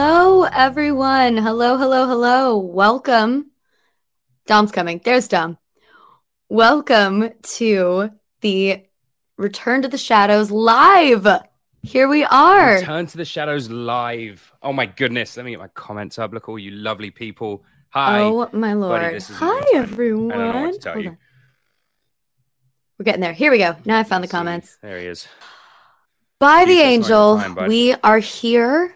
Hello, everyone. Hello, hello, hello. Welcome. Dom's coming. There's Dom. Welcome to the Return to the Shadows live. Here we are. Return to the Shadows live. Oh my goodness. Let me get my comments up. Look, all you lovely people. Hi. Oh my lord. Buddy, Hi, everyone. I don't know what to tell Hold you. on. We're getting there. Here we go. Now I found the comments. There he is. By the Keep us on angel, time, we are here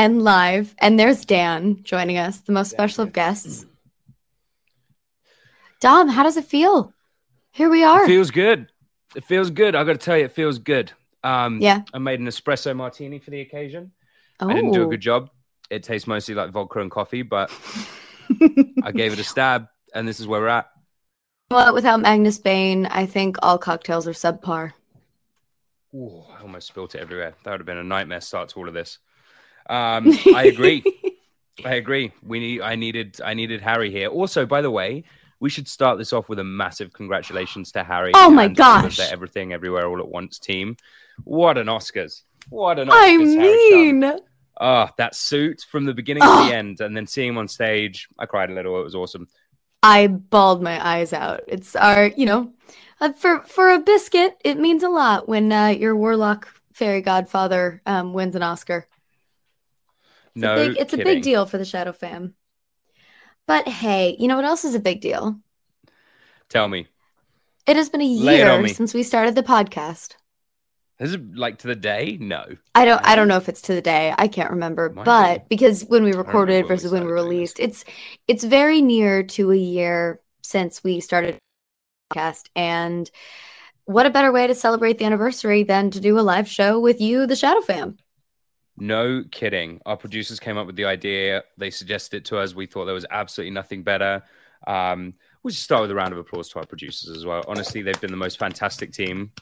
and live. And there's Dan joining us, the most special of guests. Dom, how does it feel? Here we are. It feels good. It feels good. I got to tell you, it feels good. Um, Yeah. I made an espresso martini for the occasion. oh. I didn't do a good job. It tastes mostly like vodka and coffee, but I gave it a stab, and this is where we're at. Well, without Magnus Bane, I think all cocktails are subpar. Ooh, I almost spilled it everywhere. That would have been a nightmare start to all of this. Um, I agree. I agree. We need. I needed. I needed Harry here. Also, by the way, we should start this off with a massive congratulations to Harry. Oh my gosh. the Everything Everywhere All at Once team. What an Oscars! What an Oscars! I mean, oh, that suit from the beginning Oh. to the end, and then seeing him on stage, I cried a little. It was awesome. I bawled my eyes out. It's our, you know, uh, for for a biscuit, it means a lot when uh, your warlock fairy godfather um, wins an Oscar. It's no, a big, it's a big deal for the Shadow fam. But hey, you know what else is a big deal? Tell me, It has been a Lay it on year since we started the podcast. is it like to the day? No. I don't I don't know if it's to the day. I can't remember. Might but be. because when we recorded versus when we released, it's it's very near to a year since we started the podcast and what a better way to celebrate the anniversary than to do a live show with you, the Shadow Fam. No kidding. Our producers came up with the idea. They suggested it to us. We thought there was absolutely nothing better. Um, we should start with a round of applause to our producers as well. Honestly, they've been the most fantastic team.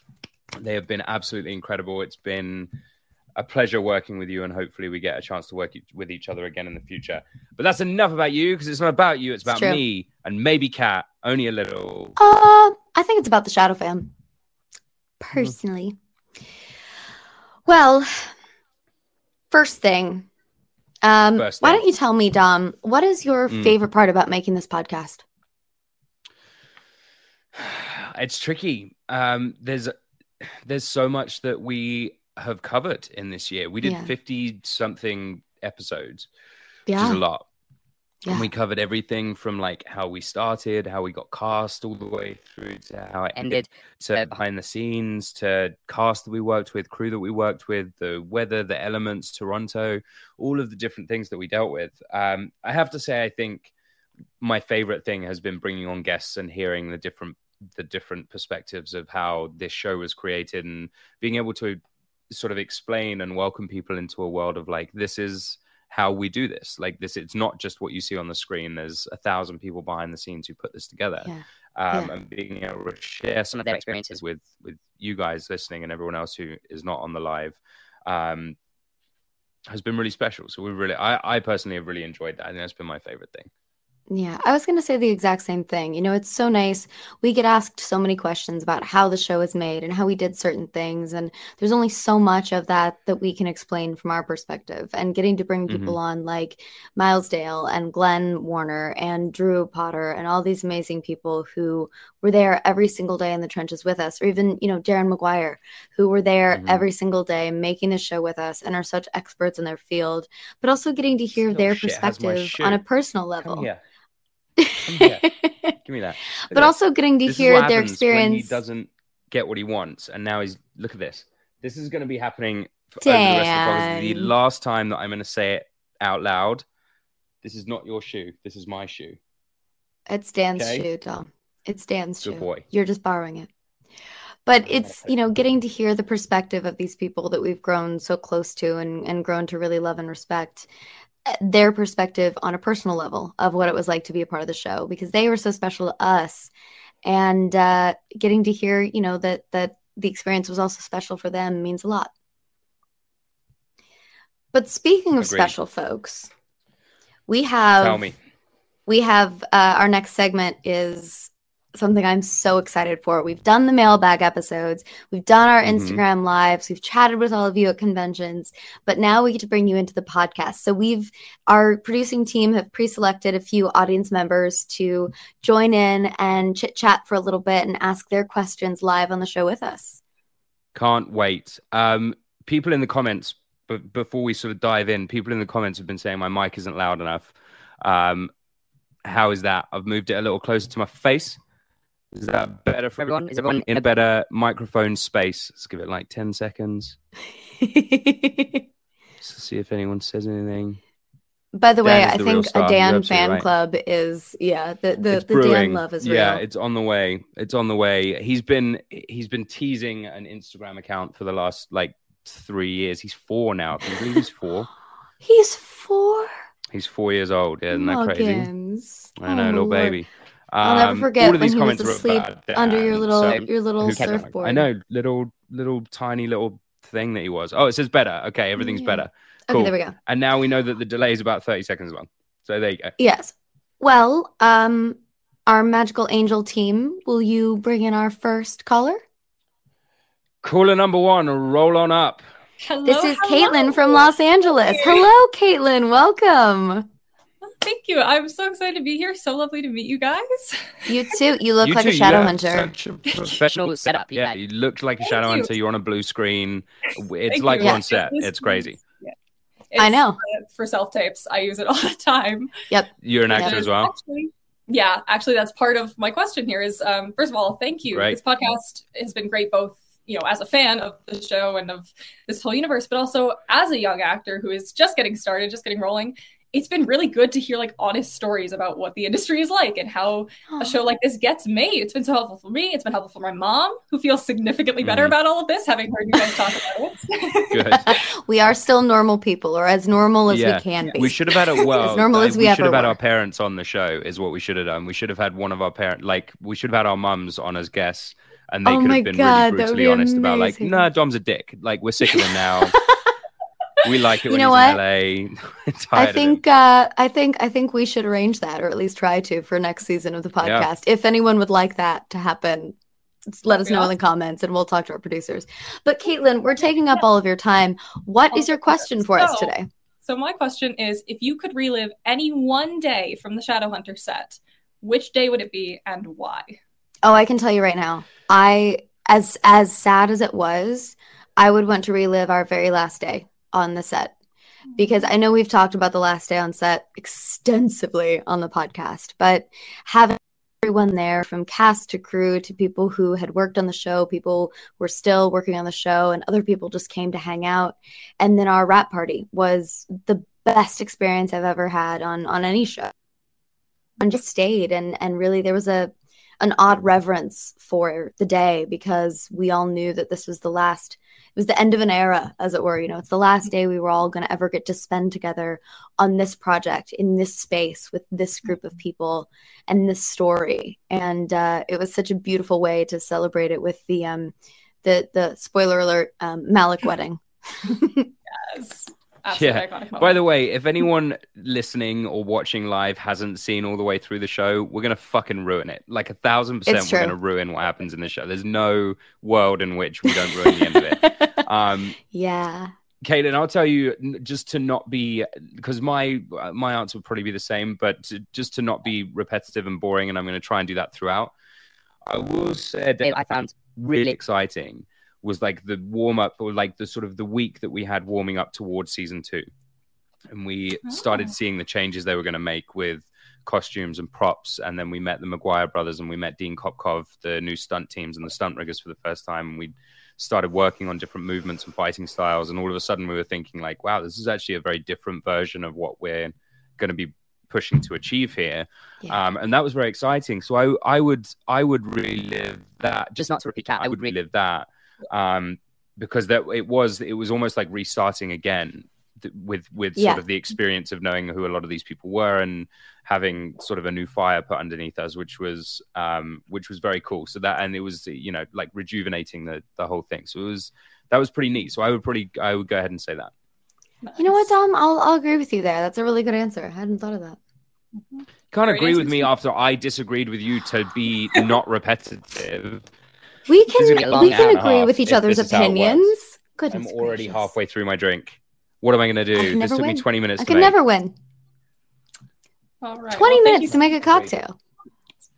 They have been absolutely incredible. It's been a pleasure working with you, and hopefully, we get a chance to work with each other again in the future. But that's enough about you because it's not about you. It's about true. me and maybe Kat. Only a little. Uh, I think it's about the Shadow Fam. Personally. Well, first thing. Um, First why don't you tell me, Dom, what is your Mm. favorite part about making this podcast? it's tricky. Um, there's there's so much that we have covered in this year. We did Yeah. fifty something episodes, which is a lot. Yeah. And we covered everything from like how we started, how we got cast, all the way through to how it ended, to behind the scenes, to cast that we worked with, crew that we worked with, the weather, the elements, Toronto, all of the different things that we dealt with. Um, I have to say, I think my favorite thing has been bringing on guests and hearing the different the different perspectives of how this show was created and being able to sort of explain and welcome people into a world of like this is how we do this. Like this it's not just what you see on the screen. There's a thousand people behind the scenes who put this together. Yeah. um, Yeah. and being able to share some of their experiences. with with you guys listening and everyone else who is not on the live um, has been really special. So we really I, I personally have really enjoyed that. I think that's been my favorite thing Yeah, I was going to say the exact same thing. You know, it's so nice. We get asked so many questions about how the show is made and how we did certain things. And there's only so much of that that we can explain from our perspective. And getting to bring people on like Miles Dale and Glenn Warner and Drew Potter and all these amazing people who were there every single day in the trenches with us, or even, you know, Darren McGuire, who were there Mhm. every single day making the show with us and are such experts in their field, but also getting to hear Still their shit has my perspective on a personal level. Here. Give me that. Look but also getting to this. This is hear their experience. He doesn't get what he wants, and now he's look at this. This is going to be happening for over the rest of the podcast. The last time that I'm going to say it out loud. This is not your shoe. This is my shoe. It's Dan's Okay. shoe, Dom. It's Dan's Good shoe. boy. You're just borrowing it. But it's, you know, getting to hear the perspective of these people that we've grown so close to and, and grown to really love and respect, their perspective on a personal level of what it was like to be a part of the show because they were so special to us. And uh, getting to hear, you know, that that the experience was also special for them means a lot. But speaking of Agreed. special folks, we have Tell me. we have uh, our next segment is something I'm so excited for. We've done the mailbag episodes, we've done our Mhm. Instagram lives, we've chatted with all of you at conventions, but now we get to bring you into the podcast. So we've our producing team have pre-selected a few audience members to join in and chit chat for a little bit and ask their questions live on the show with us. Can't wait. Um, people in the comments, but before we sort of dive in, people in the comments have been saying my mic isn't loud enough. Um, how is that? I've moved it a little closer to my face. Is that better for everyone? Is everyone in a better microphone space? Let's give it like 10 seconds just to see if anyone says anything. By the way, Dan is I the think a Dan fan right. club is yeah, the the, the Dan love is real. Yeah, it's on the way. It's on the way. He's been he's been teasing an Instagram account for the last like three years. He's four now. Can you believe he's four? He's four. He's four years old. Yeah, isn't that crazy? I know, Oh, little Lord. baby. I'll never Um, forget when he was asleep under your little so your little surfboard. I know, little little tiny little thing that he was. Oh, it says better. Okay, everything's Yeah. better. Okay, there we go. And now we know that the delay is about thirty seconds long. So there you go. Yes. Well, um, our magical angel team, will you bring in our first caller? Caller number one, roll on up. Hello, This is hello. Caitlin from Los Angeles. Hello, Caitlin. Welcome. Thank you. I'm so excited to be here. So lovely to meet you guys. You too. You look You like too, a you shadow have hunter. Such a professional setup. Yeah, you look like a Thank shadow you. hunter. You're on a blue screen. It's like you. we're Yeah. on set. This It's crazy. Yeah. I know. uh, for self tapes, I use it all the time. Yep. You're an Yeah. actor as well. Actually, yeah, actually, that's part of my question here. Is um, first of all, thank you. Great. This podcast has been great, both you know, as a fan of the show and of this whole universe, but also as a young actor who is just getting started, just getting rolling. It's been really good to hear like honest stories about what the industry is like and how a show like this gets made. It's been so helpful for me. It's been helpful for my mom, who feels significantly better Mhm. about all of this, having heard you guys talk about it. Good. we are still normal people, or as normal as Yeah. we can be. We should have had a well. As normal as we should have had were. our parents on the show. Is what we should have done. We should have had one of our parent, like we should have had our mums on as guests, and they Oh could have been God, really brutally be honest about like, amazing. nah, Dom's a dick. Like we're sick of him now. we like it You when know he's what? in LA. I think uh, I think I think we should arrange that, or at least try to, for next season of the Yeah. podcast. If anyone would like that to happen, let us know in the comments, and we'll talk to our producers. But Caitlin, we're taking up all of your time. What is your question for us today? So my question is if you could relive any one day from the Shadowhunter set, which day would it be and why? Oh, I can tell you right now. I as as sad as it was, I would want to relive our very last day on the set hmm. because I know we've talked about the last day on set extensively on the podcast, but having everyone there from cast to crew to people who had worked on the show, people were still working on the show, and other people just came to hang out. And then our wrap party was the best experience I've ever had on on any show. and just stayed and and really there was a an odd reverence for the day because we all knew that this was the last was the end of an era as it were you know it's the last day we were all going to ever get to spend together on this project in this space with this group of people and this story and uh, it was such a beautiful way to celebrate it with the um the the spoiler alert um, Malec wedding yes. Absolutely yeah. By the way, if anyone listening or watching live hasn't seen all the way through the show, we're gonna fucking ruin it. Like a thousand percent, we're gonna ruin what happens in the show. There's no world in which we don't ruin the end of it. Um, yeah Caitlin, I'll tell you just to not be because my uh, my answer would probably be the same, but to, just to not be repetitive and boring, and I'm going to try and do that throughout. I will say that I found really exciting was like the warm up or like the sort of the week that we had warming up towards season two, and we started Oh. seeing the changes they were going to make with costumes and props, and then we met the McGuire brothers and we met Dean Kopkov, the new stunt teams and the stunt riggers for the first time, and we started working on different movements and fighting styles and all of a sudden we were thinking like wow this is actually a very different version of what we're going to be pushing to achieve here Yeah. um, and that was very exciting so I, I would i would relive that just not to repeat that i would relive that um, because that it was it was almost like restarting again th- with with Yeah. sort of the experience of knowing who a lot of these people were and having sort of a new fire put underneath us which was um which was very cool. So that and it was you know like rejuvenating the the whole thing. So it was that was pretty neat. So i would probably i would go ahead and say that. You know what dom? I'll, I'll agree with you there. That's a really good answer. I hadn't thought of that. Can't agree with answers. me after i disagreed with you to be not repetitive. We This is gonna be a can we can agree with each other's this is how it works. opinions. I'm already gracious. halfway through my drink. What am i going to do? this never took me 20 minutes i to can make. never win All right. 20 well, minutes to make a cocktail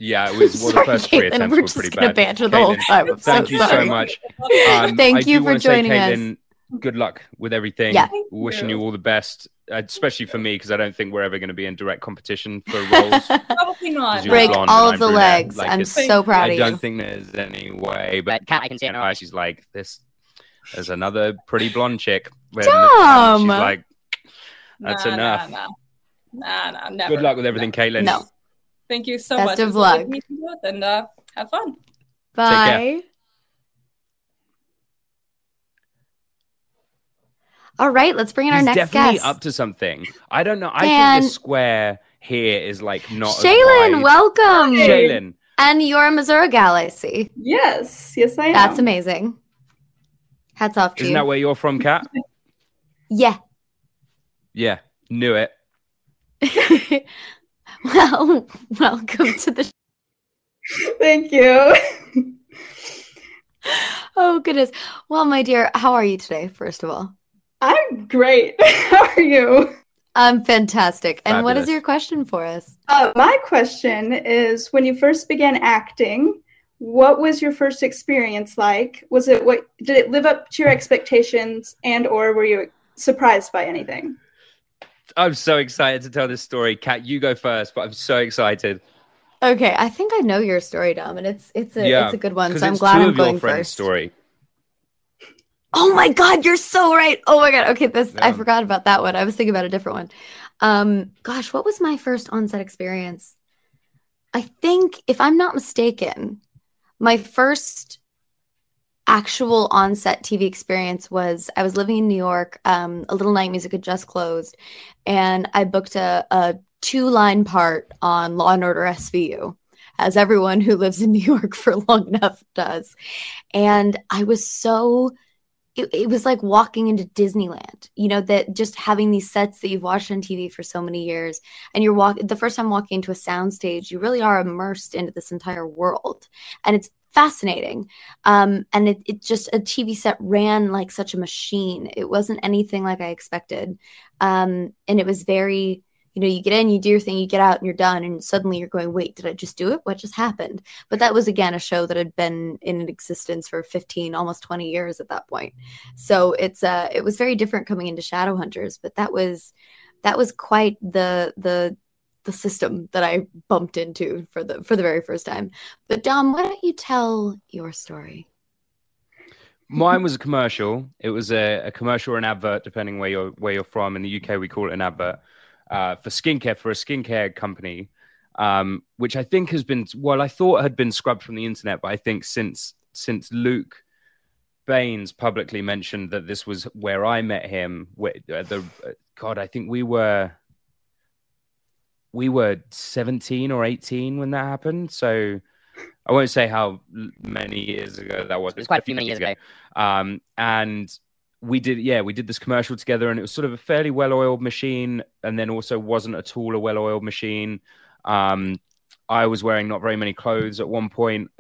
yeah it was well the Sorry, first three attempts we're were just pretty gonna bad banter the whole time. I'm thank so you so much Um, Thank I you for wanna say, joining us. Caitlin, Good luck with everything. Yeah. Thank Wishing you. you all the best, uh, especially for me because I don't think we're ever going to be in direct competition for roles. Probably not. Break blonde all of the brunette. legs. Like, I'm so proud I of don't you. think there's any way, but Kat, I can see it now. She's like this. There's another pretty blonde chick. When- Tom! She's like, that's Nah, enough. Nah, nah, nah, nah, never. Good luck with everything, Caitlin. No. Thank you so Best much. of It was lovely luck. to meet you both, and uh, have fun. Bye. All right, let's bring in our He's next definitely guest. up to something. I don't know. I Dan- think the square here is like not. as Shaylin, wide. welcome. Shaylin. And you're a Missouri gal, I see. Yes, yes, I am. That's amazing. Hats off to Isn't you. that where you're from, Kat? yeah. Yeah, knew it. well, welcome to the. Thank you. Oh goodness. Well, my dear, how are you today? First of all, I'm great. How are you? I'm fantastic. And what is your question for us? Uh, my question is when you first began acting, what was your first experience like? Was it what did it live up to your expectations and or were you surprised by anything? I'm so excited to tell this story. Kat, you go first, but I'm so excited. Okay, I think I know your story, Dom, and it's it's a Yeah, it's a good one. So I'm glad I'm going first. story. Oh my god, you're so right. Oh my god. Okay, this I forgot about that one. I was thinking about a different one. Um gosh, what was my first onset experience? I think if I'm not mistaken, my first actual onset TV experience was I was living in New York. Um a little night music had just closed and I booked a, a two-line part on Law and Order SVU. As everyone who lives in New York for long enough does. And I was so it, it was like walking into Disneyland, you know, that just having these sets that you've watched on TV for so many years. And you're walking the first time walking into a soundstage, you really are immersed into this entire world. And it's fascinating. Um, and it, it just a TV set ran like such a machine. It wasn't anything like I expected. Um, and it was very, you know, you get in, you do your thing, you get out, and you're done. And suddenly you're going, wait, did I just do it? What just happened? But that was again a show that had been in existence for 15, almost 20 years at that point. So it's uh it was very different coming into Shadowhunters, but that was that was quite the the the system that I bumped into for the for the very first time. But Dom, why don't you tell your story? Mine was a commercial. It was a, a commercial or an advert, depending where you're where you're from. In the UK, we call it an advert uh, for skincare for a skincare company. um, which I think has been well, I thought had been scrubbed from the internet, but I think since since Luke Baines publicly mentioned that this was where I met him, where, uh, the uh, God, I think we were we were 17 or 18 when that happened. So I won't say how many years ago that was. It was quite a few many years ago. Um, and we did, yeah, we did this commercial together, and it was sort of a fairly well-oiled machine, and then also wasn't at all a well-oiled machine. Um, I was wearing not very many clothes at one point,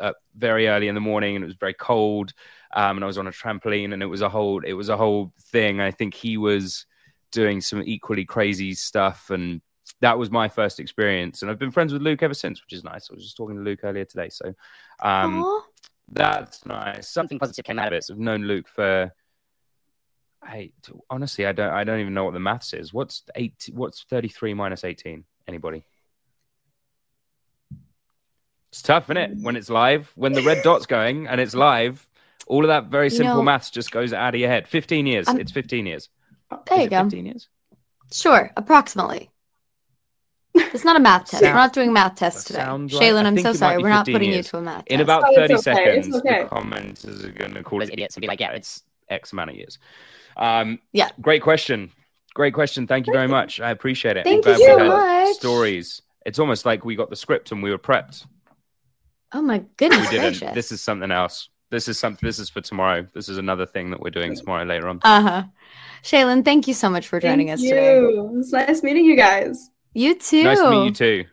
uh, very early in the morning, and it was very cold. Um, and I was on a trampoline, and it was a whole, it was a whole thing. I think he was doing some equally crazy stuff, and that was my first experience, and I've been friends with Luke ever since, which is nice. I was just talking to Luke earlier today, so um, that's nice. Something positive came out of it. I've known Luke for. Hey, honestly, I don't. I don't even know what the maths is. What's eight? What's thirty-three minus eighteen? Anybody? It's tough, isn't it? When it's live, when the red dot's going and it's live, all of that very simple you know, maths just goes out of your head. Fifteen years. Um, it's fifteen years. There is you go. Fifteen years. Sure, approximately. It's not a math test. We're not doing math tests today. Shaylin, I'm so sorry. We're not putting years. you to a math In test. about 30 okay. seconds, okay. the commenters are going to call us idiots and be like, yeah, it's X amount of years. Um, yeah. Great question. Great question. Thank you very much. I appreciate it. Thank you so much. Stories. It's almost like we got the script and we were prepped. Oh my goodness we didn't. This is something else. This is something. This is for tomorrow. This is another thing that we're doing tomorrow later on. Uh huh. Shaylin, thank you so much for joining thank us you. today. It was nice meeting you guys. You too. Nice to meet you too.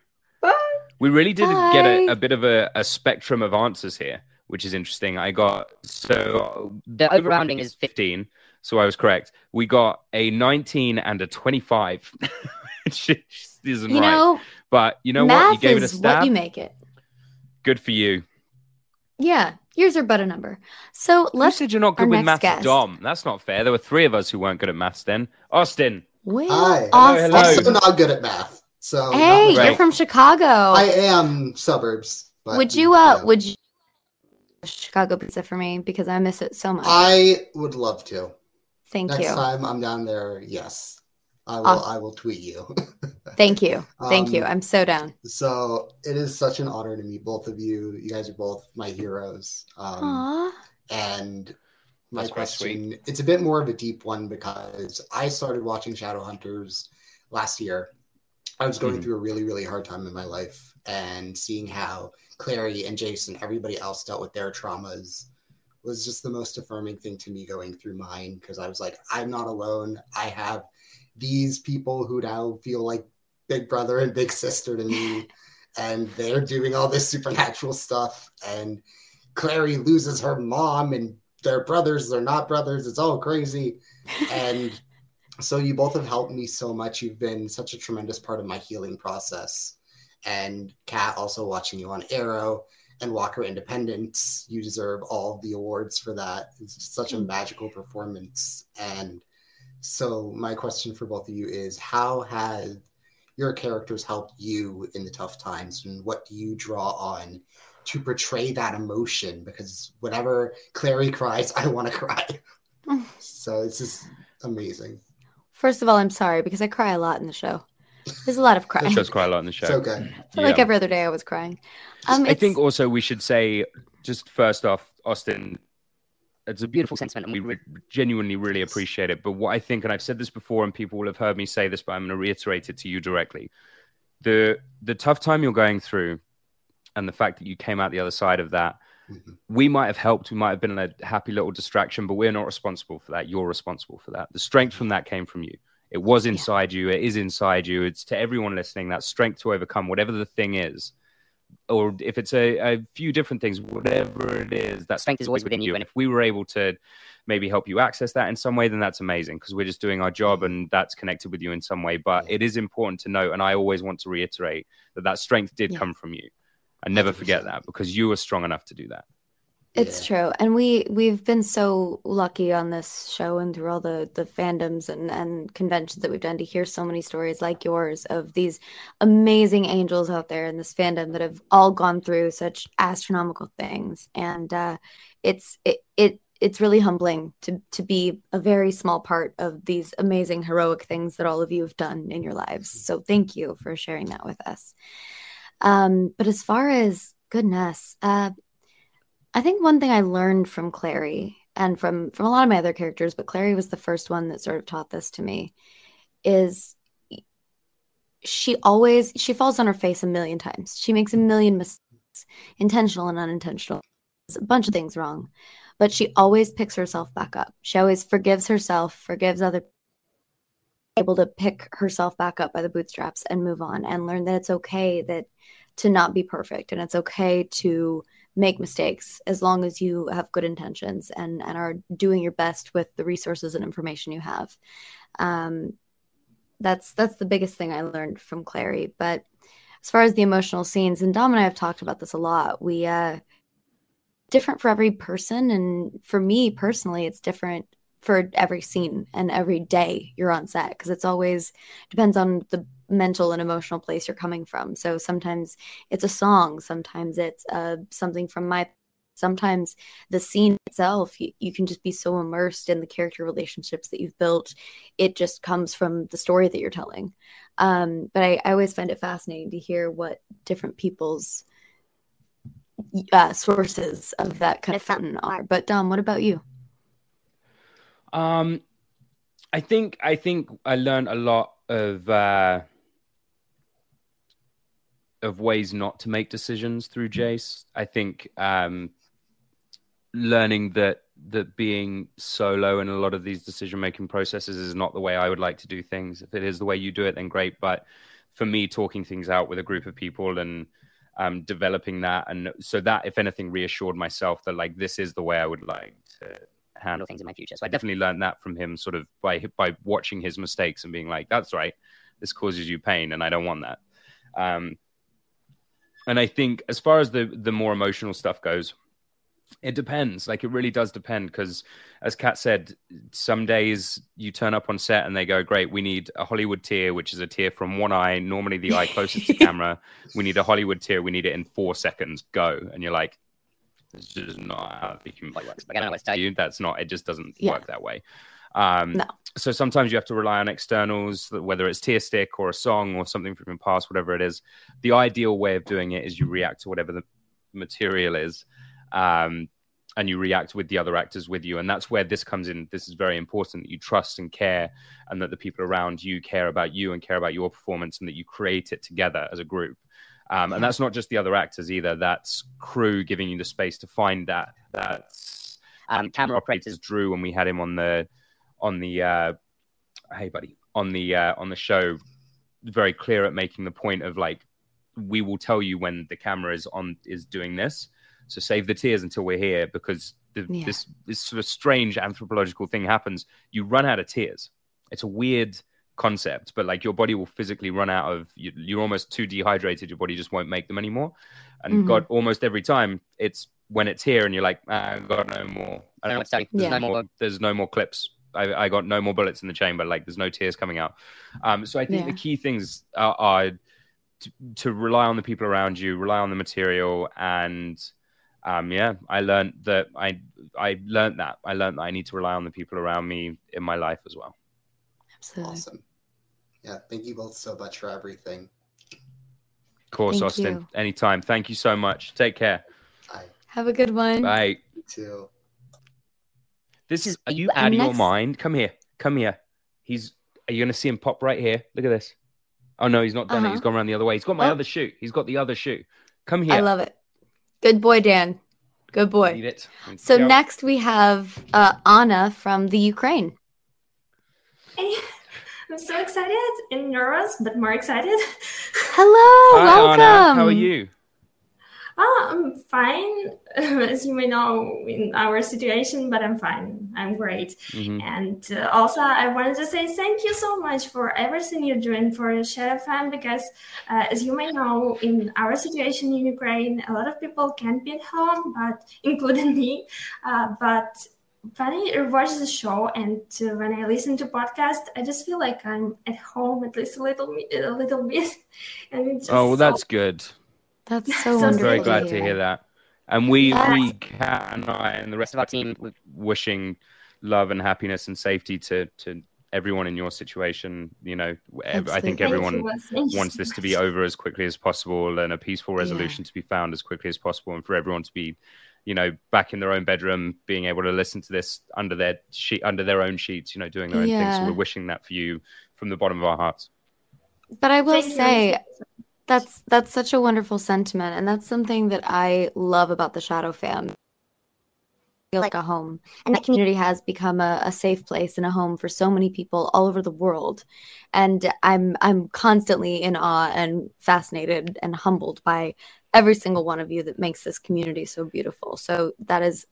Bye. We really did Bye. get a, a, bit of a, a, spectrum of answers here, which is interesting. I got so the overrounding is 15, so I was correct. We got a 19 and a 25, which isn't you right. Know, but you know what? You gave it a stab. What you make it. Good for you. Yeah, yours are but a number. So let's. You said you're not good with maths, guest. Dom. That's not fair. There were three of us who weren't good at maths then. Austin. Well, Hi. Austin. Hello, Also not good at math. So hey, you're from Chicago. I am suburbs. But, would you? Uh, yeah. would you? Chicago pizza for me because I miss it so much. I would love to. Thank Next you. Next time I'm down there, yes, I will. Awesome. I will tweet you. Thank you. Thank Um, you. I'm so down. so it is such an honor to meet both of you. You guys are both my heroes. Um, Aw. and my That's question, it's a bit more of a deep one because I started watching Shadowhunters last year. I was going Mhm. through a really, really hard time in my life and seeing how Clary and Jason, everybody else dealt with their traumas was just the most affirming thing to me going through mine because I was like, I'm not alone. I have these people who now feel like big brother and big sister to me, and they're doing all this supernatural stuff. And Clary loses her mom, and they're brothers, they're not brothers. It's all crazy. And so you both have helped me so much. You've been such a tremendous part of my healing process. And Kat, also watching you on Arrow and Walker Independence, you deserve all the awards for that. It's such a magical performance. And so my question for both of you is how has your characters helped you in the tough times and what do you draw on to portray that emotion because whenever clary cries i want to cry so it's just amazing First of all, I'm sorry because I cry a lot in the show. There's a lot of crying. It does quite a lot in the show. so good I feel like every other day I was crying. Um, I think also we should say, just first off, Austin, it's a beautiful sentiment. And we we, re- genuinely really appreciate it. But what I think, and I've said this before, and people will have heard me say this, but I'm going to reiterate it to you directly: the the tough time you're going through, and the fact that you came out the other side of that, Mhm. we might have helped. We might have been a happy little distraction, but we're not responsible for that. You're responsible for that. The strength from that came from you. It was inside you. It is inside you. It's to everyone listening that strength to overcome whatever the thing is, or if it's a, a few different things, whatever it is, that Strength is always within you, And and if we were able to maybe help you access that in some way, then that's amazing because we're just doing our job and that's connected with you in some way. But it is important to note, and I always want to reiterate that that strength did Yeah. come from you. And never forget 100%. that because you were strong enough to do that. It's Yeah. true. And we we've been so lucky on this show and through all the the fandoms and and conventions that we've done to hear so many stories like yours of these amazing angels out there in this fandom that have all gone through such astronomical things. And uh it's it it it's really humbling to to be a very small part of these amazing heroic things that all of you have done in your lives. So thank you for sharing that with us. Um, but as far as goodness, uh, I think one thing I learned from Clary and from from a lot of my other characters, but Clary was the first one that sort of taught this to me, is she always she falls on her face a million times. She makes a million mistakes, intentional and unintentional. There's a bunch of things wrong, but she always picks herself back up. She always forgives herself, forgives other able to pick herself back up by the bootstraps and move on and learn that it's okay that to not be perfect and it's okay to make mistakes as long as you have good intentions and and are doing your best with the resources and information you have. Um, that's that's the biggest thing i learned from clary. But as far as the emotional scenes and dom and i have talked about this a lot we uh different for every person. And for me personally it's different for every scene and every day you're on set because it's always depends on the mental and emotional place you're coming from so sometimes it's a song sometimes it's uh, something from my sometimes the scene itself you, you can just be so immersed in the character relationships that you've built it just comes from the story that you're telling um, but I, I always find it fascinating to hear what different people's uh, sources of that kind of fountain are. But Dom, what about you? Um, I think I think I learned a lot of uh, of ways not to make decisions through Jace. I think um, learning that that being solo in a lot of these decision making processes is not the way I would like to do things. If it is the way you do it, then great. But for me, talking things out with a group of people and um, developing that, and so that, if anything, reassured myself that like this is the way I would like to handle things in my future. So I definitely learned that from him, sort of by by watching his mistakes and being like, "That's right, this causes you pain, and I don't want that." Um, and I think as far as the the more emotional stuff goes, it depends. Like it really does depend because, as Kat said, some days you turn up on set and they go, "Great, we need a Hollywood tear, which is a tear from one eye, normally the eye closest to camera. We need a Hollywood tear. We need it in four seconds. Go!" And you're like, "It's just not how the human body works." Like I don't know what to tell you. That's not. It just doesn't Yeah. work that way. Um, No. So sometimes you have to rely on externals, whether it's tear stick or a song or something from your past, whatever it is. The ideal way of doing it is you react to whatever the material is um, and you react with the other actors with you. And that's where this comes in. This is very important that you trust and care, and that the people around you care about you and care about your performance, and that you create it together as a group. Um, and that's not just the other actors either. That's crew giving you the space to find that. That's um, camera operators. Drew, when we had him on the on the uh, hey buddy on the uh, on the show, very clear at making the point of like we will tell you when the camera is on is doing this so save the tears until we're here because the, Yeah. this this sort of strange anthropological thing happens. You run out of tears. It's a weird concept, but like your body will physically run out of. You, you're almost too dehydrated. Your body just won't make them anymore. And Mhm. God, almost every time it's when it's here, and you're like, ah, I got no more. I don't know what to tell you. There's Yeah. no more. There's no more clips. I, I got no more bullets in the chamber. Like there's no tears coming out. Um, so I think Yeah. the key things are, are to, to rely on the people around you, rely on the material, and um, yeah, I learned that I I learned that I learned that I need to rely on the people around me in my life as well. Absolutely. Awesome. Yeah, thank you both so much for everything. Of course, Thank Austin. you. Anytime. Thank you so much. Take care. I Have a good one. Bye. you too. This is. Are you And out of your mind? Come here. Come here. He's. Are you going to see him pop right here? Look at this. Oh no, he's not done it. Uh-huh. He's gone around the other way. He's got my Oh. other shoe. He's got the other shoe. Come here. I love it. Good boy, Dan. Good boy. Leave it. So Go. next we have uh, Anna from the Ukraine. Hey, I'm so excited and nervous, but more excited. Hello, Hi, welcome. Anna. How are you? Ah, I'm fine, as you may know in our situation, but I'm fine. I'm great. Mhm. And uh, also, I wanted to say thank you so much for everything you're doing for Shadow Fan because, uh, as you may know, in our situation in Ukraine, a lot of people can't be at home, but including me. Uh, but when I watch the show and uh, when I listen to podcast, I just feel like I'm at home at least a little, bit- a little bit. And it's just Oh, well, so that's good. That's so So I'm wonderful. very glad to to hear that. And we, Yes. we can, and I and the rest of our team, wishing love and happiness and safety to to everyone in your situation. You know, ev- I think everyone Thank you. Thank you wants this to be over as quickly as possible and a peaceful Yeah. resolution to be found as quickly as possible, and for everyone to be, you know, back in their own bedroom, being able to listen to this under their sheet, under their own sheets, you know, doing their own things. So we're wishing that for you from the bottom of our hearts. But I will Thank you. say that's that's such a wonderful sentiment, and that's something that I love about the Shadow fam. Feel like a home, and that community has become a, a safe place and a home for so many people all over the world. And I'm I'm constantly in awe and fascinated and humbled by every single one of you that makes this community so beautiful. So that is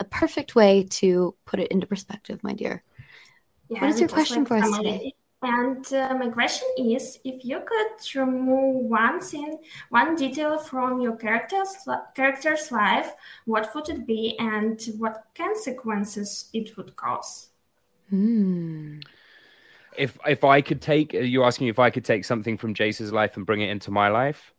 a perfect way to put it into perspective, my dear. Yeah, What is your question like for us today? And uh, my question is, if you could remove one scene, one detail from your character's character's life, what would it be, and what consequences it would cause? Hmm. If if I could take, you're you asking if I could take something from Jace's life and bring it into my life?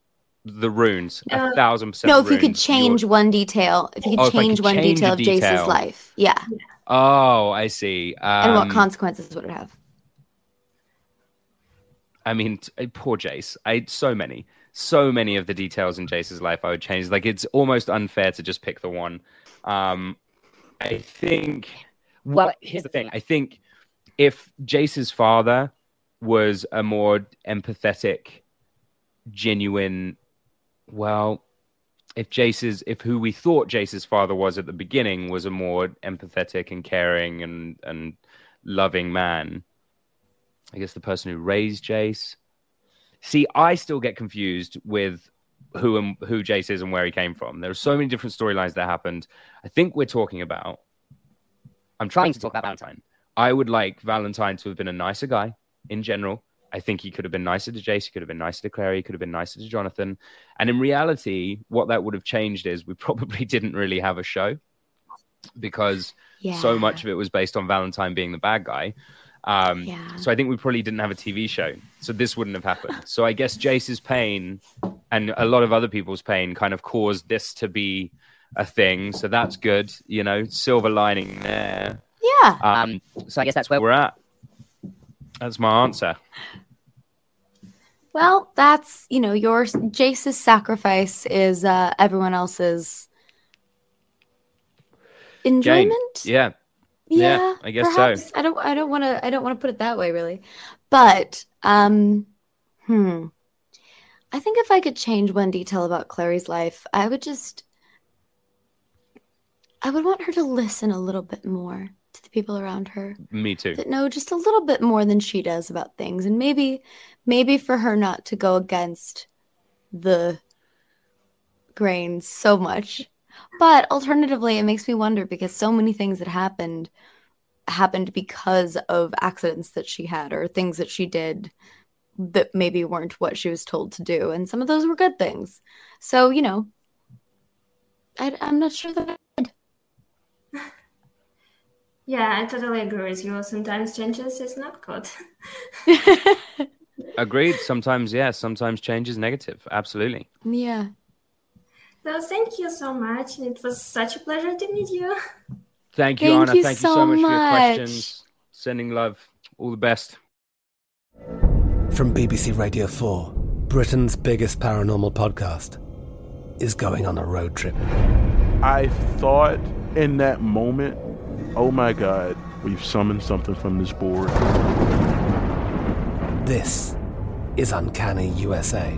The runes, a Uh, thousand percent. No, if you could change You're- one detail, if you could Oh, change could one change a detail of Jace's detail. life, yeah, Oh, I see. Um, and what consequences would it have? I mean, uh, poor Jace. I so many, so many of the details in Jace's life I would change. Like it's almost unfair to just pick the one. Um, I think. Well, here's the thing. I think if Jace's father was a more empathetic, genuine, well, if Jace's, if who we thought Jace's father was at the beginning was a more empathetic and caring and and loving man, I guess the person who raised Jace. See, I still get confused with who and who Jace is and where he came from. There are so many different storylines that happened. I think we're talking about. I'm trying to talk about Valentine. I would like Valentine to have been a nicer guy in general. I think he could have been nicer to Jace. He could have been nicer to Clary. He could have been nicer to Jonathan. And in reality, what that would have changed is we probably didn't really have a show because Yeah, so much of it was based on Valentine being the bad guy. Um, Yeah. So I think we probably didn't have a TV show. So this wouldn't have happened. So I guess Jace's pain and a lot of other people's pain kind of caused this to be a thing. So that's good. You know, silver lining there. Yeah, Um, So I guess that's where we're at. That's my answer. well, that's you know your Jace's sacrifice is uh, everyone else's enjoyment. Yeah. Yeah, I guess so. I don't. I don't want to. I don't want to put it that way, really. But um, hmm. I think if I could change one detail about Clary's life, I would just. I would want her to listen a little bit more to the people around her Me too. that know just a little bit more than she does about things, and maybe, maybe for her not to go against the grain so much. But alternatively, it makes me wonder because so many things that happened happened because of accidents that she had or things that she did that maybe weren't what she was told to do. And some of those were good things. So, you know, I, I'm not sure that I Yeah, I totally agree with you. Sometimes changes is not good. Agreed. Sometimes, yeah. Sometimes change is negative. Absolutely. yeah. So thank you so much, and it was such a pleasure to meet you. Thank you, Thank Anna. you Thank you so so much, for your questions. Sending love. All the best. From BBC Radio 4, Britain's biggest paranormal podcast is going on a road trip. I thought in that moment, oh my God, we've summoned something from this board. This is Uncanny USA.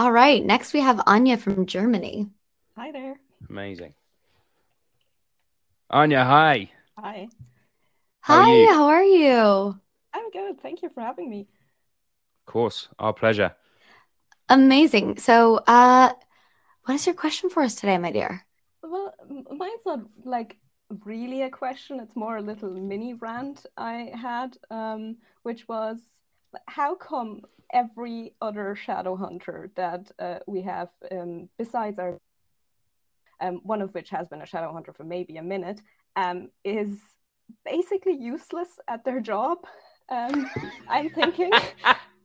All right. Next, we have Anya from Germany. Hi there. Amazing. Anya, hi. Hi. How are Hi, you? how are you? I'm good. Thank you for having me. Of course, our pleasure. Amazing. So, uh, what is your question for us today, my dear? Well, mine's not like really a question. It's more a little mini rant I had, um, which was how come every other shadow hunter that uh, we have, um, besides our um, one of which has been a shadow hunter for maybe a minute, um, is basically useless at their job. Um, I'm thinking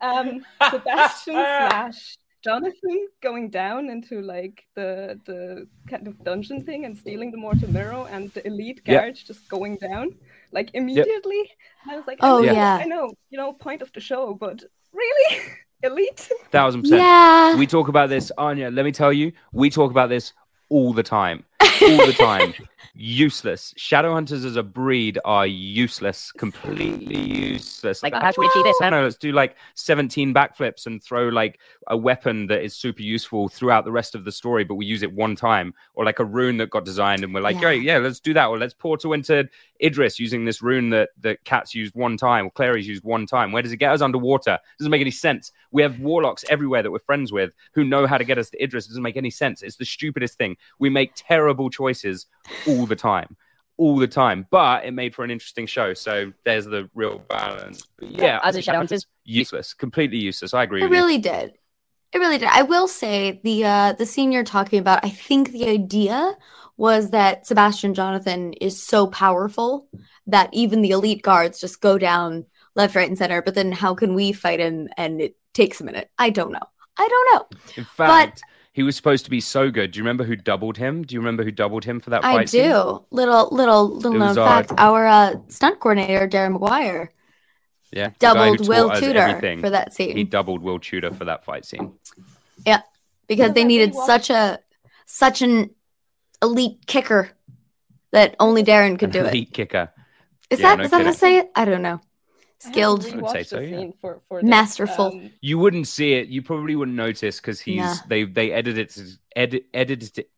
um, Sebastian slash Jonathan going down into like the the kind of dungeon thing and stealing the Mortal Mirror, and the elite Yeah. guards just going down like immediately. And I was like, Oh, I know, yeah. I know, you know, point of the show, but really, elite. Thousand percent. Yeah. We talk about this, Anya. Let me tell you, we talk about this all the time. All the time. useless. Shadowhunters as a breed are useless. Completely useless. Like, how should we achieve this? I don't know. Let's do like 17 backflips and throw like a weapon that is super useful throughout the rest of the story, but we use it one time. Or like a rune that got designed and we're like, Yeah. great, yeah, let's do that. Or let's portal into Idris using this rune that, that Kat's used one time or Clary's used one time. Where does it get us underwater? Doesn't make any sense. We have warlocks everywhere that we're friends with who know how to get us to Idris. It doesn't make any sense. It's the stupidest thing. We make terrible choices all the time. All the time. But it made for an interesting show. So there's the real balance. But yeah, As a Shadowhunters, useless. Completely useless. I agree It with you. really did. It really did. I will say the uh the scene you're talking about, I think the idea was that Sebastian Jonathan is so powerful that even the elite guards just go down left, right, and center. But then how can we fight him and it takes a minute? I don't know. I don't know. In fact, he was supposed to be so good. Do you remember who doubled him? Do you remember who doubled him for that fight? I do. scene? Little little little It known was, uh, fact. Our uh, stunt coordinator, Darren McGuire, Yeah. the guy who doubled Will taught Tudor everything. for that scene. He doubled Will Tudor for that fight scene. Yeah, because they needed we such a such an elite kicker that only Darren could An do it. elite kicker. Is Yeah, that no is that how to say it? I don't know. Skilled, I would say so, yeah. for, for this, masterful. um, You wouldn't see it. You probably wouldn't notice because he's Nah. they they edited it edit, edited it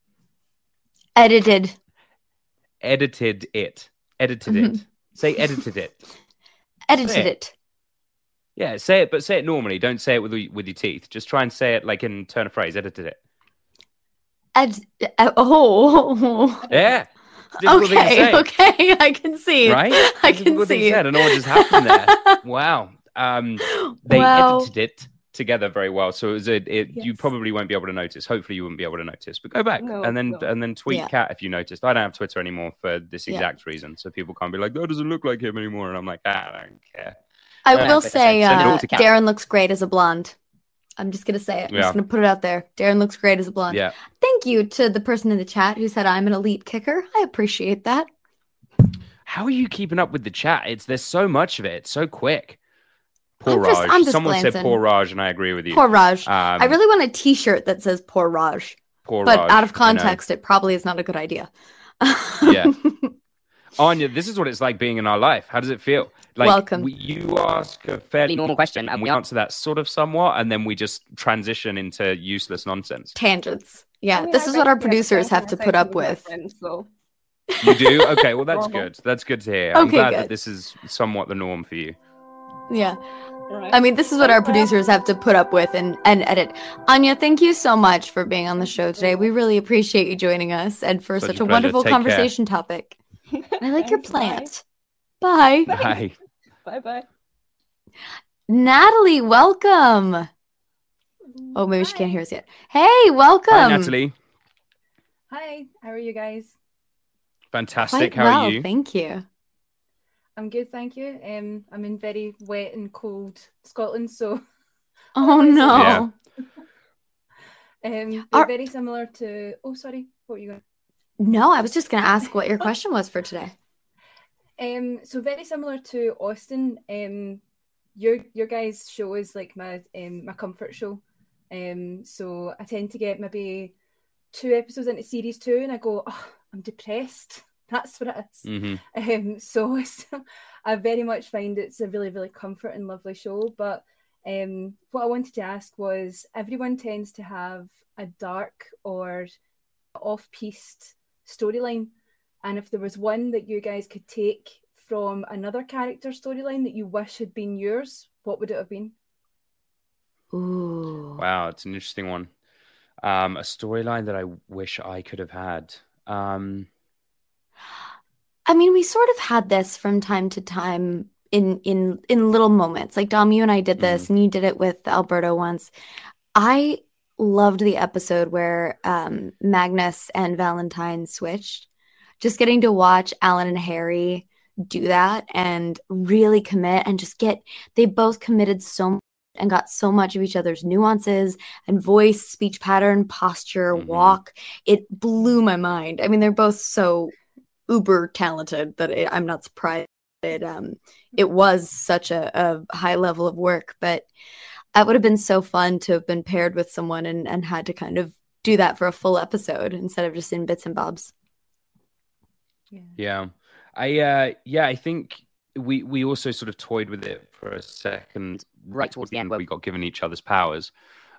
Edited. edited it edited it. Say edited it. Edited it. it. Yeah, say it, but say it normally. Don't say it with your- with your teeth. Just try and say it like in turn of phrase. Edited it. Ed- uh, oh. Yeah. It's a thing to Okay, say. okay, I can see. right? I can difficult thing to see. I don't know what just happened there. wow. Um, they Wow. edited it together very well, so it was a, it, you probably won't be able to notice. Hopefully, you wouldn't be able to notice. But go back No, and then no. and then tweet Yeah. Kat if you noticed. I don't have Twitter anymore for this Yeah. exact reason, so people can't be like, "That doesn't look like him anymore," and I'm like, "Ah, "I don't care." I Yeah, will say, said, send it all uh. Darren looks great as a blonde. I'm just gonna say it. I'm Yeah. just gonna put it out there. Darren looks great as a blonde. Yeah. Thank you to the person in the chat who said I'm an elite kicker. I appreciate that. How are you keeping up with the chat? It's there's so much of it. It's so quick. Poor I'm Raj. Just Someone said poor Raj, and I agree with you. Poor Raj. Um, I really want a T-shirt that says "Poor Raj," poor but Raj, out of context, it probably is not a good idea. Yeah. Anya, this is what it's like being in our life. How does it feel? Like Welcome. we- you ask a fairly normal question, and we answer that sort of somewhat, and then we just transition into useless nonsense. Tangents. Yeah, I mean, this I is what our producers have to put up with. my so You do? Okay, well that's good. That's good to hear. I'm Okay, glad good. that this is somewhat the norm for you. Yeah. right. I mean, this is what our producers have to put up with and, and edit. Anya, thank you so much for being on the show today. We really appreciate you joining us and for Such such a a wonderful Take care. conversation topic. I like your Thanks, bye. plant. Bye. Bye. bye bye. Natalie, welcome. Oh, maybe she can't hear us yet. Hey, welcome. Hi, Natalie. Hi, how are you guys? Fantastic. Quite How well, are you? Thank you. I'm good, thank you. Um, I'm in very wet and cold Scotland, so Oh no. Um, they're very similar to. Oh, sorry. What were you going? No, I was just going to ask what your question was for today. Um, so very similar to Austin. Um, your your guys' show is like my um my comfort show. Um, so I tend to get maybe two episodes into series two, and I go, oh, I'm depressed. That's what it is. Mhm. Um, so, so I very much find it's a really, really comfort and lovely show. But um, what I wanted to ask was everyone tends to have a dark or off piste storyline. And if there was one that you guys could take from another character storyline that you wish had been yours, what would it have been? Ooh. Wow, it's an interesting one. Um, a storyline that I wish I could have had. Um, I mean, we sort of had this from time to time in in in little moments. Like Dom, you and I did this, and you did it with Alberto once. I loved the episode where um, Magnus and Valentine switched. Just getting to watch Alan and Harry do that and really commit and just get they both committed so much and got so much of each other's nuances and voice, speech pattern, posture, walk. It blew my mind. I mean, they're both so uber talented that it, I'm not surprised. It um it was such a, a high level of work, but that would have been so fun to have been paired with someone and and had to kind of do that for a full episode instead of just in bits and bobs. Yeah. yeah. I uh yeah, I think we we also sort of toyed with it for a second right towards the end where we got given each other's powers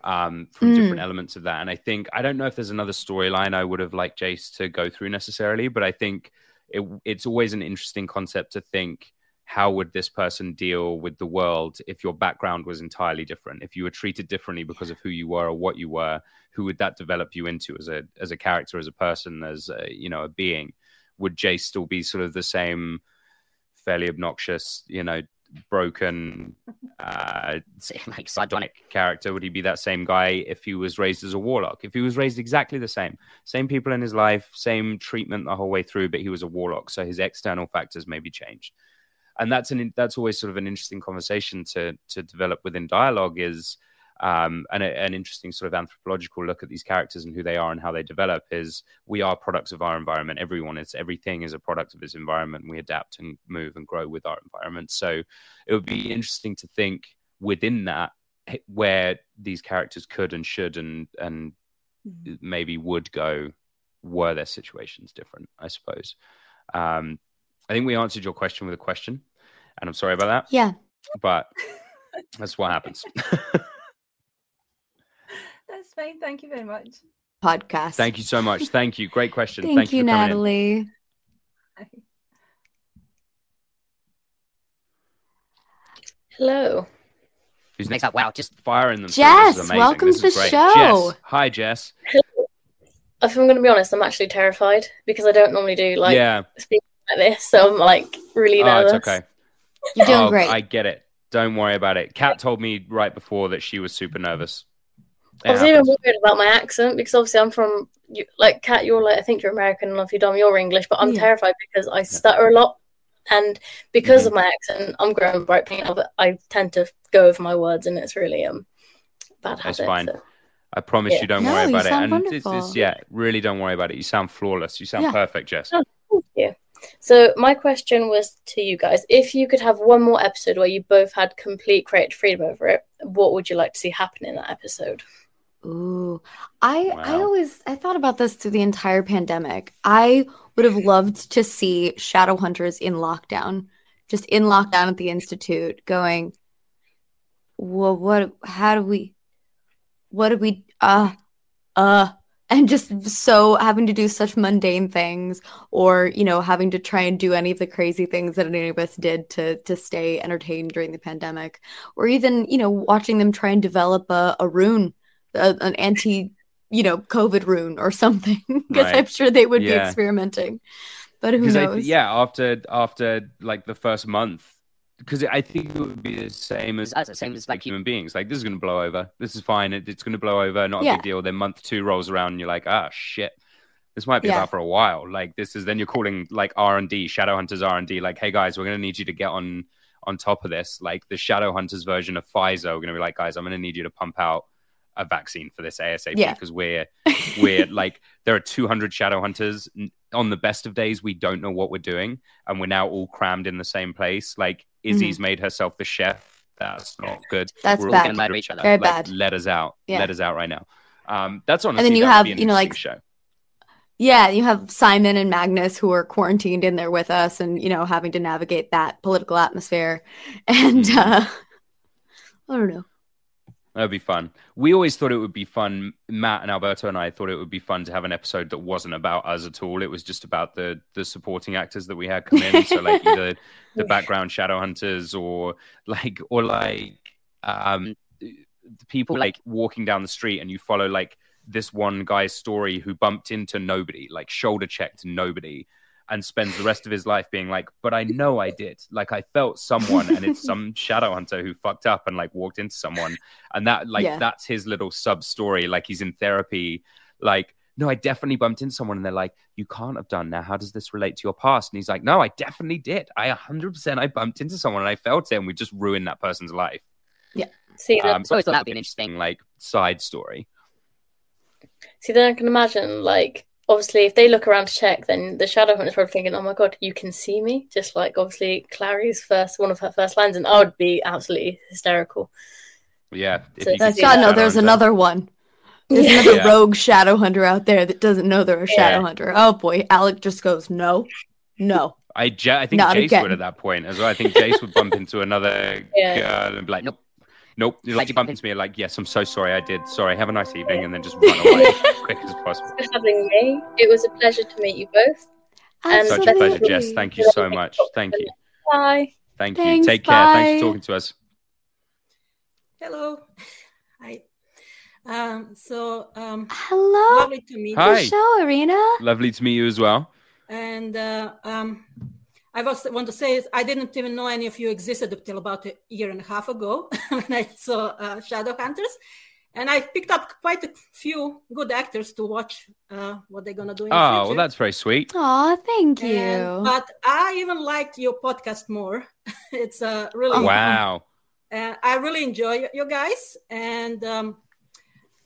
um from Mm. different elements of that. And I think I don't know if there's another storyline I would have liked Jace to go through necessarily, but I think it it's always an interesting concept to think how would this person deal with the world if your background was entirely different? If you were treated differently because of who you were or what you were who would that develop you into as a as a character as a person as a, you know a being? Would Jace still be sort of the same fairly obnoxious you know broken uh like sardonic character? Would he be that same guy if he was raised as a warlock? If he was raised exactly the same same people in his life same treatment the whole way through but he was a warlock so his external factors maybe changed and that's an that's always sort of an interesting conversation to to develop within dialogue is um, and a, an interesting sort of anthropological look at these characters and who they are and how they develop is we are products of our environment. Everyone is everything is a product of its environment. We adapt and move and grow with our environment. So it would be interesting to think within that where these characters could and should and and maybe would go were their situations different. I suppose. Um, I think we answered your question with a question, and I'm sorry about that. Yeah. but that's what happens. That's fine. Thank you very much. Podcast. Thank you so much. Thank you. Great question. Thank, Thank, you, for coming in. Natalie. Hello. Who's Next up, wow, just firing them. Jess, this is amazing. welcome to the great. show. Jess. Hi, Jess. If I'm going to be honest, I'm actually terrified because I don't normally do like Yeah. speak like this, so I'm like really nervous. Oh, nervous. it's okay. You're doing Oh, great. I get it. Don't worry about it. Kat told me right before that she was super nervous. It I was even worried about my accent because obviously I'm from you, like Kat. You're like I think you're American, and obviously Dom, you're English, but I'm Yeah. terrified because I stutter a lot, and because Mm-hmm. of my accent, I'm growing bright pink. but I tend to go over my words, and it's really um bad habit. It's fine. so- I promise Yeah. you don't No, worry you about it. And it's, it's, yeah, really don't worry about it. You sound flawless. You sound Yeah. perfect, Jess. Oh, thank you. So my question was to you guys: If you could have one more episode where you both had complete creative freedom over it, what would you like to see happen in that episode? Ooh, I I always I thought about this through the entire pandemic. I would have loved to see shadow hunters in lockdown, just in lockdown at the institute, going, well, what? How do we? What do we? Uh, uh, and just so having to do such mundane things, or you know, having to try and do any of the crazy things that any of us did to to stay entertained during the pandemic, or even you know, watching them try and develop a, a rune a, an anti you know covid rune or something because Right. i'm sure they would be experimenting but who Because I, knows yeah, after after like the first month, because I think it would be the same as, As the same as, like human beings. Like this is going to blow over. This is fine. It, it's going to blow over. Not a Yeah. big deal. Then month two rolls around, and you're like, ah, shit. This might be Yeah. about for a while. Like this is then you're calling like R and D, Shadowhunters R and D. Like, hey guys, we're going to need you to get on on top of this. Like the Shadow Hunters version of Pfizer, we're going to be like, guys, I'm going to need you to pump out a vaccine for this ASAP Yeah. because we're we're like there are 200 Shadow Hunters. On the best of days, we don't know what we're doing, and we're now all crammed in the same place. Like Izzy's made herself the chef. That's not good. Mm-hmm. That's We're all bad. mad each other. Very Like, bad. Let us out. Yeah. Let us out right now. Um, that's honestly. And then you have, you know, like- show. Yeah, you have Simon and Magnus who are quarantined in there with us and, you know, having to navigate that political atmosphere. And Mm-hmm. uh I don't know. That'd be fun. We always thought it would be fun. Matt and Alberto and I thought it would be fun to have an episode that wasn't about us at all. It was just about the the supporting actors that we had come in. so like either the background shadow hunters or like or like um the people like walking down the street and you follow like this one guy's story who bumped into nobody, like shoulder checked nobody, and spends the rest of his life being like, but I know I did. Like I felt someone, and it's some shadow hunter who fucked up and like walked into someone, and that like Yeah. that's his little sub story. Like he's in therapy, like. No, I definitely bumped into someone, and they're like, "You can't have done. Now, how does this relate to your past?" And he's like, "No, I definitely did. I 100% I bumped into someone, and I felt it, and we just ruined that person's life." Yeah. See, Um, that's always so thought that that'd be be an interesting. like side story. See, then I can imagine, like, obviously, if they look around to check, then the Shadowhunter's probably thinking, "Oh my god, you can see me!" Just like obviously Clary's first, one of her first lines, and I would be absolutely hysterical. Yeah. if So you that's- could God, no, Shadow there's Hunter. another one. There's Yeah. another Yeah. rogue shadow hunter out there that doesn't know they're a shadow Yeah. hunter. Oh boy, Alec just goes, no, no. I, Ja- I think Not Jace again. would at that point as well. I think Jace would bump into another Yeah. girl and be like, nope, nope. Like, you bump into me, like, yes, I'm so sorry, I did. Sorry, have a nice evening, and then just run away as quick as possible. for having me. It was a pleasure to meet you both. And Such a pleasure, Jess. Thank you so much. Thank you. Bye. Thank Thanks, you. Take care. Thanks for talking to us. Hello. Hi. Um, so, um, Hello. lovely to meet Hi. you. Show Arena. Lovely to meet you as well. And uh, um, I was want to say is I didn't even know any of you existed until about a year and a half ago when I saw uh, Shadowhunters, and I picked up quite a few good actors to watch uh, what they're gonna do in Oh, future. well, that's very sweet. Oh, thank you. And- but I even liked your podcast more. it's uh, really Wow. uh, I really enjoy y- you guys, and um,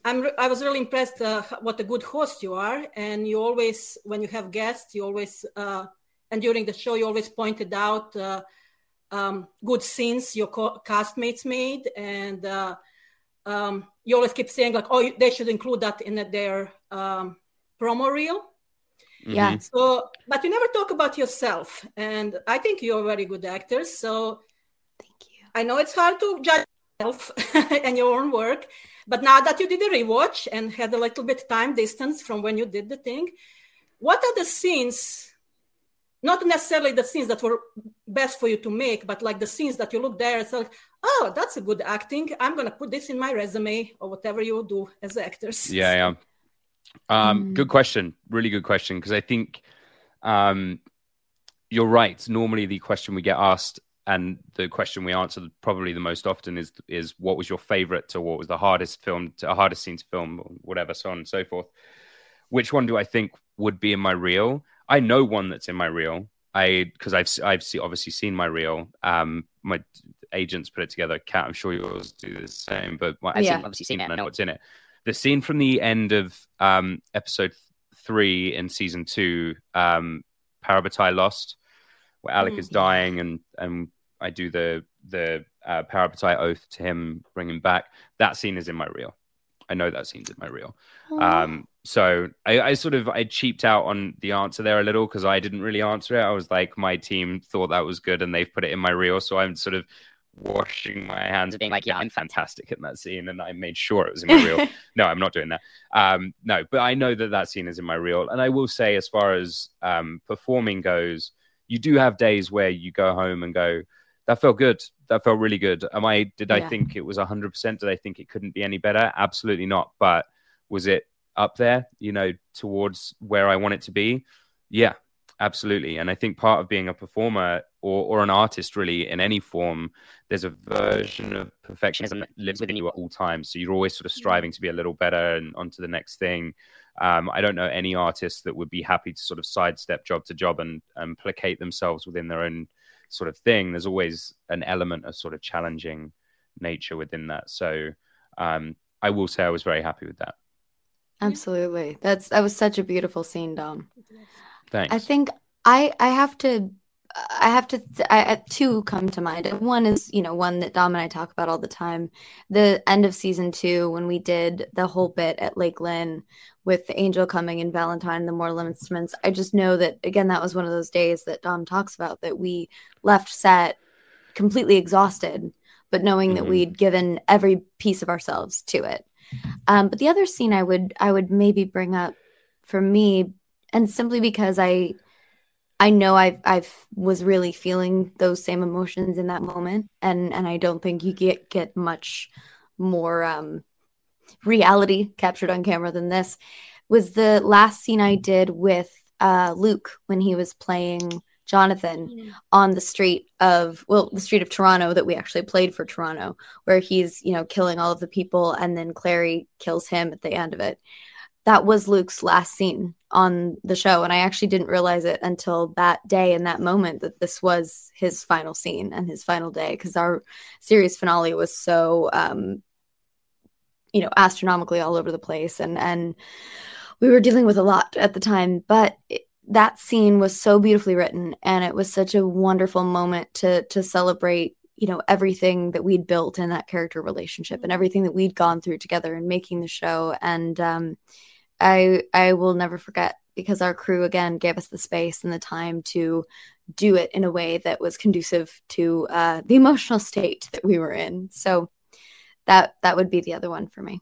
I'm re- I was really impressed uh, what a good host you are. And you always, when you have guests, you always uh, and during the show, you always pointed out uh, um, good scenes your co- castmates made, and uh, um, you always keep saying like, "Oh, they should include that in their um, promo reel." Yeah. So, but you never talk about yourself, and I think you're a very good actor. So, thank you. I know it's hard to judge yourself and your own work, but now that you did a rewatch and had a little bit time distance from when you did the thing, what are the scenes? Not necessarily the scenes that were best for you to make, but like the scenes that you look there and say, "Oh, that's a good acting. I'm gonna put this in my resume or whatever you do as actors." Yeah, yeah. Um, Good question. Really good question. Because I think um, you're right. Normally, the question we get asked and the question we answer probably the most often is is what was your favorite to what was the hardest film to hardest scene to film, whatever, so on and so forth. Which one do I think would be in my reel? I know one that's in my reel. I because I've I've see, obviously seen my reel. Um, my agents put it together. Kat, I'm sure yours do the same. But well, I've Yeah. seen- obviously seen it. I know what's in it. The scene from the end of um, episode three in season two, um, Parabatai Lost, where Alec is Mm. dying, and and I do the the uh, Parabatai oath to him, bring him back. That scene is in my reel. I know that scene's in my reel. Um, so I, I sort of I cheaped out on the answer there a little because I didn't really answer it. I was like, my team thought that was good and they've put it in my reel, so I'm sort of washing my hands, being like, yeah, I'm fantastic in that scene, and I made sure it was in my reel. no, I'm not doing that. Um, no, but I know that that scene is in my reel, and I will say, as far as um, performing goes, you do have days where you go home and go, that felt good. That felt really good. Am I? Did I think it was 100? percent Did I think it couldn't be any better? Absolutely not. But was it up there? You know, towards where I want it to be? Yeah, absolutely. And I think part of being a performer or or an artist, really, in any form, there's a version of perfectionism that lives within you at all times. So you're always sort of striving to be a little better and onto the next thing. Um, I don't know any artist that would be happy to sort of sidestep job to job and, and placate themselves within their own sort of thing, there's always an element of sort of challenging nature within that. So um, I will say I was very happy with that. Absolutely. That's that was such a beautiful scene, Dom. Thanks. I think I I have to I have to I, I- two come to mind. One is you know one that Dom and I talk about all the time. The end of season two when we did the whole bit at Lake Lyn with Angel coming and Valentine the more limits. I just know that again that was one of those days that Dom talks about that we left set completely exhausted, but knowing that Mhm. we'd given every piece of ourselves to it. Um, but the other scene I would I would maybe bring up for me, and simply because I I know I've I've was really feeling those same emotions in that moment, and and I don't think you get get much more um, reality captured on camera than this. Was the last scene I did with uh, Luke when he was playing Jonathan on the street of well the street of Toronto that we actually played for Toronto where he's you know killing all of the people and then Clary kills him at the end of it that was Luke's last scene on the show and I actually didn't realize it until that day and that moment that this was his final scene and his final day because our series finale was so um you know astronomically all over the place and and we were dealing with a lot at the time but it, that scene was so beautifully written and it was such a wonderful moment to to celebrate you know everything that we'd built in that character relationship and everything that we'd gone through together in making the show and um i i will never forget because our crew again gave us the space and the time to do it in a way that was conducive to uh, the emotional state that we were in so that that would be the other one for me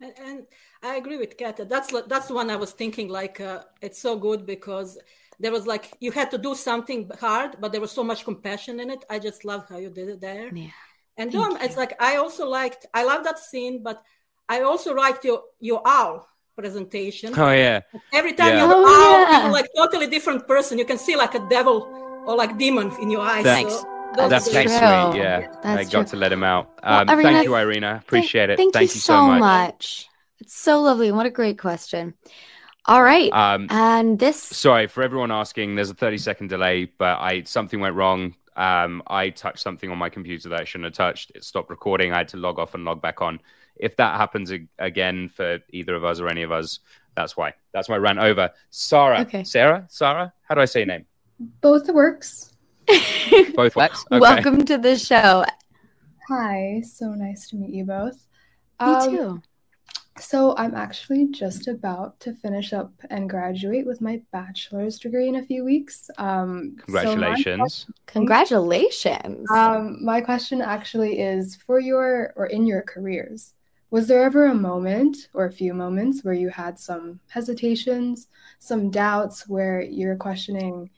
And, and I agree with Kat. That's that's the one I was thinking. Like uh, it's so good because there was like you had to do something hard, but there was so much compassion in it. I just love how you did it there. Yeah. And Dom, it's like I also liked. I love that scene, but I also liked your your owl presentation. Oh yeah. Every time Yeah. you're Oh, owl, yeah. you're like totally different person. You can see like a devil or like demon in your eyes. That's, So those that's are pretty the- sweet. Yeah, I got true. to let him out. Well, Um, Irina, thank you, Irina. Appreciate it. thank, you so much. it's so lovely what a great question all right Um, and this Sorry for everyone asking. There's a 30 second delay, but I something went wrong. Um, I touched something on my computer that I shouldn't have touched. It stopped recording. I had to log off and log back on. If that happens ag- again for either of us or any of us, that's why. That's my rant over. Sarah, Okay. Sarah, Sarah. How do I say your name? Both works. Both works. Okay. welcome to the show Hi, so nice to meet you both. you Um, too So, I'm actually just about to finish up and graduate with my bachelor's degree in a few weeks. Um, so my Congratulations. congratulations Um, my question actually is for your or in your careers, was there ever a moment or a few moments where you had some hesitations, some doubts where you're questioning,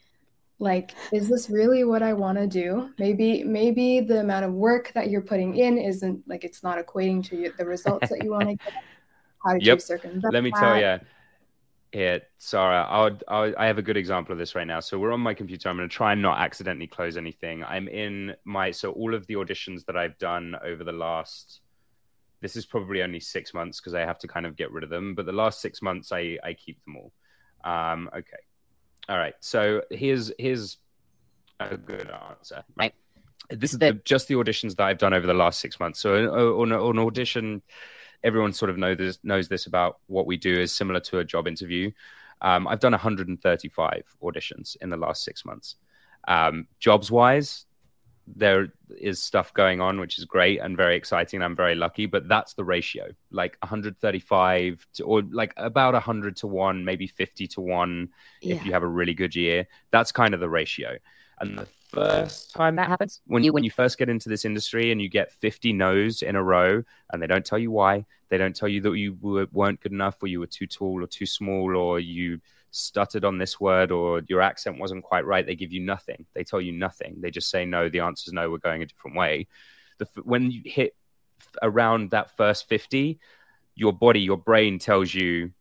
like, is this really what I want to do? Maybe, maybe the amount of work that you're putting in isn't like it's not equating to you- the results that you want to get. How did you Yep. circumvent Let me tell you. it Sarah, I would, I would- I have a good example of this right now. So we're on my computer. I'm going to try and not accidentally close anything. I'm in my so all of the auditions that I've done over the last. This is probably only six months because I have to kind of get rid of them. But the last six months, I I keep them all. Um, okay, all right. So here's here's a good answer. Right. This is the, just the auditions that I've done over the last six months. So uh, on, on an audition, everyone sort of knows this, knows this about what we do is similar to a job interview. Um, I've done 135 auditions in the last six months. Um, jobs wise, there is stuff going on, which is great and very exciting. I'm very lucky, but that's the ratio like 135 to, or like about 100 to one, maybe 50 to one if you have a really good year. That's kind of the ratio. And the first time that happens, when you when you first get into this industry and you get 50 no's in a row, and they don't tell you why, they don't tell you that you were, weren't good enough, or you were too tall or too small, or you stuttered on this word, or your accent wasn't quite right. They give you nothing. They tell you nothing. They just say no. The answer is no. We're going a different way. The when you hit around that first 50, your body, your brain tells you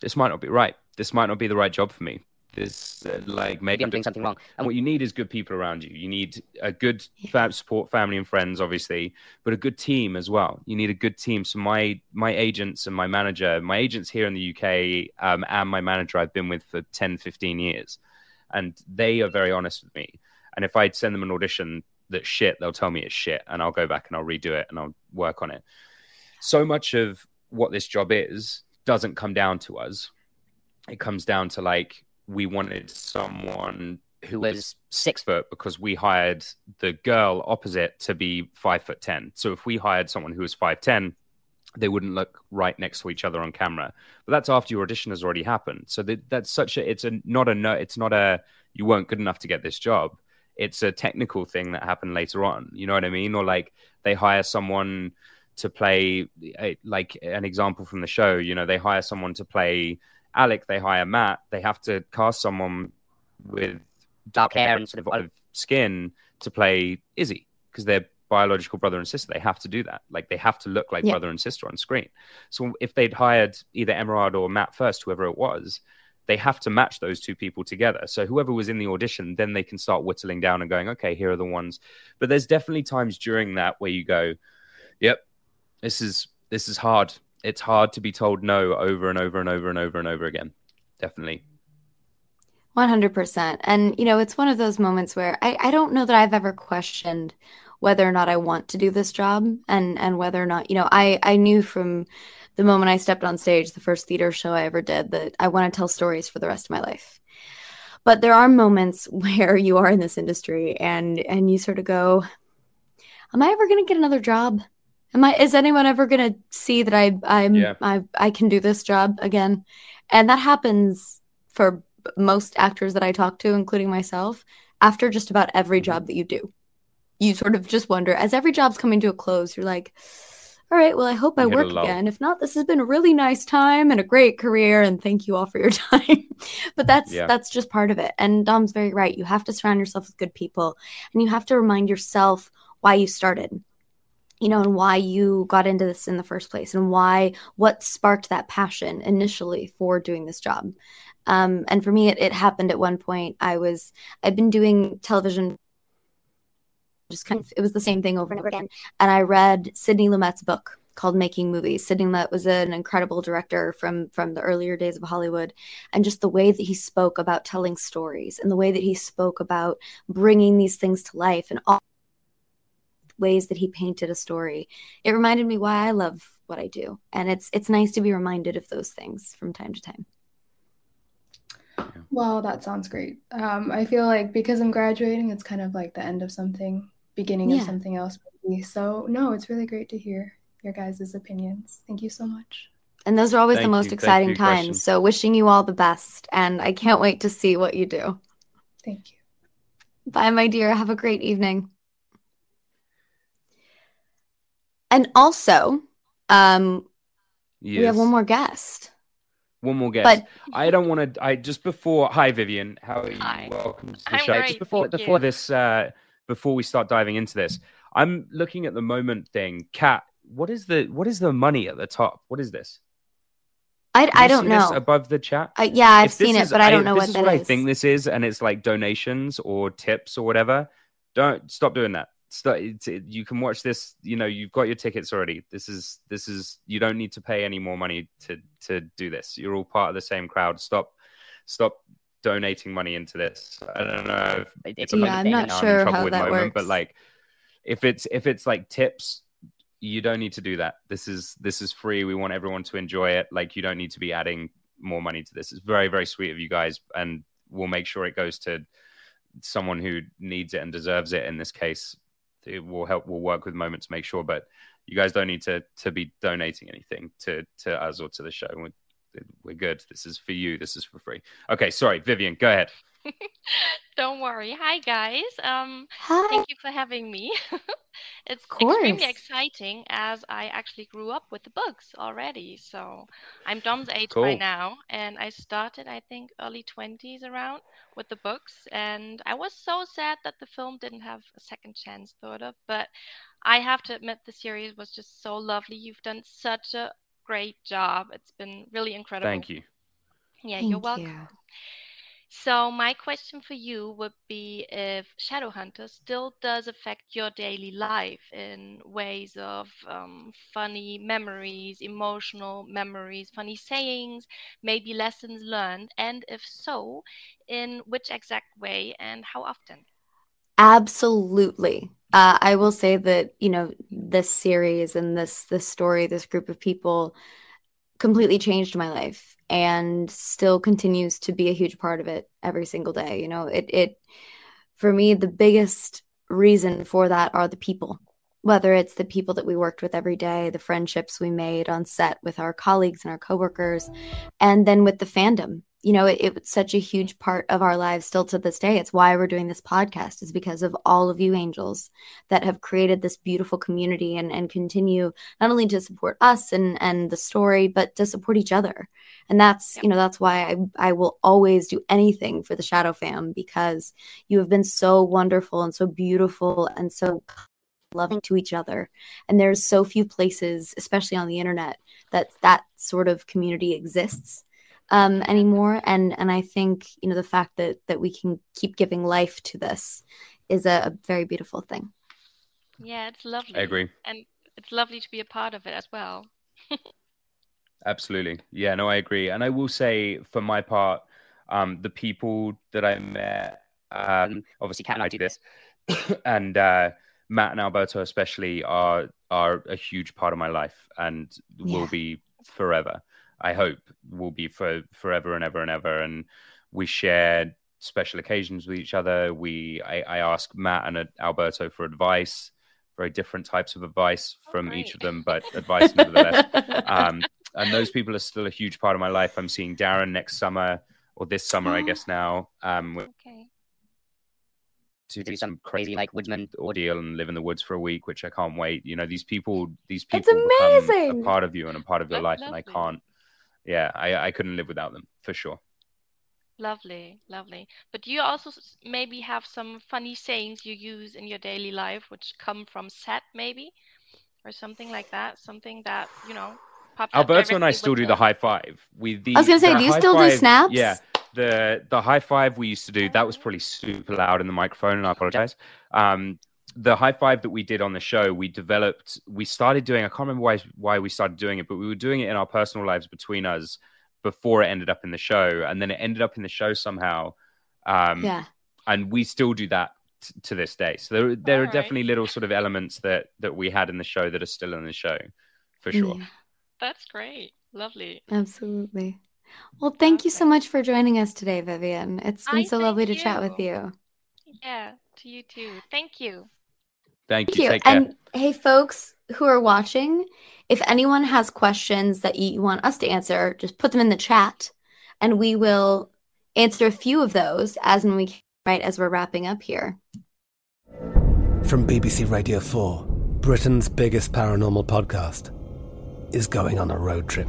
this might not be right. This might not be the right job for me. This, uh, like, maybe I'm doing something wrong. And what you need is good people around you. You need a good fa- support, family and friends, obviously, but a good team as well. You need a good team. So my my agents and my manager, my agents here in the UK, um, and my manager, I've been with for 10, 15 years. and they are very honest with me. And if I send them an audition that's shit, they'll tell me it's shit, and I'll go back and I'll redo it and I'll work on it. So much of what this job is doesn't come down to us. It comes down to like we wanted someone who was six foot because we hired the girl opposite to be five foot ten. So if we hired someone who was five ten, they wouldn't look right next to each other on camera. But that's after your audition has already happened. So that, that's such a it's a not a no it's not a you weren't good enough to get this job. It's a technical thing that happened later on. You know what I mean? Or like they hire someone to play eh, like an example from the show. You know, they hire someone to play Alec. They hire Matt. They have to cast someone with dark hair and sort of olive skin to play Izzy because they're biological brother and sister. They have to do that. Like they have to look like Yeah. brother and sister on screen. So if they'd hired either Emeraude or Matt first, whoever it was, they have to match those two people together. So whoever was in the audition, then they can start whittling down and going, okay, here are the ones. But there's definitely times during that where you go, yep, this is this is hard. It's hard to be told no over and over and over and over and over again. Definitely. 100%. And, you know, it's one of those moments where I, I don't know that I've ever questioned whether or not I want to do this job and, and whether or not, you know, I, I knew from the moment I stepped on stage, the first theater show I ever did, that I want to tell stories for the rest of my life. But there are moments where you are in this industry and, and you sort of go, am I ever going to get another job? Am I, is anyone ever going to see that I, I'm, Yeah. I, I can do this job again? And that happens for most actors that I talk to, including myself, after just about every job that you do. You sort of just wonder, as every job's coming to a close, you're like, all right, well, I hope I hit work again. If not, this has been a really nice time and a great career, and thank you all for your time. but that's Yeah. that's just part of it. And Dom's very right. You have to surround yourself with good people, and you have to remind yourself why you started you know, and why you got into this in the first place and why what sparked that passion initially for doing this job. Um, and for me, it, it happened at one point. I was, I'd been doing television, just kind of, it was the same thing over and over again. And I read Sidney Lumet's book called Making Movies. Sidney Lumet was an incredible director from from the earlier days of Hollywood, and just the way that he spoke about telling stories and the way that he spoke about bringing these things to life and all ways that he painted a story. It reminded me why I love what I do. And it's it's nice to be reminded of those things from time to time. Well, that sounds great. Um, I feel like because I'm graduating, it's kind of like the end of something, beginning Yeah. of something else. Maybe. So, no, it's really great to hear your guys' opinions. Thank you so much. And those are always Thank the most you. Exciting for your question. times. So wishing you all the best and I can't wait to see what you do. Thank you. Bye my dear. Have a great evening. And also, um we have one more guest. One more guest. But- I don't want to. I just before. Hi, Vivian. How are you? Welcome to the I'm show. great, just before thank before you. this, uh, before we start diving into this, I'm looking at the moment thing. Kat, what is the what is the money at the top? What is this? I, I don't see this know. above the chat. Uh, yeah, I've If this seen it, is- but I don't if know this what is that what I think this is, and it's like donations or tips or whatever. Don't stop doing that. Stop, it's, it, you can watch this. You know, you've got your tickets already. This is this is. You don't need to pay any more money to to do this. You're all part of the same crowd. Stop stop donating money into this. I don't know. If it's a Yeah, I'm not sure how that moment, but like if it's if it's like tips you don't need to do that this is this is free we want everyone to enjoy it like you don't need to be adding more money to this it's very very sweet of you guys and we'll make sure it goes to someone who needs it and deserves it in this case it will help we'll work with moment to make sure but you guys don't need to to be donating anything to to us or to the show. We're, we're good. This is for you. This is for free. Okay sorry vivian go ahead Don't worry. Hi, guys. Um, Hi. Thank you for having me. it's extremely exciting as I actually grew up with the books already. So I'm Dom's age by now, and I started, I think, early 20s around with the books. And I was so sad that the film didn't have a second chance, sort of. But I have to admit, the series was just so lovely. You've done such a great job. It's been really incredible. thank you Yeah, you're welcome. you. So my question for you would be if Shadowhunter still does affect your daily life in ways of um, funny memories, emotional memories, funny sayings, maybe lessons learned, and if so, in which exact way and how often? Absolutely. Uh, I will say that you know this series and this this story, this group of people, completely changed my life and still continues to be a huge part of it every single day. You know, it it for me the biggest reason for that are the people. Whether it's the people that we worked with every day, the friendships we made on set with our colleagues and our coworkers, and then with the fandom you know, it, it, was such a huge part of our lives still to this day. It's why we're doing this podcast, is because of all of you angels that have created this beautiful community and, and continue not only to support us and, and the story, but to support each other. And that's, you know, that's why I, I will always do anything for the Shadow Fam because you have been so wonderful and so beautiful and so loving to each other. And there's so few places, especially on the internet, that that sort of community exists um, anymore. And and I think you know the fact that that we can keep giving life to this is a, a very beautiful thing. Yeah, it's lovely. I agree, and it's lovely to be a part of it as well. Absolutely, yeah, no, I agree, and I will say for my part, um, the people that I met, um, obviously, Kat and I do this, and uh, Matt and Alberto especially are are a huge part of my life and yeah. will be forever. I hope will be for forever and ever and ever. And we share special occasions with each other. We I, I ask Matt and Alberto for advice, very different types of advice from each of them, but advice nevertheless. um, and those people are still a huge part of my life. I'm seeing Darren next summer or this summer, I guess now. Um, okay. To do some crazy like woodsman ordeal and live in the woods for a week, which I can't wait. You know, these people, these people, it's amazing. a part of you and a part of your That's life, lovely. and I can't yeah, I, I couldn't live without them for sure. Lovely, lovely. But you also maybe have some funny sayings you use in your daily life which come from set, maybe? Or something like that? Something that, you know, pops up Alberto and I still do the high five. We the, I was gonna say, do you high still do snaps? Yeah, the the high five we used to do that was probably super loud in the microphone, and I apologize. Um, the high five that we did on the show, we developed. We started doing. I can't remember why why we started doing it, but we were doing it in our personal lives between us before it ended up in the show, and then it ended up in the show somehow. Um, Yeah. and we still do that t- to this day. So there, there are Alright. definitely little sort of elements that that we had in the show that are still in the show, for sure. Yeah, That's great. Lovely. absolutely. Well, thank you so much for joining us today, Vivian. It's been I so thank lovely to chat with you. you. Yeah, to you too. Thank you. Thank Thank you. you. Take care. And hey, folks who are watching, if anyone has questions that you want us to answer, just put them in the chat and we will answer a few of those as when we right as we're wrapping up here. From BBC Radio 4, Britain's biggest paranormal podcast is going on a road trip.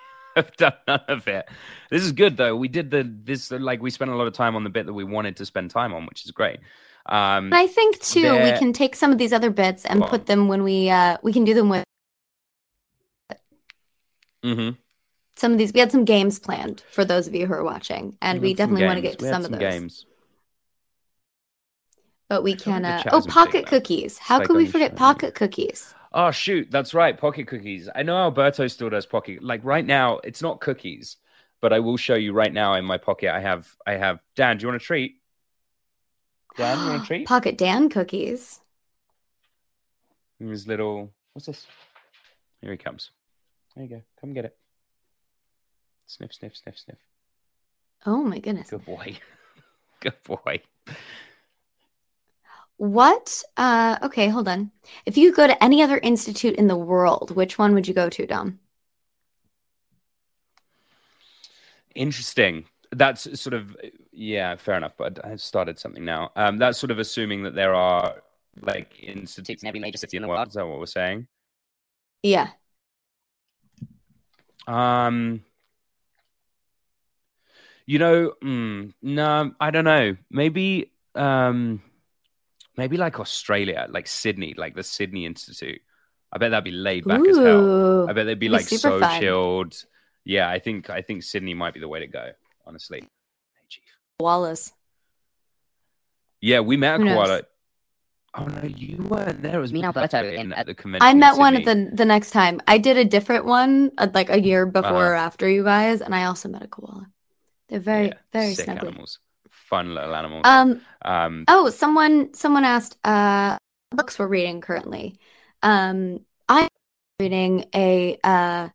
I've done none of it. This is good though. We did the this like we spent a lot of time on the bit that we wanted to spend time on, which is great. Um, But I think too, we can take some of these other bits and put them when we uh we can do them with mhm. some of these. We had some games planned for those of you who are watching, and we some definitely want to get to had some of those. games. But we can. Uh, oh, pocket cookies. How could we forget pocket cookies? Oh shoot, that's right, pocket cookies. I know Alberto still does pocket. Like right now, it's not cookies, but I will show you right now in my pocket. I have, I have. Dan, do you want a treat? Dan, you want a treat? Pocket Dan cookies. His little. What's this? Here he comes. There you go. Come get it. Sniff, sniff, sniff, sniff. Oh my goodness. Good boy. Good boy. What? Uh, okay, hold on. If you go to any other institute in the world, which one would you go to, Dom? Interesting. That's sort of yeah, fair enough. But I started something now. Um, that's sort of assuming that there are like institutes in every major city in the world. Is that what we're saying? Yeah. Um, you know, mm, no, I don't know. Maybe, um, maybe like Australia, like Sydney, like the Sydney Institute. I bet that'd be laid back as hell. I bet they'd be like so fun. chilled. Yeah, I think I think Sydney might be the way to go. Honestly, Wallace. yeah, we met a koala. Oh no, you weren't there. It was Me and Alberto in at the convention. I met one at the the next time. I did a different one, like a year before or Uh-huh. after you guys, and I also met a koala. They're very, very sick snuggly. animals, fun little animals. Um, um, Oh, someone someone asked uh books we're reading currently. Um I'm reading a uh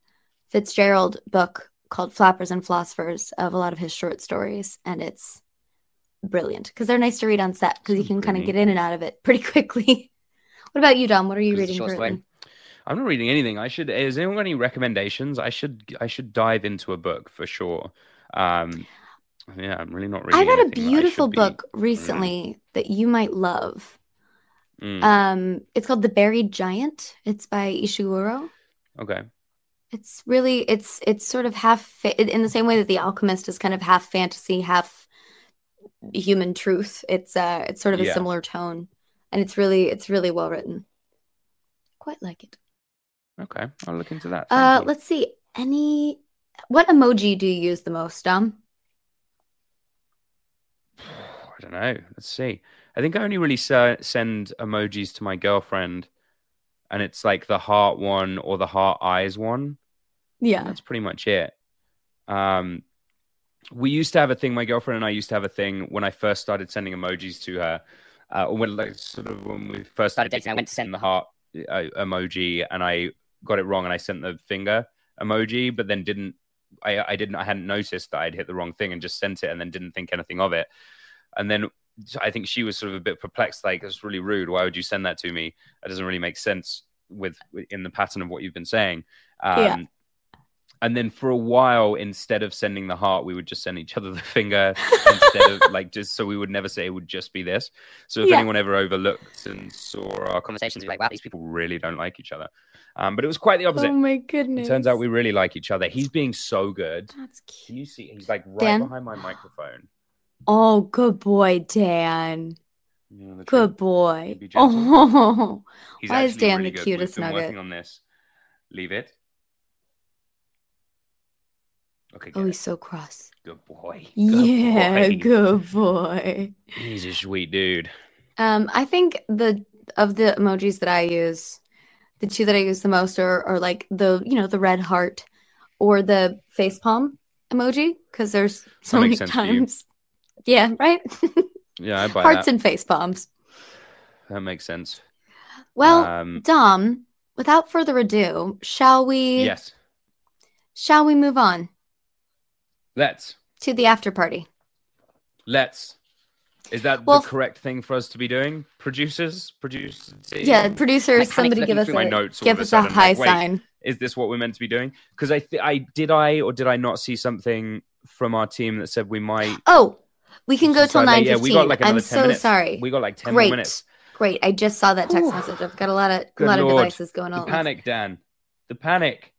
Fitzgerald book called Flappers and Philosophers of a lot of his short stories and it's brilliant because they're nice to read on set because you can kind of get in and out of it pretty quickly. what about you, Dom? What are you reading currently? I'm not reading anything. I should. Is anyone got any recommendations? I should. I should dive into a book for sure. Um, yeah, I'm really not reading. I read a anything that I beautiful should be book reading. recently that you might love. Mm, Um, it's called The Buried Giant. It's by Ishiguro. okay. It's really it's it's sort of half fa- in the same way that The Alchemist is kind of half fantasy, half human truth. It's uh it's sort of a Yeah. similar tone, and it's really it's really well written. Quite like it. Okay. I'll look into that. Uh, you. let's see. Any what emoji do you use the most, Dom? I don't know. Let's see. I think I only really se- send emojis to my girlfriend, and it's like the heart one or the heart eyes one. Yeah. That's pretty much it. Um, we used to have a thing. My girlfriend and I used to have a thing when I first started sending emojis to her. Uh, or when like sort of when we first started dating, I went to send the heart uh, emoji, and I got it wrong, and I sent the finger emoji, but then didn't. I I didn't. I hadn't noticed that I'd hit the wrong thing, and just sent it, and then didn't think anything of it. And then I think she was sort of a bit perplexed, like it's really rude. Why would you send that to me? That doesn't really make sense with in the pattern of what you've been saying. Um, Yeah. And then for a while, instead of sending the heart, we would just send each other the finger instead of like just so we would never say it would just be this. So if Yeah. anyone ever overlooked and saw our conversations, like, wow, these people really don't like each other. Um, but it was quite the opposite. Oh my It goodness. turns out we really like each other. He's being so good. That's cute. Can you see? He's like right Dan? behind my microphone. Oh, good boy, Dan. You know, the Good boy. Oh, He's why is Dan really the good. cutest We've been nugget? working on this. Leave it. Okay, Oh, good. he's so cross. Good boy. Good Yeah, boy. good boy. He's a sweet dude. Um, I think the of the emojis that I use, the two that I use the most are, are like the you know the red heart or the face palm emoji because there's so many makes sense for you. times. Yeah, right. Yeah, I buy Hearts that. and face palms. That makes sense. Well, Um, Dom, without further ado, shall we? Yes. Shall we move on Let's. to the after party? Let's. Is that Well, the correct thing for us to be doing? Producers? Producers? Yeah, producers, somebody give us my a notes give us a sudden, high like, sign. Is this what we're meant to be doing? Because I, th- I did I or did I not see something from our team that said we might Oh, we can go till nine yeah, we got like another I'm 10 so minutes. sorry. We got like 10 more Great, minutes. great. I just saw that text message. I've got a lot of a lot of devices going the on. panic, Dan. The panic.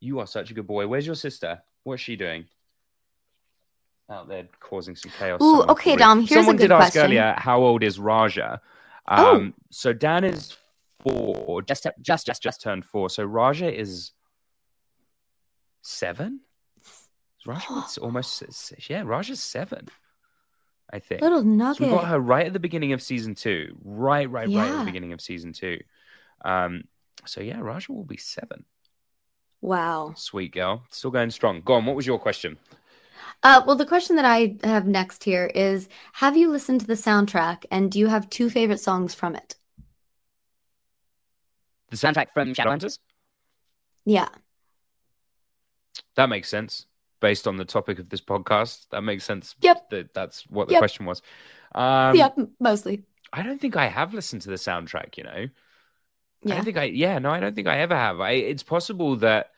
You are such a good boy. Where's your sister? What's she doing? Out there causing some chaos. Ooh, okay, probably. Dom, here's a Someone good did ask question. earlier, how old is Raja? Oh. Um, so Dan is four, just just just just turned four. So Raja is seven. Raja it's almost s- yeah, Raja's seven. I think. Little So we got her right at the beginning of season two. Right, right, right at the beginning of season two. Um, so yeah, Raja will be seven. Wow. Sweet girl. Still going strong. Go on, what was your question? Uh, well, the question that I have next here is Have you listened to the soundtrack and do you have two favorite songs from it? The soundtrack from Shadowhunters? Yeah. That makes sense. Based on the topic of this podcast, that makes sense. Yep. That that's what the Yep. question was. Um, yeah, mostly. I don't think I have listened to the soundtrack. You know, I don't think I. Yeah, no, I don't think I ever have. I. It's possible that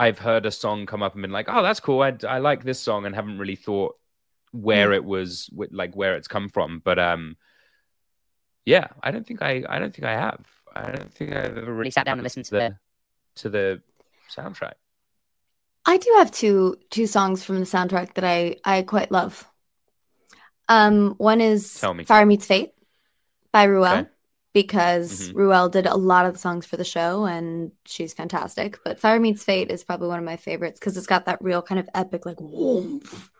I've heard a song come up and been like, "Oh, that's cool. I I like this song," and haven't really thought where Mm. it was, wh- like where it's come from. But um, yeah, I don't think I. I don't think I have. I don't think I've ever really sat down and listened to the to the soundtrack. I do have two two songs from the soundtrack that I I quite love. Um, one is Tell me. Fire Meets Fate by Ruelle Okay. Because Mhm. Ruelle did a lot of the songs for the show and she's fantastic. But Fire Meets Fate is probably one of my favorites because it's got that real kind of epic like woof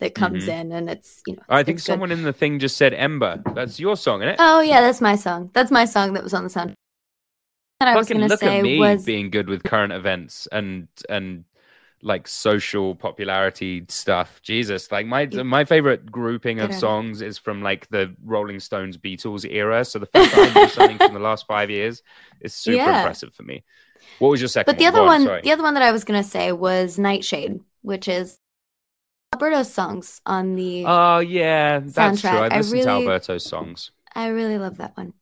that comes Mhm. in and it's you know I think it's good. someone in the thing just said Ember. That's your song, isn't it? Oh yeah, that's my song. That's my song that was on the sound. That I was gonna look say at me was being good with current events and and like social popularity stuff. Jesus, like my my favorite grouping of songs is from like the Rolling Stones Beatles era. So the fact that I know something from the last five years is super Yeah. impressive for me. What was your second? But the one? other one, sorry. the other one that I was gonna say was Nightshade, which is Alberto's songs on the. Oh yeah, that's true. Soundtrack. I I listened to really- Alberto's songs. I really love that one.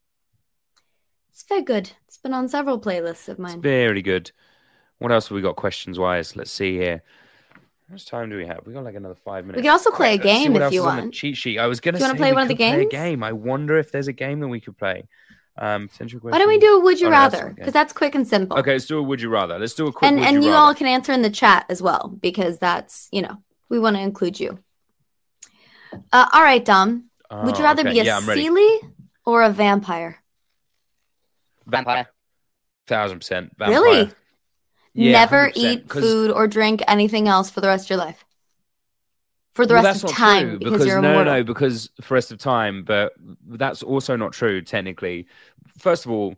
It's very good. It's been on several playlists of mine. Very good. What else have we got questions wise? Let's see here. How much time do we have? We got like another five minutes. We can also play a game if you is on want. cheat sheet. I was going to Do you wanna play one of the could play a games? game. I wonder if there's a game that we could play. Um, potential Why don't we do a Would You Oh, Rather? Because game. that's quick and simple. Okay, let's do a would you rather. Let's do a quick and would and you you all can answer in the chat as well because that's you know we want to include you. Uh, all right, Dom. Would Oh, you rather okay. be a Yeah, Seelie or a vampire? Vampire. Thousand percent. Vampire. Really? Yeah, Never 100%, eat food or drink anything else for the rest of your life. For the Well, rest of time true, because, because you're no, immortal. no, because for rest of time, but that's also not true technically. First of all,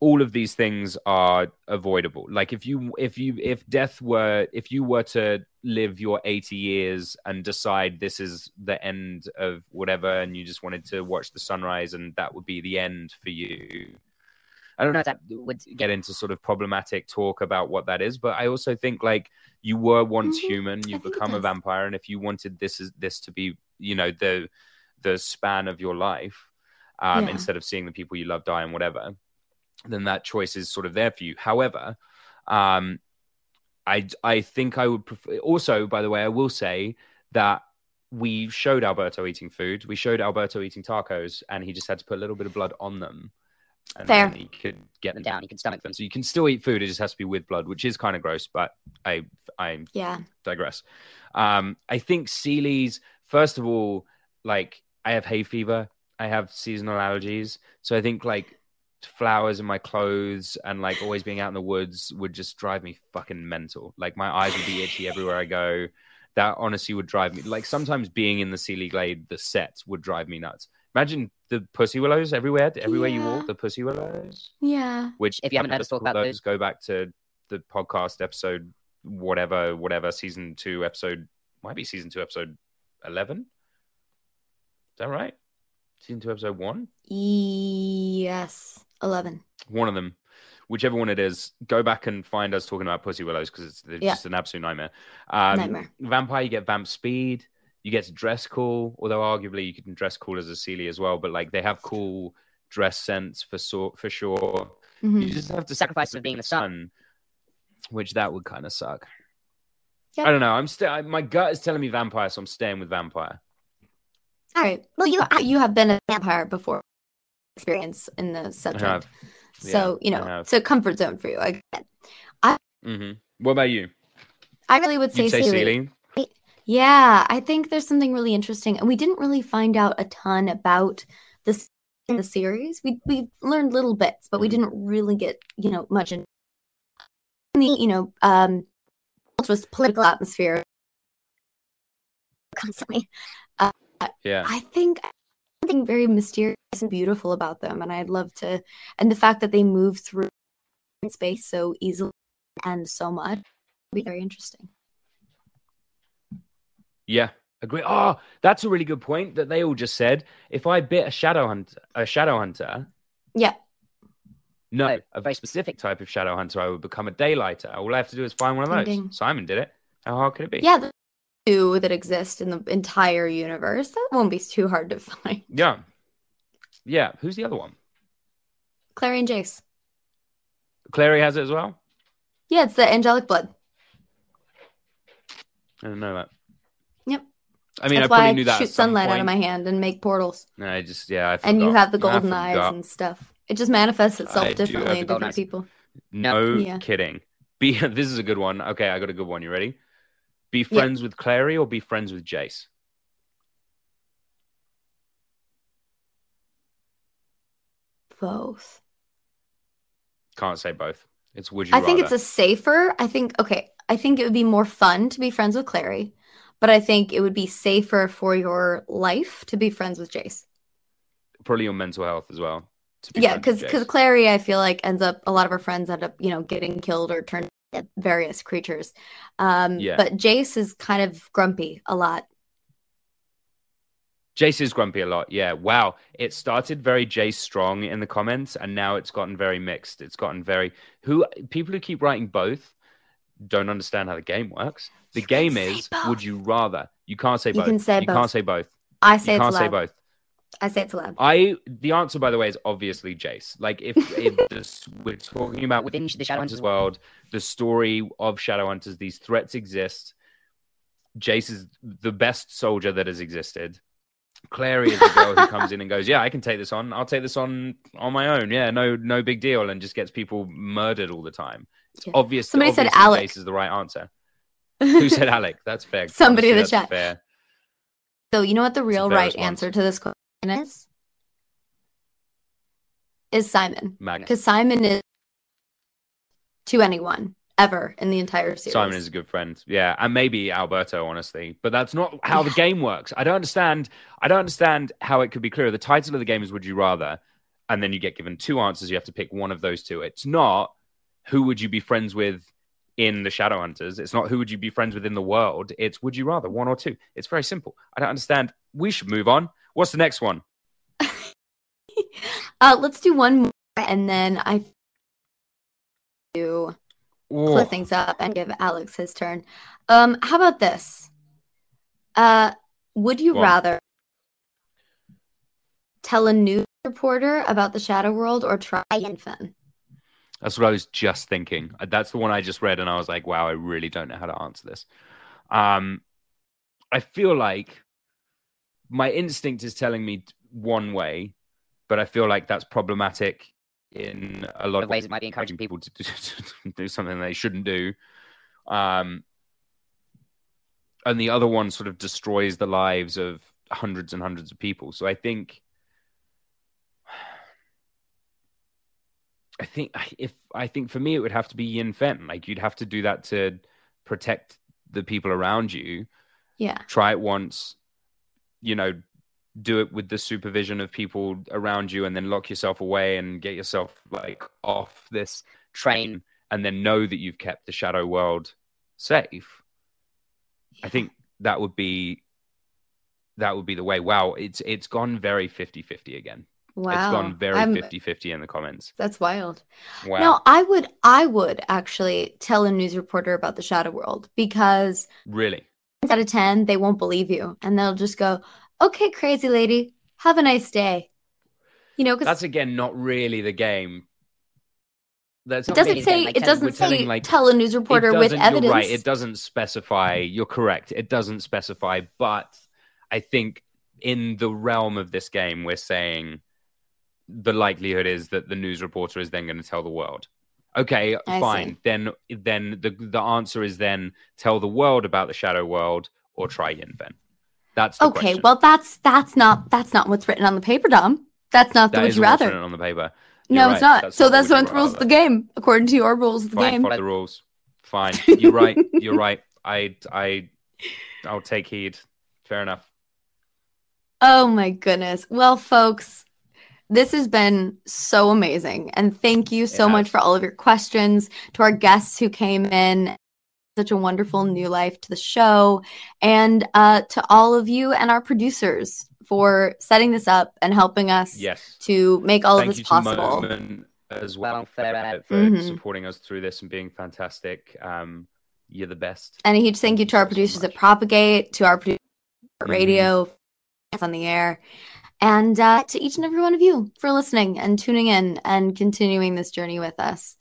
all of these things are avoidable. Like if you if you if death were if you were to live your 80 years and decide this is the end of whatever and you just wanted to watch the sunrise and that would be the end for you. I don't know if that would get into sort of problematic talk about what that is, but I also think like you were once Mm-hmm. human, you've become a vampire, and if you wanted this is this to be, you know, the the span of your life, um, Yeah. instead of seeing the people you love die and whatever, then that choice is sort of there for you. However, um, I I think I would prefer. Also, by the way, I will say that we showed Alberto eating food. We showed Alberto eating tacos, and he just had to put a little bit of blood on them. And Fair. then he could get them down. He can stomach them. So you can still eat food. It just has to be with blood, which is kind of gross. But I I Yeah. digress. Um, I think Seelie's first of all, like I have hay fever. I have seasonal allergies, so I think like flowers in my clothes and like always being out in the woods would just drive me fucking mental. Like my eyes would be itchy everywhere I go. That honestly would drive me. Like sometimes being in the Seelie Glade, the set would drive me nuts. Imagine the pussy willows everywhere, everywhere you walk, the pussy willows. Yeah. Which, If you haven't heard us talk about those, go back to the podcast episode, whatever, whatever, season two, episode might be season two, episode eleven. Is that right? Season two, episode one. Yes. 11. One of them, whichever one it is, go back and find us talking about pussy willows because it's, it's Yeah. just an absolute nightmare. Um, Nightmare. Vampire, you get vamp speed. You get to dress cool, although arguably you can dress cool as a Seelie as well. But like they have cool dress sense for so for sure. Mhm. You just have to sacrifice of being the sun, which that would kind of suck. Yep. I don't know. I'm still. My gut is telling me vampire, so I'm staying with vampire. All right. Well, you you have been a vampire before experience in the subject. have. So, Yeah, you I know, have. it's a comfort zone for you. I get it. I hmm What about you? I really would say, You'd say Seelie. Seelie? Yeah, I think there's something really interesting, and we didn't really find out a ton about this in the series. We we learned little bits, but we Mm-hmm. didn't really get you know much in the you know um just political atmosphere constantly. Uh, Yeah. I think something very mysterious and beautiful about them, and I'd love to, and the fact that they move through space so easily and so much would be very interesting. Yeah, agree. Oh, that's a really good point that they all just said. If I bit a shadow hunter, a shadow hunter, Yeah. no, a very specific type of shadow hunter, I would become a daylighter. All I have to do is find one of those. Ding. Simon did it. How hard could it be? Yeah, the two that exist in the entire universe. That won't be too hard to find. Yeah. Yeah. Who's the other one? Clary and Jace. Clary has it as well. Yeah, it's the angelic blood. I didn't know that. Yep. I mean, That's I probably why knew that. shoot at some sunlight out of my hand and make portals. And I just yeah. I and you have the golden eyes and stuff. It just manifests itself I differently in different eyes. people. No Yeah. kidding. Be this is a good one. Okay, I got a good one. You ready? Be friends with Clary or be friends with Jace? Both. Can't say both. It's would you I think it's a safer. I think okay. I think it would be more fun to be friends with Clary, but I think it would be safer for your life to be friends with Jace. probably your mental health as well. be Yeah, because because Clary, I feel like ends up a lot of her friends end up you know getting killed or turned various creatures. Um, Yeah. but Jace is kind of grumpy a lot. Jace is grumpy a lot. Yeah. Wow. It started very Jace strong in the comments, and now it's gotten very mixed. It's gotten very who people who keep writing both don't understand how the game works. The game is would you rather? You can't say You both. can say you both. can't say both. I say you it's can't say both. I say it's allowed. I the answer, by the way, is obviously Jace. Like if, if this, we're talking about within the Shadowhunters world, the story of Shadowhunters, these threats exist. Jace is the best soldier that has existed. Clary is the girl who comes in and goes, "Yeah, I can take this on. I'll take this on on my own. Yeah, no, no big deal," and just gets people murdered all the time. It's Yeah. obvious. Somebody said Alex is the right answer. Who said Alec? That's fair. Somebody in the chat. Fair. So you know what the real right response. answer to this question is? Is Simon. Because Simon is to anyone ever in the entire series. Simon is a good friend. Yeah, and maybe Alberto, honestly, but that's not how the game works. I don't understand. I don't understand how it could be clearer. The title of the game is "Would You Rather," and then you get given two answers. You have to pick one of those two. It's not who would you be friends with in the Shadowhunters. It's not who would you be friends with in the world. It's would you rather one or two. It's very simple. I don't understand. We should move on. What's the next one? Uh, let's do one more, and then I do close things up and give Alex his turn. Um, how about this? Uh, would you on. rather tell a news reporter about the Shadow World or try Fen? That's what I was just thinking. Uh, That's the one I just read, and I was like, "Wow, I really don't know how to answer this." Um, I feel like my instinct is telling me one way, but I feel like that's problematic in a lot of ways. It might be encouraging people to do, to do something they shouldn't do. Um, and the other one sort of destroys the lives of hundreds and hundreds of people. So I think I think if I think for me it would have to be Yin Fen. Like you'd have to do that to protect the people around you. Yeah. Try it once, you know, do it with the supervision of people around you and then lock yourself away and get yourself like off this train and then know that you've kept the shadow world safe. I think that would be that would be the way. Wow, it's it's gone very 50-50 again. It's Wow. gone very I'm- 50-50 in the comments. That's wild. Wow. No, I would I would actually tell a news reporter about the Shadow World because Really? out of 10 they won't believe you and they'll just go, "Okay, crazy lady, have a nice day." You know, cuz That's again not really the game. That's it doesn't say. Like, it doesn't we're telling, say like, tell a news reporter with evidence. You're right. It doesn't specify. You're correct. It doesn't specify. But I think in the realm of this game, we're saying the likelihood is that the news reporter is then going to tell the world, Okay, I fine. see. Then then the the answer is then tell the world about the shadow world or try Yin Fen. That's the Okay, question. well that's that's not that's not what's written on the paper, Dom. That's not the That would you rather. written on the paper. No, You're it's right, not. so that's what not would the you rules of the game, according to your rules of the Fine, game. fuck the rules. Fine. You're right. You're right. I I I'll take heed. Fair enough. Oh my goodness. Well, folks, this has been so amazing. And thank you so much for all of your questions to our guests who came in. Such a wonderful new life to the show. And uh, to all of you and our producers for setting this up and helping us Yes. to make all Thank of this to possible. Moment as well for, for Mhm. supporting us through this and being fantastic. Um, you're the best. And a huge thank you to our producers at Propagate, to our producers at Mm-hmm. radio, on the air, and uh, to each and every one of you for listening and tuning in and continuing this journey with us.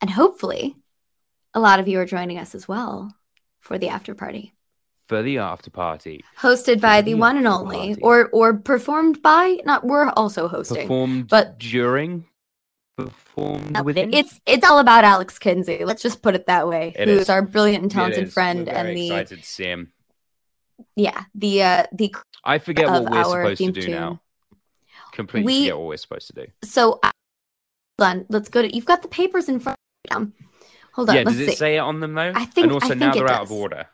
And hopefully, a lot of you are joining us as well for the after party, For the after party. hosted by the one and only, or or performed by. Not we're also hosting, Performed but during performed within. it's it's all about Alex Kinsey. Let's just put it that way. It who is. our brilliant and talented friend and the excited him. Yeah the uh the I forget what we're supposed to do tune. now. Completely We- forget what we're supposed to do. So, uh, hold on. Let's go to. You've got the papers in front. of you. Hold on. yeah, let's does see. it say it on them though? I think- And also I think now they're out of order.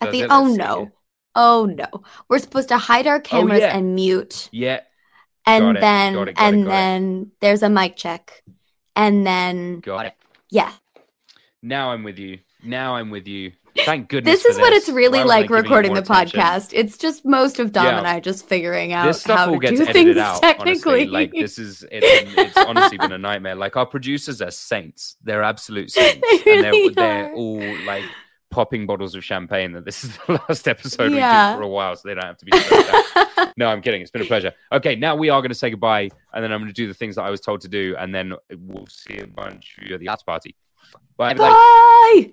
I Does think. Oh no. it. Oh no. We're supposed to hide our cameras yeah. and mute, Yeah. and Got it, then got it, got it, and it. then there's a mic check, and then Got it. yeah. Now I'm with you. Now I'm with you. Thank goodness. This is what it's really Why like recording the attention? podcast. It's just most of Dom Yeah. and I just figuring out This stuff how all to gets do things out. technically. Honestly, like this is it's, it's honestly been a nightmare. Like our producers are saints. They're absolute saints, They and they're really they're all like popping bottles of champagne. That this is the last episode Yeah. we do for a while, so they don't have to be. no, I'm kidding. It's been a pleasure. Okay, now we are going to say goodbye, and then I'm going to do the things that I was told to do, and then we'll see a bunch of you at the after party. Bye. everybody. Bye.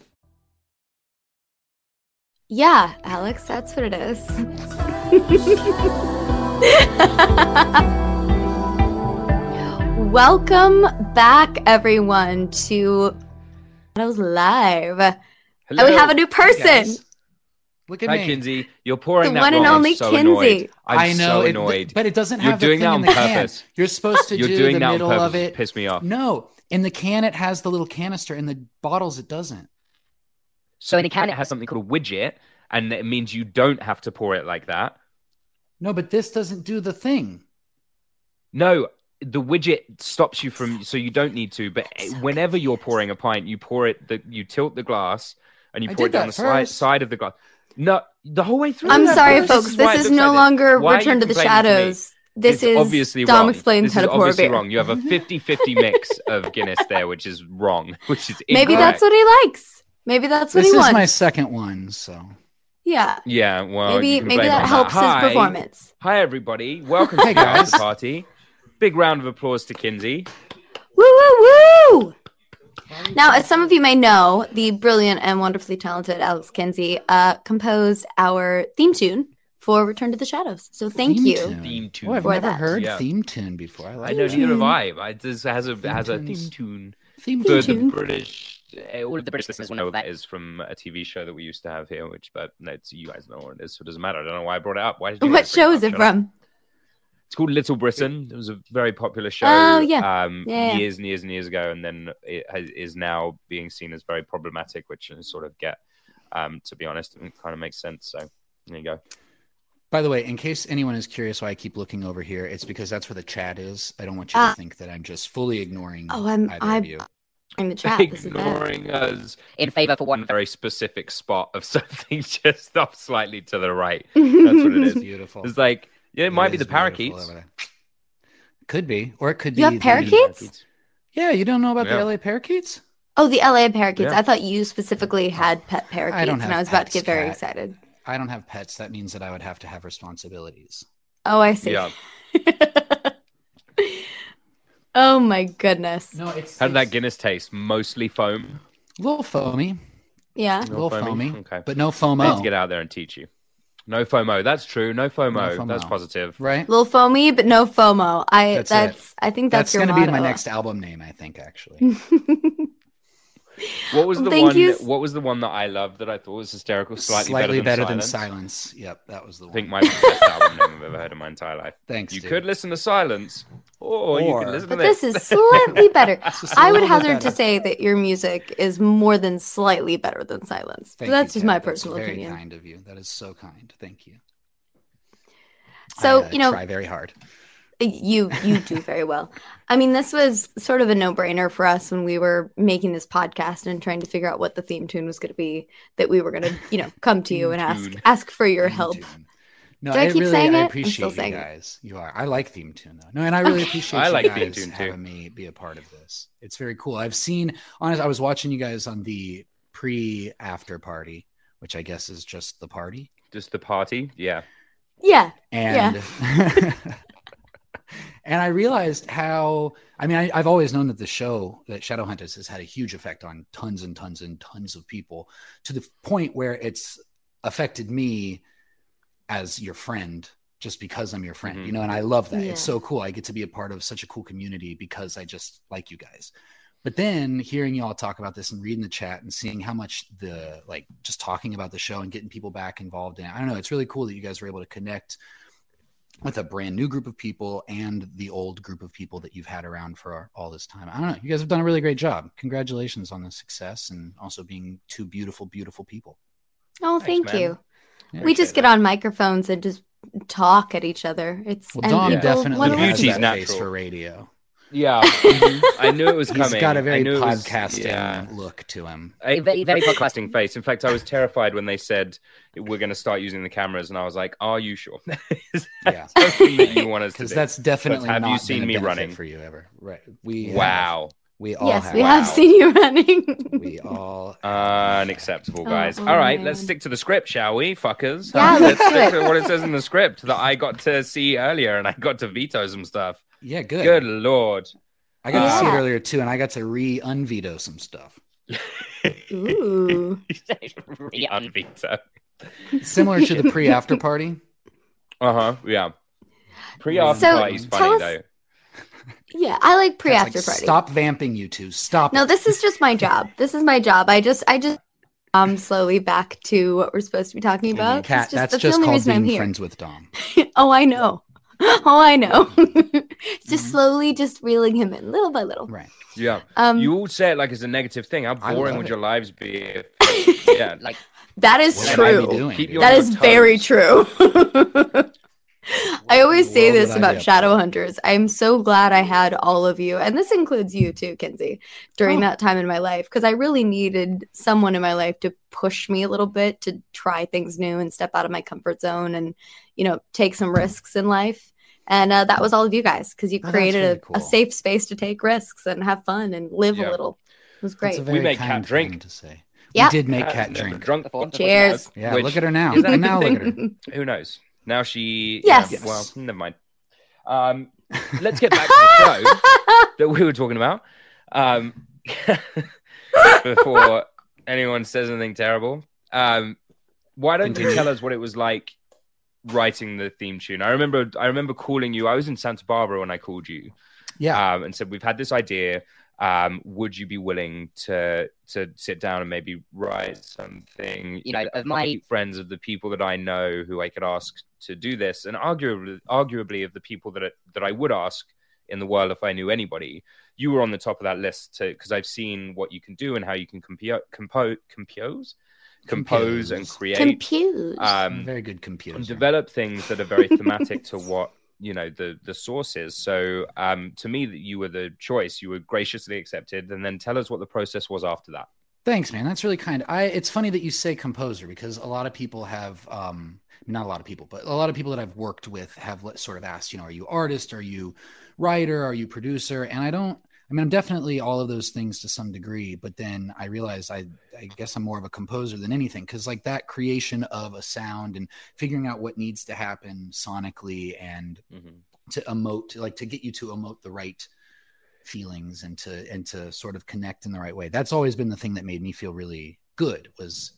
Yeah, Alex, that's what it is. Welcome back, everyone, to Shadows Live. And we have a new person. Look at Hi, me. Kinsey. You're pouring The that one and wrong. I'm only so Kinsey. Annoyed. I'm I know, so it- but it doesn't You're have the doing thing that in on the can. purpose. You're supposed to You're do doing the that on middle purpose of it. piss me off. No, in the can it has the little canister. In the bottles it doesn't. So in the can, it has something called a widget, and it means you don't have to pour it like that. No, but this doesn't do the thing. No, the widget stops you from, so you don't need to. But whenever you're pouring a pint, you pour it, the, you tilt the glass and you I pour it down the side, side of the glass. No, the whole way through. I'm sorry, first. folks. why This is looks no like longer Why Return to the complaining me? Shadows. This is obviously Dom wrong. explains this how is to pour obviously beer. wrong. You have a 50-50 mix of Guinness there, which is wrong, which is Maybe that's what he likes. Maybe that's what This he wants. This is my second one, so Yeah. Yeah, well, Maybe- maybe that on helps his Hi. performance. Hi, everybody. Welcome Hey, to the after party. Big round of applause to Kinsey. Woo woo woo! Now, as some of you may know, the brilliant and wonderfully talented Alex Kinsey uh, composed our theme tune for Return to the Shadows. So thank Theme you. tune. Theme tune. Oh, I've for never that. heard Yeah. theme tune before. I like I know that. neither have I. I this has a has a theme tune. Theme for tune. the British. Uh, All of the British listeners will know that is from a TV show that we used to have here, which but no, it's, you guys know what it is, so it doesn't matter. I don't know why I brought it up. Why did you What show is it from? It's called Little Britain. It was a very popular show. Oh, yeah. Um, Yeah, yeah. years and years and years ago, and then it has, is now being seen as very problematic, which I sort of get. Um, to be honest, it kind of makes sense. So there you go. By the way, in case anyone is curious why I keep looking over here, it's because that's where the chat is. I don't want you Ah. to think that I'm just fully ignoring Oh, I'm either I'm of you. In the chat. This is. Ignoring us In favor for one very specific spot of something just off slightly to the right. That's what it is. Beautiful. It's like yeah, it might be the parakeets. Could be, or it could You be have the- parakeets? Yeah, you don't know about Yeah. the LA parakeets? Oh, the LA parakeets. Yeah. I thought you specifically had pet parakeets, I don't and I was about to get very Kat. excited. I don't have pets. That means that I would have to have responsibilities. Oh, I see. Yeah. Oh my goodness. No, it's How did that Guinness taste? Mostly foam. a little foamy, Yeah. a little foamy? foamy, Okay. but no I need to FOMO, get out there and teach you. No FOMO. That's true. No FOMO. No That's FOMO. positive. right? little foamy, but no FOMO. I That's that's, it. I think that's, That's your going to be my next album name, I think. Actually, What was the Thank one? you. What was the one that I loved that I thought was hysterical? Slightly, slightly, better, better, than, than silence. silence. Yep, that was the one. I one. think might be the best album name I've ever heard in my entire life. Thanks. You dude. could listen to Silence, or, you Or- could listen But to this is slightly better. I would little bit hazard to say that your music is more than slightly better than silence. But Thank that's you, just my personal That's very opinion. kind of you. That is so kind. Thank you. So, I, uh, you know, try very hard. You you do very well. I mean, this was sort of a no-brainer for us when we were making this podcast and trying to figure out what the theme tune was going to be. That we were going to, you know, come to you and ask ask for your Theme help. tune. No, Do I I, keep really saying I it? I'm appreciate still you saying it. guys. You are. I like theme tune though. No, and I really Okay. appreciate I you like theme guys tune, too. having me be a part of this. It's very cool. I've seen. Honest, I was watching you guys on the pre after party, which I guess is just the party. just the party. Yeah. Yeah. and and I realized how I mean I, I've always known that the show that Shadowhunters has had a huge effect on tons and tons and tons of people to the point where it's affected me as your friend just because I'm your friend, Mhm. you know, and I love that. Yeah. It's so cool. I get to be a part of such a cool community because I just like you guys. But then hearing y'all talk about this and reading the chat and seeing how much the like just talking about the show and getting people back involved in it, I don't know. It's really cool that you guys were able to connect with a brand new group of people and the old group of people that you've had around for all this time. I don't know. You guys have done a really great job. Congratulations on the success and also being two beautiful, beautiful people. Oh, Thanks, thank man. you. Yeah, we just get on microphones and just talk at each other. It's Well, Dom people definitely The has listen. beauty's that face for radio. Yeah. Mm-hmm. I knew it was He's coming. got a very knew it was- podcasting yeah. look to him. A Very- very podcasting face. In fact, I was terrified when they said we're going to start using the cameras, and I was like, "Are you sure?" Yeah. that you want us to Because that's definitely have not you been seen a me running? for you ever. Right. We have. Wow. We all Yes, have. we have seen you running. We all Unacceptable, guys. Oh, All right, man. let's stick to the script, shall we, fuckers? Yeah, let's let's stick to what it says in the script that I got to see earlier, and I got to veto some stuff. Yeah, good. Good lord. I got to see it earlier too, and I got to re-unveto some stuff. Ooh. Re unveto. Similar to the pre-after party. Uh huh. Yeah. Pre after So, party's tell funny us- though. Yeah, I like pre-after like, party. Stop vamping, you two. Stop. No, it. this is just my job. This is my job. I just, I just, um, slowly back to what we're supposed to be talking about. Kat, It's that's the just only called reason I'm being here. friends with Dom. oh, I know. Oh, I know. it's Mm-hmm. just slowly, just reeling him in, little by little. Right. Yeah. Um, you all say it like it's a negative thing. How boring would it. your lives be? If, yeah. Like that is What would I be true. doing, Keep dude? you That on is your very true. I always say world this about be up Shadowhunters. I'm so glad I had all of you, and this includes you too, Kinsey, during Oh. that time in my life, because I really needed someone in my life to push me a little bit to try things new and step out of my comfort zone and, you know, take some risks in life. And uh, that was all of you guys, because you Oh, created really a, cool. a safe space to take risks and have fun and live Yeah. a little. It was great. we made Kat drink. to say. Yeah. We did make Kat drink. drunk before. Cheers. Yeah, Which- look at her now. is that a And now good look at her. Who knows? Now she. Yes. yeah, well, never mind. Um, let's get back to the show that we were talking about. Um, before anyone says anything terrible, um, why don't you tell us what it was like writing the theme tune? I remember. I remember calling you. I was in Santa Barbara when I called you. Yeah. Um, and said we've had this idea. Um, would you be willing to to sit down and maybe write something? You know, of my- my friends of the people that I know who I could ask to do this, and arguably, arguably of the people that I, that I would ask in the world if I knew anybody, you were on the top of that list because I've seen what you can do and how you can compio- compo- compose, compose, and create, Compute. um, Very good computer. and develop things that are very thematic to what you know the the source is. So um, to me, that you were the choice. You were graciously accepted, and then tell us what the process was after that. Thanks, man. That's really kind. I it's funny that you say composer because a lot of people have um not a lot of people, but a lot of people that I've worked with have sort of asked, you know, are you artist? Are you writer? Are you producer? And I don't I mean, I'm definitely all of those things to some degree, but then I realize I I guess I'm more of a composer than anything cuz like that creation of a sound and figuring out what needs to happen sonically and mm-hmm. to emote like to get you to emote the right feelings and to and to sort of connect in the right way. That's always been the thing that made me feel really good was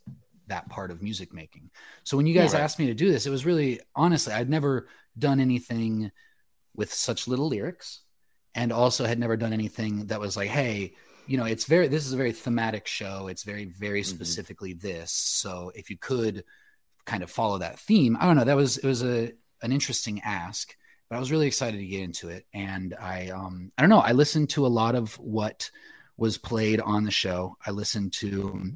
that part of music making. So when you guys Yeah. asked me to do this it was really honestly i'd never done anything with such little lyrics and also had never done anything that was like hey you know it's very this is a very thematic show it's very very specifically this so if you could kind of follow that theme i don't know that was it was a an interesting ask but I was really excited to get into it. And I, um, I don't know, I listened to a lot of what was played on the show. I listened to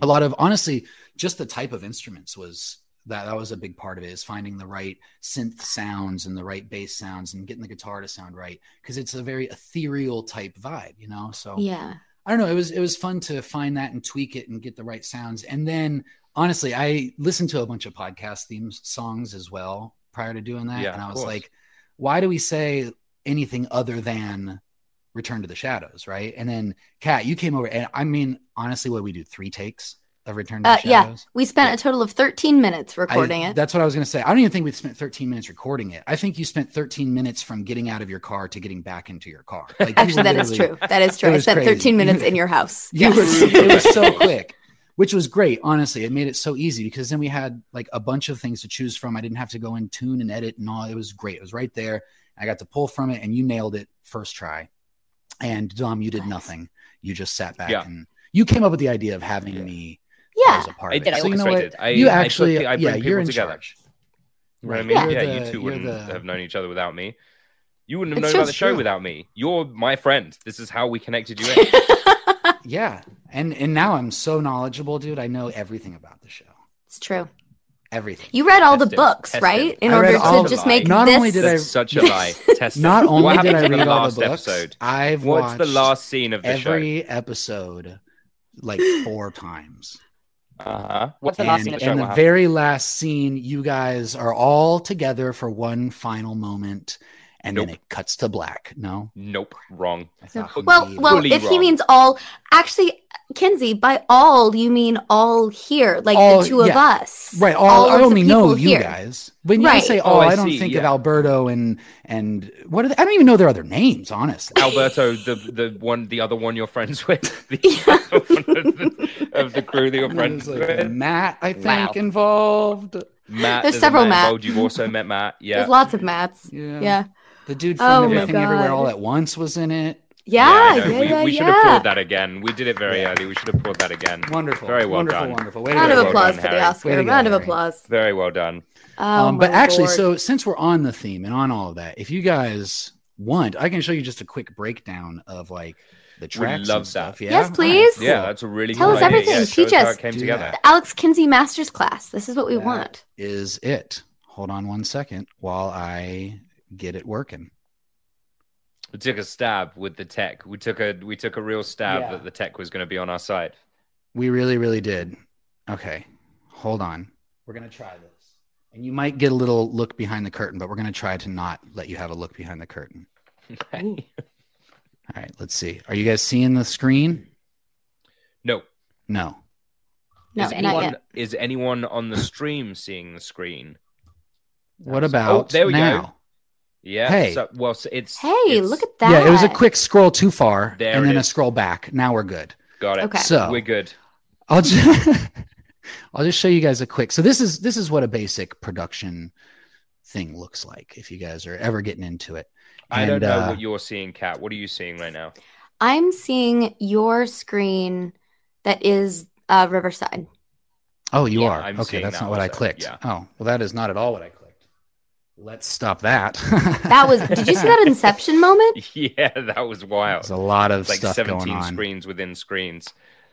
a lot of, honestly, just the type of instruments was that that was a big part of it is finding the right synth sounds and the right bass sounds and getting the guitar to sound right because it's a very ethereal type vibe, you know. So Yeah. I don't know. It was it was fun to find that and tweak it and get the right sounds. And then honestly, I listened to a bunch of podcast themes songs as well prior to doing that, Yeah, and I was course. like, why do we say anything other than Return to the Shadows, right? And then Kat, you came over, and I mean, honestly, what we do? Three takes of Return to Uh, the yeah, we spent a total of 13 minutes recording I- it. That's what I was going to say. I don't even think we spent 13 minutes recording it. I think you spent 13 minutes from getting out of your car to getting back into your car. Like, Actually, that is true. That is true. it I spent crazy. 13 minutes in your house. You Yes. were, it was so quick, which was great. Honestly, it made it so easy because then we had like a bunch of things to choose from. I didn't have to go and tune and edit and all. It was great. It was right there. I got to pull from it, and you nailed it first try. And Dom, you did nothing. You just sat back Yeah. and you came up with the idea of having me yeah. as a part I of did. it. I So you know what? I- you I actually, the- I bring yeah, people you're in together. charge. You know what I mean? You're Yeah, the- you 2 wouldn't the- have known each other without me. You wouldn't have It's known about the show true. without me. You're my friend. This is how we connected you in. yeah, and and now I'm so knowledgeable, dude. I know everything about the show. It's true. Everything. You read all the Tested. books, Tested. right? In I order to just them. make Not this. only did I- That's such a lie. Tested. Not only what did I read the all the books, episode? I've What's the last scene of the show? every episode like four times. Uh-huh. What's the last and, scene of the and the What very last scene, you guys are all together for one final moment, and then it cuts to black. No, Nope. Wrong. Well, well, Fully if he means all, actually, Kinsey, by all you mean all here, like All- the two of us, right? All, of I only know people you here. guys. When you Right. say Oh, "all," I I, don't see, think of. Alberto and and what are they? I don't even know their other names, honestly. Alberto, the the one, the other one you're friends with, the one of the, of the crew that you're friends like with. Matt, I think, Wow. involved. Matt, There's a several Matt Matt. involved. You've also met Matt. Yeah. There's lots of Matts. Yeah. Yeah. The dude Oh from my Everything Everywhere All at Once was in it. Yeah, I yeah, know. we, yeah, we should yeah. pulled that again. We did it very early. We should have pulled that again. Wonderful. Very well wonderful, done. wonderful. Way Round of well applause done, for the Harry. Oscar. Way go, Round of Harry. applause. Very well done. Oh, um, but actually, Lord. so since we're on the theme and on all of that, if you guys want, I can show you just a quick breakdown of like the tracks love and stuff. that. Yeah? Yes, please. cool. Yeah, that's a really Tell cool us idea. everything. Yeah, Teach us how it came Do together. that. Alex Kinsey Masters class. This is what we That want. Is it? hold on one second while I get it working. We took a stab with the tech. We took a we took a real stab Yeah. that the tech was going to be on our side. We really, really did. Okay, hold on. We're gonna try this, and you might get a little look behind the curtain, but we're gonna try to not let you have a look behind the curtain. Okay. All right, let's see. Are you guys seeing the screen? No. No. No, is not anyone yet. is anyone on the stream seeing the screen? What Oh, about there we now? go. Yeah. Hey. So, well, so it's Hey, it's- look at that. Yeah, it was a quick scroll too far, There and it then a scroll back. Now we're good. Got it. Okay. So we're good. I'll just I'll just show you guys a quick. So this is this is what a basic production thing looks like if you guys are ever getting into it. I don't know uh, what you're seeing, Kat. What are you seeing right now? I'm seeing your screen that is uh, Riverside. Oh, you Yeah, are. I'm okay, that's that not what I clicked. yeah. Oh, well, that is not at all what I clicked. Let's stop that. That was. Did you see that Inception moment? Yeah, that was wild. There's a lot of like stuff 17 going on. screens within screens.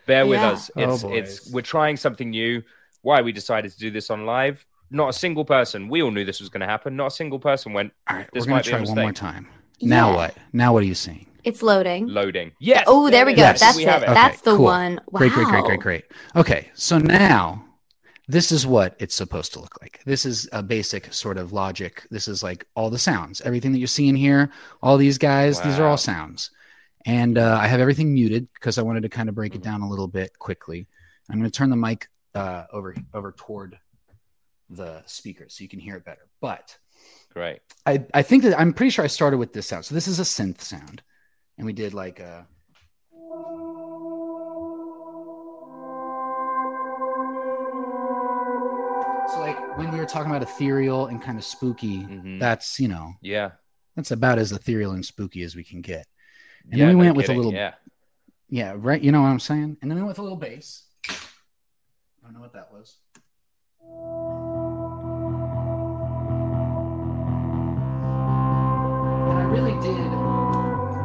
Bear with Yeah. us. Oh, It's boys. it's we're trying something new. Why we decided to do this on live? Not a single person. We all knew this was going to happen. Not a single person went. All right, This we're gonna might be a try one more time. Now Yeah. what? Now what are you seeing? It's loading. Loading. Yes. Oh, there we go. is. That's we it. have it. That's the cool. one. Wow. Great, great, great, great, great. Okay, so now this is what it's supposed to look like. This is a basic sort of logic. This is like all the sounds, everything that you're seeing here, all these guys, these are all sounds. And uh, I have everything muted because I wanted to kind of break it down a little bit quickly. I'm going to turn the mic uh, over over toward the speaker so you can hear it better. But Great. I, I think that I'm pretty sure I started with this sound. So this is a synth sound, and we did like a. when we were talking about ethereal and kind of spooky, Mhm. that's you know Yeah. that's about as ethereal and spooky as we can get. And yeah, then we went with a little Yeah. yeah, right. You know what I'm saying? And then we went with a little bass. I don't know what that was. And I really did.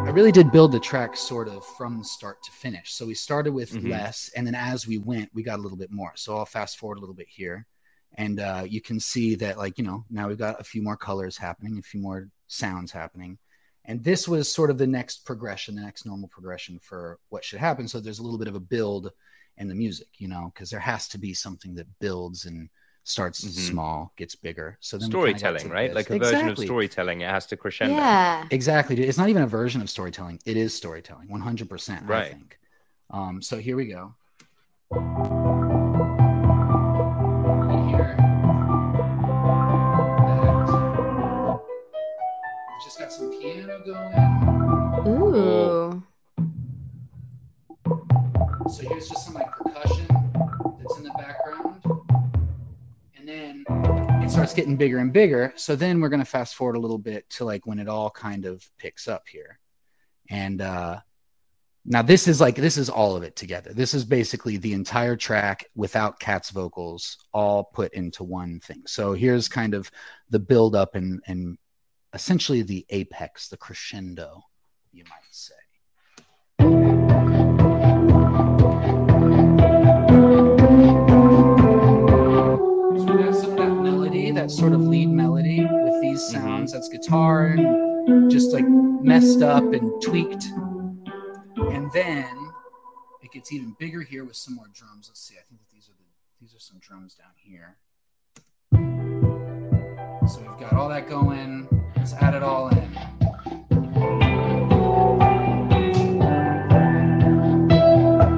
I really did build the track sort of from start to finish. So we started with Mhm. less, and then as we went, we got a little bit more. So I'll fast forward a little bit here, and uh, you can see that, like you know, now we've got a few more colors happening, a few more sounds happening, and this was sort of the next progression, the next normal progression for what should happen. So there's a little bit of a build in the music, you know, because there has to be something that builds and starts Mhm. small, gets bigger. So then we kinda got Storytelling, right? this. Like a version of storytelling. It has to crescendo. Yeah. Exactly. It's not even a version of storytelling. It is storytelling, 100%. I Right. think. Um, so here we go. Ooh. So here's just some like percussion that's in the background. And then it starts getting bigger and bigger. So then we're going to fast forward a little bit to like when it all kind of picks up here. And uh now this is like this is all of it together. This is basically the entire track without Kat's vocals all put into one thing. So here's kind of the build up and and essentially the apex, the crescendo, you might say. So we got some of that melody, that sort of lead melody with these mm-hmm. sounds. That's guitar and just like messed up and tweaked. And then it gets even bigger here with some more drums. Let's see. I think that these are the these are some drums down here. So we've got all that going. Let's add it all in.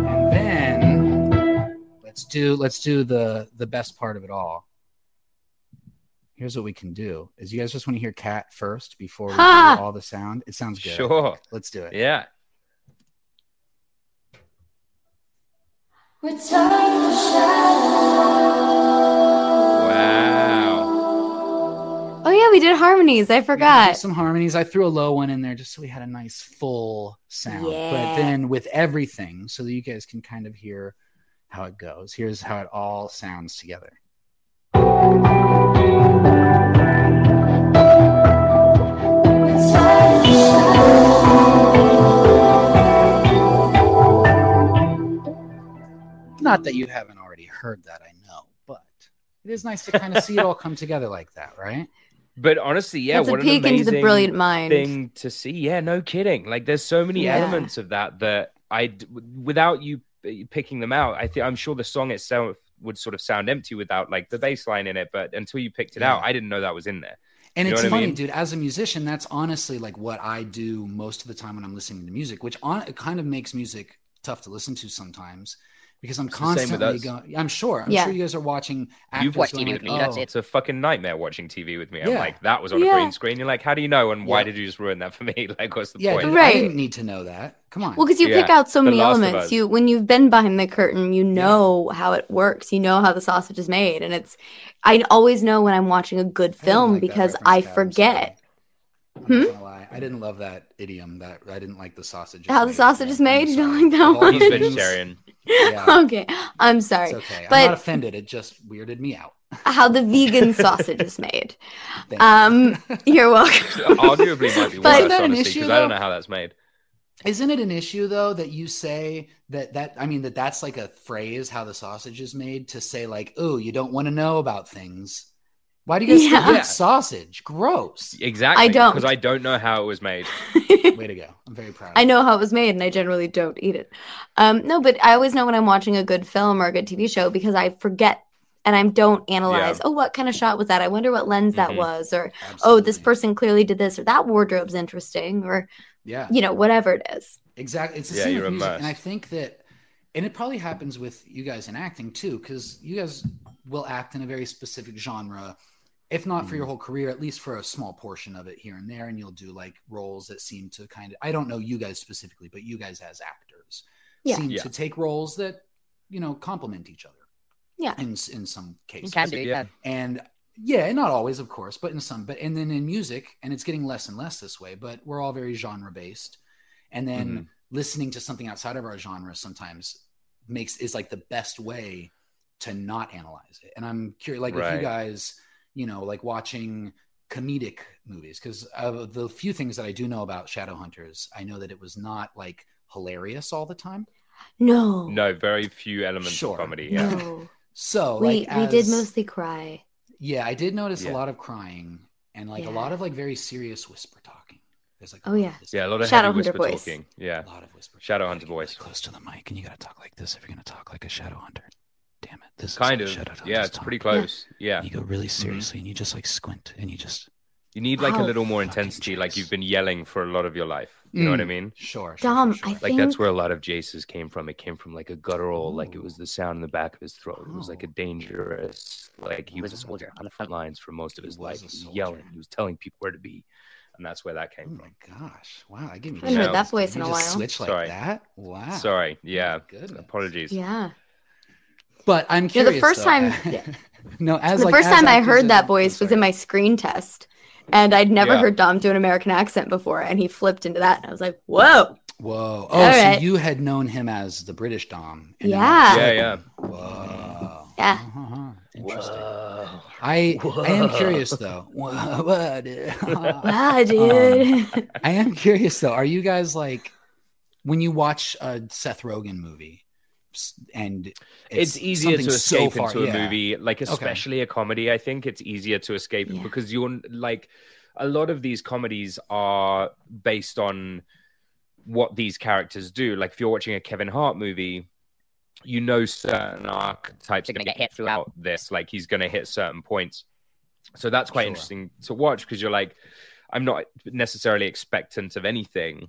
And then let's do let's do the the best part of it all. Here's what we can do: is you guys just want to hear Kat first before we Ha! do all the sound? It sounds good. Sure. Let's do it. Yeah. Wow. Oh yeah, we did harmonies. I forgot. some harmonies. I threw a low one in there just so we had a nice full sound. But then with everything, so that you guys can kind of hear how it goes. Here's how it all sounds together. Not that you haven't already heard that, I know, but it is nice to kind of see it all come together like that, right? But honestly, yeah, That's a what peek an into the brilliant mind. thing to see. Yeah, no kidding. Like, there's so many Yeah. elements of that that I, without you uh, picking them out, I think I'm sure the song itself would sort of sound empty without like the bass line in it. But until you picked it out, I didn't know that was in there. And You it's what I funny, mean? dude. As a musician, that's honestly like what I do most of the time when I'm listening to music, which on it kind of makes music tough to listen to sometimes because I'm It's same with constantly us. going. I'm sure. I'm Yeah. sure you guys are watching. Actors You've watched TV like, with me. That's "Oh, it. It's a fucking nightmare watching TV with me. I'm Yeah. like, that was on Yeah. a green screen. You're like, how do you know? And why Yeah. did you just ruin that for me? Like, what's the Yeah, point? dude, I didn't need to know that. Come on. Well, because you pick out so many elements. You when you've been behind the curtain, you know how it works. You know how the sausage is made, and it's. I always know when I'm watching a good film because I forget I'm not gonna lie. I didn't love that idiom. That I didn't like the sausage. how the sausage is made. You don't like that Of one? He's vegetarian. Yeah. okay, I'm sorry, It's okay. I'm not offended. It just weirded me out. how the vegan sausage is made. Um, you're welcome. Arguably might be But- worse, Isn't that an honestly, issue, because I don't know how that's made. Isn't it an issue though that you say that that I mean that that's like a phrase how the sausage is made to say like oh you don't want to know about things. Why do you guys Yeah. think Yeah. sausage? Gross. Exactly. I don't. Because I don't know how it was made. Way to go. I'm very proud. I know how it was made, and I generally don't eat it. Um, no, but I always know when I'm watching a good film or a good TV show because I forget and I don't analyze. Yeah. Oh, what kind of shot was that? I wonder what lens that Mhm. was, or oh, this person clearly did this, or that wardrobe's interesting, or Yeah. you know, whatever it is. Exactly. It's the Yeah, same you're with music. And I think that, and it probably happens with you guys in acting too, because you guys will act in a very specific genre, if not for your Mm-hmm. whole career, at least for a small portion of it here and there. And you'll do like roles that seem to kind of, I don't know you guys specifically, but you guys as actors Yeah. seem Yeah. to take roles that, you know, complement each other Yeah. in, in some cases. can do, Yeah. And yeah, not always, of course, but in some. But and then in music, and it's getting less and less this way. But we're all very genre based, and then Mhm. listening to something outside of our genre sometimes makes is like the best way to not analyze it. And I'm curious, like if you guys, you know, like watching comedic movies, because of the few things that I do know about Shadowhunters, I know that it was not like hilarious all the time. No, No, very few elements Sure. of comedy. Yeah. no, So we like we did mostly cry. Yeah, I did notice Yeah. a lot of crying and like a lot of like very serious whisper talking. There's like Oh, lot yeah. Yeah, a lot of Shadowhunter heavy whisper voice. talking. Yeah. a lot of whisper. Shadowhunter voice. Close to the mic, and you got to talk like this if you're going to talk like a shadow hunter. Damn it! This Kind is of. how Yeah, it's talk. pretty close. Yeah. You go really seriously, and you just like squint, and you just You need like a little more Fucking intensity, like you've been yelling for a lot of your life. You know what I Mm. mean? sure. sure, Dom, sure, I sure. Like that's where a lot of Jace's came from. It came from like a guttural, like it was the sound in the back of his throat. It was like a Oh. dangerous, like he He was was a soldier on the front lines for most of his was life. was yelling. He was telling people where to be, and that's where that came Oh came my gosh! Wow, I give me. I haven't heard No. that voice You in a just while. switch like Sorry. that. Wow. Sorry. Yeah. goodness. Apologies. Yeah. But I'm You know, curious. the first though. time- no, as the like, first as time I heard that voice was in my screen test, and I'd never Yeah. heard Dom do an American accent before, and he flipped into that, and I was like, "Whoa!" Whoa! Oh, All so right. you had known him as the British Dom? and Yeah. Yeah. Yeah. Whoa. Yeah. Uh-huh. Interesting. I I am curious though. Whoa, what? Wow, dude. Um, I am curious though. Are you guys like when you watch a Seth Rogen movie, s- and It's, easier to something so escape far- into a yeah. movie, like Okay. especially a comedy. I think it's easier to escape Yeah. because you're like a lot of these comedies are based on what these characters do. Like if you're watching a Kevin Hart movie, you know certain archetypes They're gonna gonna get hit throughout. this. Like he's going to hit certain points. So that's quite Sure. interesting to watch because you're like, I'm not necessarily expectant of anything.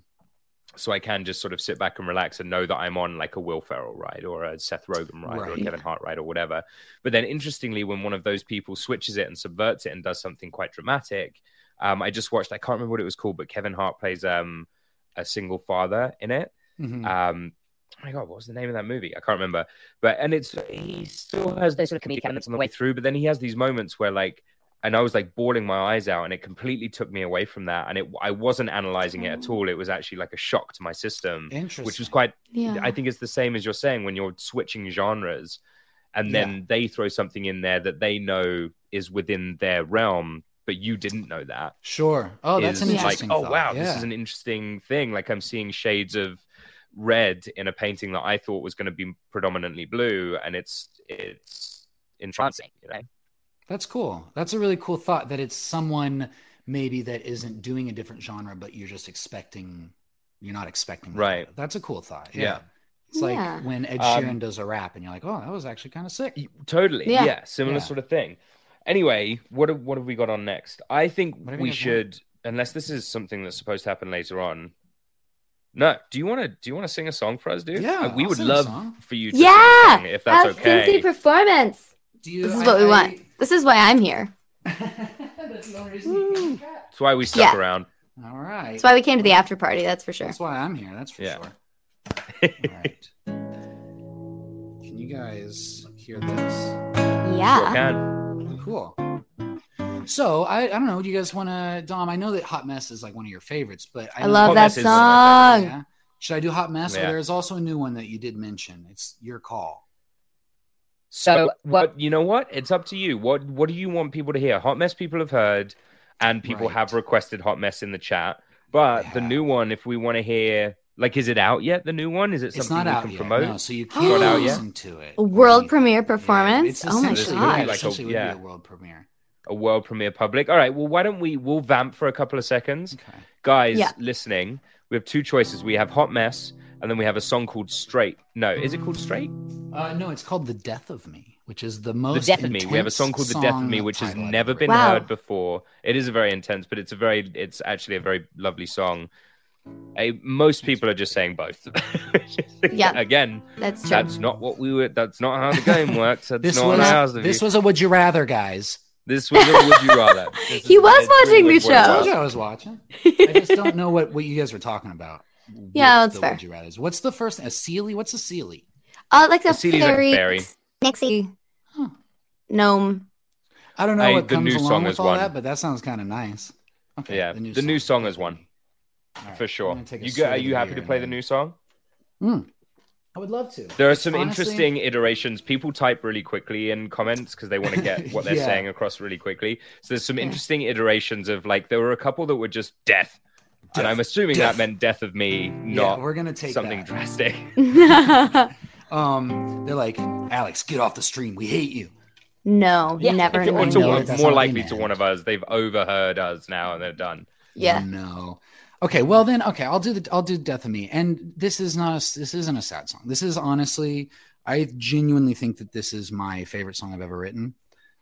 So I can just sort of sit back and relax and know that I'm on like a Will Ferrell ride or a Seth Rogen ride or a Kevin Hart ride or whatever. But then interestingly, when one of those people switches it and subverts it and does something quite dramatic, um, I just watched, I can't remember what it was called, but Kevin Hart plays um, a single father in it. Mhm. Um, oh my god, what was the name of that movie? I can't remember. But and it's he still has those sort of comedic elements on the way through, but then he has these moments where like, and I was like bawling my eyes out, and it completely took me away from that. And it, I wasn't analyzing it at oh. all. It was actually like a shock to my system, which was quite. Yeah. I think it's the same as you're saying when you're switching genres, and then they throw something in there that they know is within their realm. But you didn't know that Sure. Oh, that's an interesting. like, oh thought. wow, this is an interesting thing. Like I'm seeing shades of red in a painting that I thought was going to be predominantly blue, and it's it's entrancing. You know? That's cool. That's a really cool thought that it's someone maybe that isn't doing a different genre, but you're just expecting, you're not expecting. that. Right. That's a cool thought. Yeah. Yeah. It's like Yeah. when Ed Um, Sheeran does a rap and you're like, oh, that was actually kind of sick. Totally. Yeah. Yeah. similar Yeah. sort of thing. Anyway, what have, what have we got on next? I think we guys should, unless this is something that's supposed to happen later on. No, do you want to do you want to sing a song for us, dude? Yeah, we I'll would love for you to Yeah, song, if that's a okay. fancy performance. You- this is I- what we I- want. This is why I'm here. That's the only reason. That's why we stuck Yeah. around. All right. That's why we came to the after party. That's for sure. That's why I'm here. That's for Yeah. sure. All right. Can you guys hear this? Yeah. Cool. So I, I don't know. Do you guys want to, Dom? I know that Hot Mess is like one of your favorites, but I know love that Mess is one of my favorites, song. yeah? Should I do Hot Mess? Or there's also a new one that you did mention. It's your call. So, what you know what? It's up to you. What what do you want people to hear? Hot mess people have heard, and people Right. have requested hot mess in the chat. But the new one, if we want to hear, like, is it out yet? The new one is it It's something not we out can yet, promote? no, so you Not can't out yet. listen to it. A world premiere performance. It's oh my essentially, god. like a- essentially would yeah. be a world premiere. a world premiere public. All right, well, why don't we we'll vamp for a couple of seconds. Guys Yeah. listening, we have two choices. We have Hot Mess and then we have a song called Straight. No, is it called Straight? Uh, no, it's called The Death of Me, which is the most the Death of Me. We have a song called The Death of Me, which has never been Wow. heard before. It is a very intense, but it's a very it's actually a very lovely song. A, most people are just saying both. Yeah. Again, That's true. That's not what we were. That's not how the game works. That's This not was what I asked of this you. was a would you rather, guys. This was a would you rather. He is- was it's really watching the show. I told you I was watching. I just don't know what, what you guys were talking about. Yeah, with that's the fair. Would you rather's. What's the first? A Seelie? What's a Seelie? Uh, like a A Seelie's like a fairy, fairy. Nixie, gnome. I don't know I- what the comes new along song with is all one. that, but that sounds kind of nice. Okay, yeah, the new the new song is one for sure. gonna take a You go, are you happy to and play the new song? Hmm. I would love to. There are some Honestly- interesting iterations. People type really quickly in comments because they want to get what they're Yeah. saying across really quickly. So there's some Yeah. interesting iterations of like there were a couple that were just death. And I'm assuming Death. that meant death of me, Yeah, not we're gonna take something that. drastic. Um, they're like, Alex, get off the stream. We hate you. No, never. Or in to the know one- that that's more not what they likely to one of us. They've overheard us now and they're done. Yeah. No. Okay, well then, okay, I'll do the I'll do Death of Me, and this is not a this isn't a sad song. This is honestly, I genuinely think that this is my favorite song I've ever written.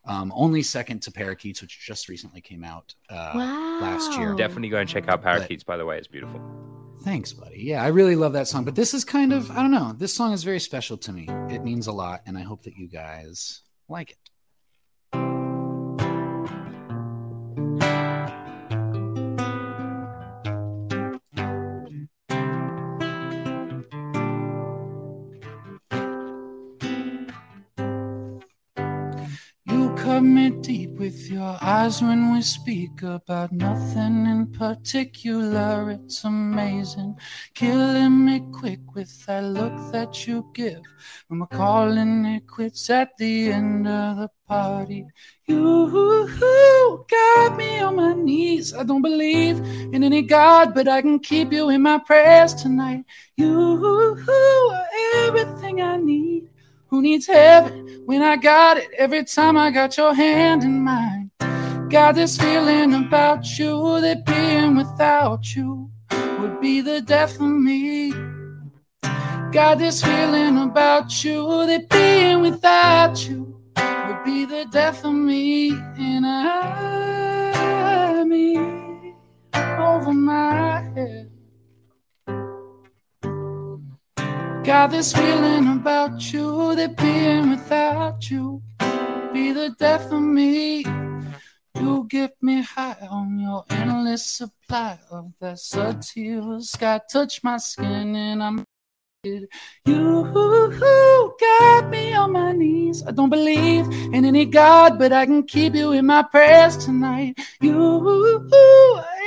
Um, only second to Parakeets, which just recently came out uh, last year. Definitely go and check out Parakeets, by the way. It's beautiful. Thanks, buddy. Yeah, I really love that song. But this is kind of, I don't know, this song is very special to me. It means a lot, and I hope that you guys like it. Your eyes when we speak about nothing in particular. It's amazing. Killing me quick with that look that you give when we're calling it quits at the end of the party. You got me on my knees. I don't believe in any God, but I can keep you in my prayers tonight. You are everything I need. Who needs heaven when I got it every time I got your hand in mine? Got this feeling about you that being without you would be the death of me. Got this feeling about you that being without you would be the death of me. And I me over my head. Got this feeling about you that being without you be the death of me. You get me high on your endless supply of that sativa sky. Touch my skin and I'm you got me on my knees. I don't believe in any God, but I can keep you in my prayers tonight. You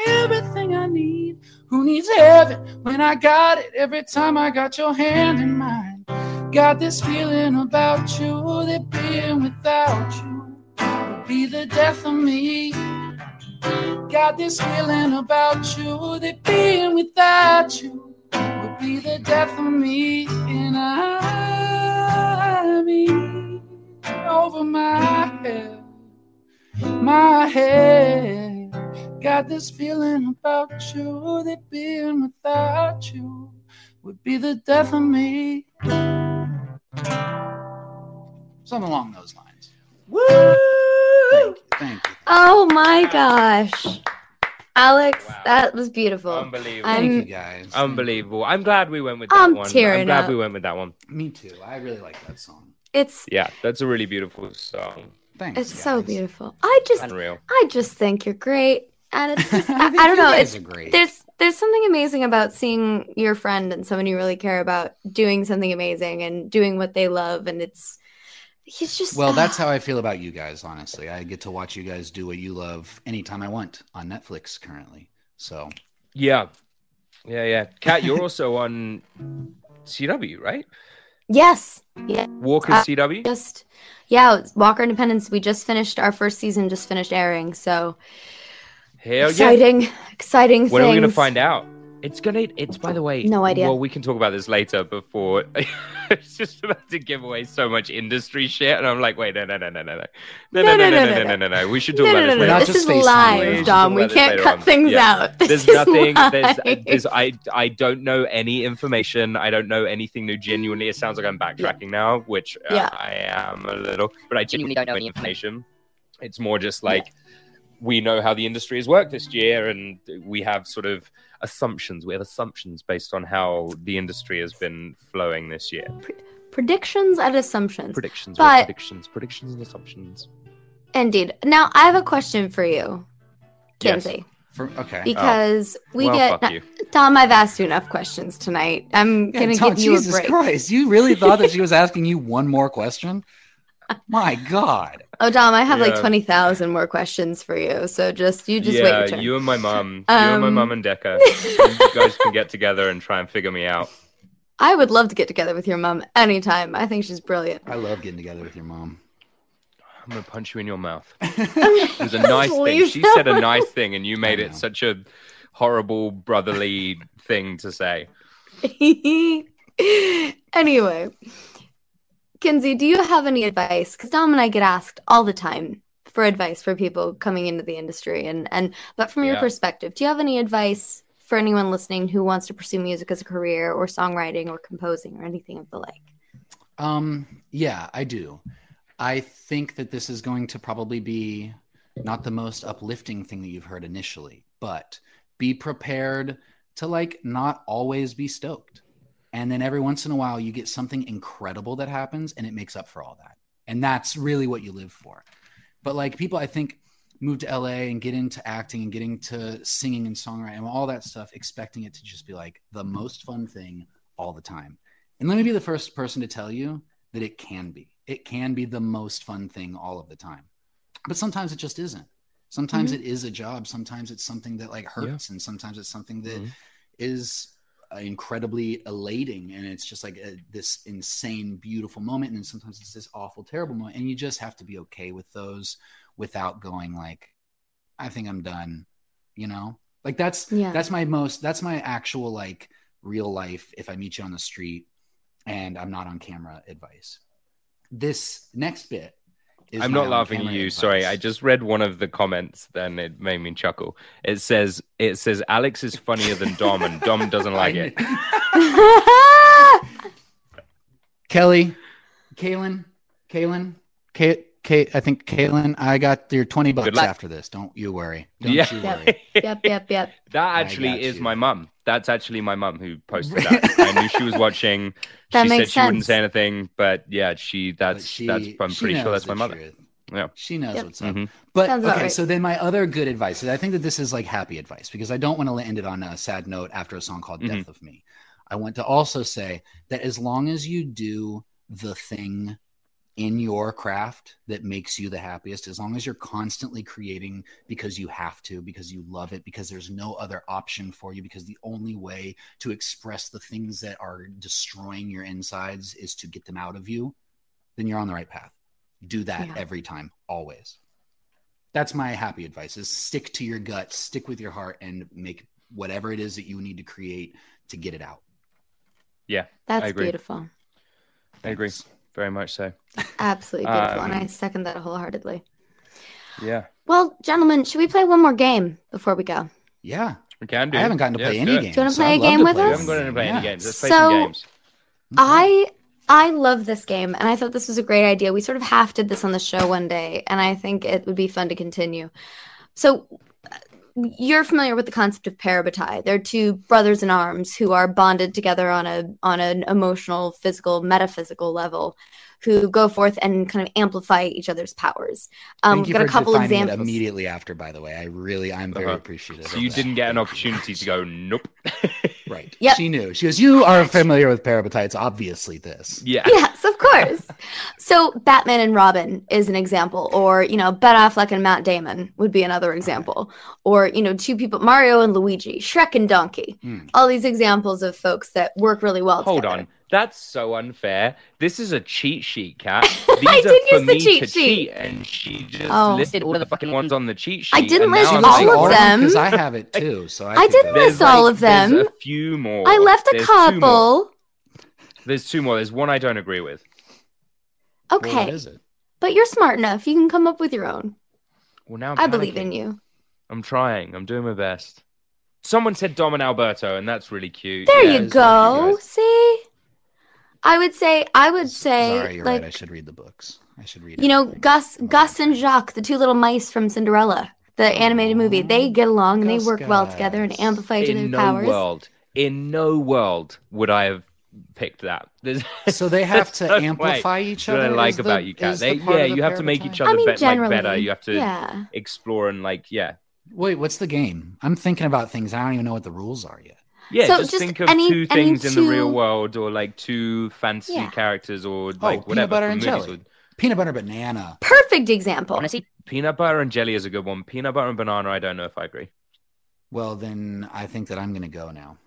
everything I need. Who needs heaven when I got it every time I got your hand in mine? Got this feeling about you that being without you would be the death of me. Got this feeling about you that being without you would the death of me. And I me over my head. my head. Got this feeling about you that being without you would be the death of me. Something along those lines. Woo! Thank you. Thank you. Oh my gosh. Alex, that was beautiful. Unbelievable. I'm, Thank you guys. Unbelievable. I'm glad we went with that I'm one. tearing I'm glad up. we went with that one. Me too. I really like that song. It's Yeah, that's a really beautiful song. Thanks. it's so beautiful. I just Unreal. I just think you're great. And it's just I, think I don't know. It's great. there's there's something amazing about seeing your friend and someone you really care about doing something amazing and doing what they love and it's he's just Well, that's how I feel about you guys, honestly. I get to watch you guys do what you love anytime I want on Netflix currently. So Yeah. Yeah, yeah. Kat, you're also on CW, right? Yes. Yeah. Walker Uh, CW? Just yeah, Walker Independence. We just finished our first season. Just finished airing. So Hell yeah. exciting, exciting When are we gonna find out? It's gonna. It's by the way. No idea. Well, we can talk about this later. Before it's just about to give away so much industry shit, and I'm like, wait, no, no, no, no, no, no, no, no, no, no, no, no, no, no. We should talk No, about no, this. no, no. later. This is live, Dom. We can't cut on. things Yeah. out. This There's is nothing. There's, live. there's. I. I don't know any information. I don't know anything new. Genuinely, it sounds like I'm backtracking now, which uh, Yeah. I am a little. But I genuinely don't know any information. It's more just like we know how the industry has worked this year, and we have sort of assumptions. We have assumptions based on how the industry has been flowing this year. predictions and assumptions. Predictions, but predictions, predictions, and assumptions. indeed. Now I have a question for you, Yes. For, okay. Because oh, we Well, get fuck you. Tom, I've asked you enough questions tonight. I'm Yeah, gonna Tom, give you Jesus a break. Christ, you really thought that she was asking you one more question? My God. Oh, Dom, I have like twenty thousand more questions for you. So just you just wait yeah, your turn. you and my mum, you and my Um, mum and Decca, you guys can get together and try and figure me out. I would love to get together with your mom anytime. I think she's brilliant. I love getting together with your mom. I'm gonna punch you in your mouth. It was a nice thing. She said a nice thing, and you made it such a horrible brotherly thing to say. anyway, Kinsey, do you have any advice? Because Dom and I get asked all the time for advice for people coming into the industry, and and but from your Yeah. perspective, do you have any advice for anyone listening who wants to pursue music as a career, or songwriting, or composing, or anything of the like? Um, yeah, I do. I think that this is going to probably be not the most uplifting thing that you've heard initially, but be prepared to like not always be stoked. And then every once in a while you get something incredible that happens and it makes up for all that. And that's really what you live for. But like people I think move to LA and get into acting and getting to singing and songwriting and all that stuff expecting it to just be like the most fun thing all the time. And let me be the first person to tell you that it can be. It can be the most fun thing all of the time. But sometimes it just isn't. Sometimes Mhm. it is a job. Sometimes it's something that like hurts, and sometimes it's something that Mhm. is Uh, incredibly elating, and it's just like a, this insane, beautiful moment. And then sometimes it's this awful, terrible moment, and you just have to be okay with those without going like, "I think I'm done," you know. Like that's Yeah. that's my most that's my actual like real life. If I meet you on the street and I'm not on camera, advice. This next bit. Is I'm not laughing at you. advice. Sorry, I just read one of the comments, then it made me chuckle. It says, "It says Alex is funnier than Dom, and Dom doesn't like it." Kelly, Kaylin, Kaylin, Kay, Kay, I think Kaylin, I got your 20 bucks after this. Don't you worry. Don't Yeah. you worry. yep, yep, yep. That actually is you. my mum. That's actually my mum who posted that. I knew she was watching. That she said makes she wouldn't say anything, but yeah, she that's she- that's I'm she pretty sure knows that's my the mother. truth. Yeah. She knows Yep. what's up. Mhm. But Sounds about okay, right. so then my other good advice is I think that this is like happy advice because I don't want to end it on a sad note after a song called Mhm. Death of Me. I want to also say that as long as you do the thing in your craft that makes you the happiest, as long as you're constantly creating because you have to, because you love it, because there's no other option for you, because the only way to express the things that are destroying your insides is to get them out of you, then you're on the right path. Do that Yeah. every time, always. That's my happy advice is stick to your gut, stick with your heart and make whatever it is that you need to create to get it out. Yeah, That's I agree. beautiful. I agree, very much so. Absolutely beautiful, and I Um, second that wholeheartedly. Yeah. Well, gentlemen, should we play one more game before we go? Yeah. We can do. I haven't gotten to Yeah, play any do it. games. Do you wanna play I'd a game with play We us? haven't gotten to play Yeah. any games. Let's play So- some games. I I love this game and I thought this was a great idea. We sort of half did this on the show one day and I think it would be fun to continue. So you're familiar with the concept of parabatai. They're two brothers in arms who are bonded together on a on an emotional, physical, metaphysical level who go forth and kind of amplify each other's powers. Um, Thank we've got a couple defining examples. immediately after. By the way, I really, I'm very Uh-huh. appreciative. So of you that. didn't get an opportunity to go, nope. right. Yep. She knew. She goes, "You are familiar with parabatites. Obviously, this." Yeah. Yes, of course. so Batman and Robin is an example, or you know, Ben Affleck and Matt Damon would be another example, or you know, two people, Mario and Luigi, Shrek and Donkey. Hmm. All these examples of folks that work really well. Hold together. on. That's so unfair. This is a cheat sheet, Kat. These I are did for use the cheat to sheet. cheat, and she just Oh. listed all of the fucking ones on the cheat sheet. I didn't list all like, of them. because I have it too. So I, I didn't go. list all of There's them. a few more. I left a There's two couple. There's two more. There's one I don't agree with. Okay, Well, what is it? but you're smart enough. You can come up with your own. Well, now I'm I believe in you. I'm trying. I'm doing my best. Someone said Dom and Alberto, and that's really cute. There Yeah, you it's lovely, go. guys. See, I would say, I would say, Sorry, you're like right. I should read the books. I should read. you know, Gus, Gus and Jaq, the two little mice from Cinderella, the animated movie. They oh, get along and they Gus work well together and amplify each In other's no powers. world, in no world would I have picked that. There's- So they have to no amplify way. each other. what I like is the- about you, Kat. is the They, yeah, the you have to make each parabatai? other I mean, bet, like generally, better. You have to yeah. explore and like, yeah, Wait, what's the game? I'm thinking about things. I don't even know what the rules are yet. Yeah. So just, just think of any- two any things in the real world, or like two fantasy Yeah. characters, or Oh, like whatever. peanut butter and movies jelly. or- Peanut butter banana. Perfect example. Honestly, Peanut butter and jelly is a good one. Peanut butter and banana, I don't know if I agree. Well, then I think that I'm going to go now.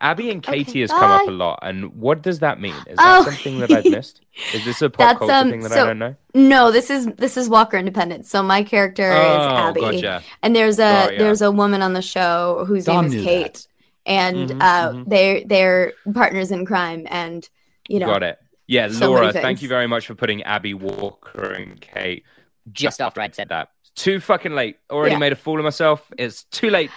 Abby and Okay, Katie has come up a lot, and what does that mean? Is that Oh. something that I've missed? Is this a pop That's culture um. thing that so I don't know? no, this is this is Walker Independence. So my character is Oh, Abby, gotcha. and there's a Got ya. there's a woman on the show whose Dom name knew is that. Kate, and Mhm, uh, mhm. they're they're partners in crime, and you know, Got it. Yeah, so Laura, thank you very much for putting Abby Walker and Kate. just after I'd said That too fucking late. Already Yeah. made a fool of myself. It's too late.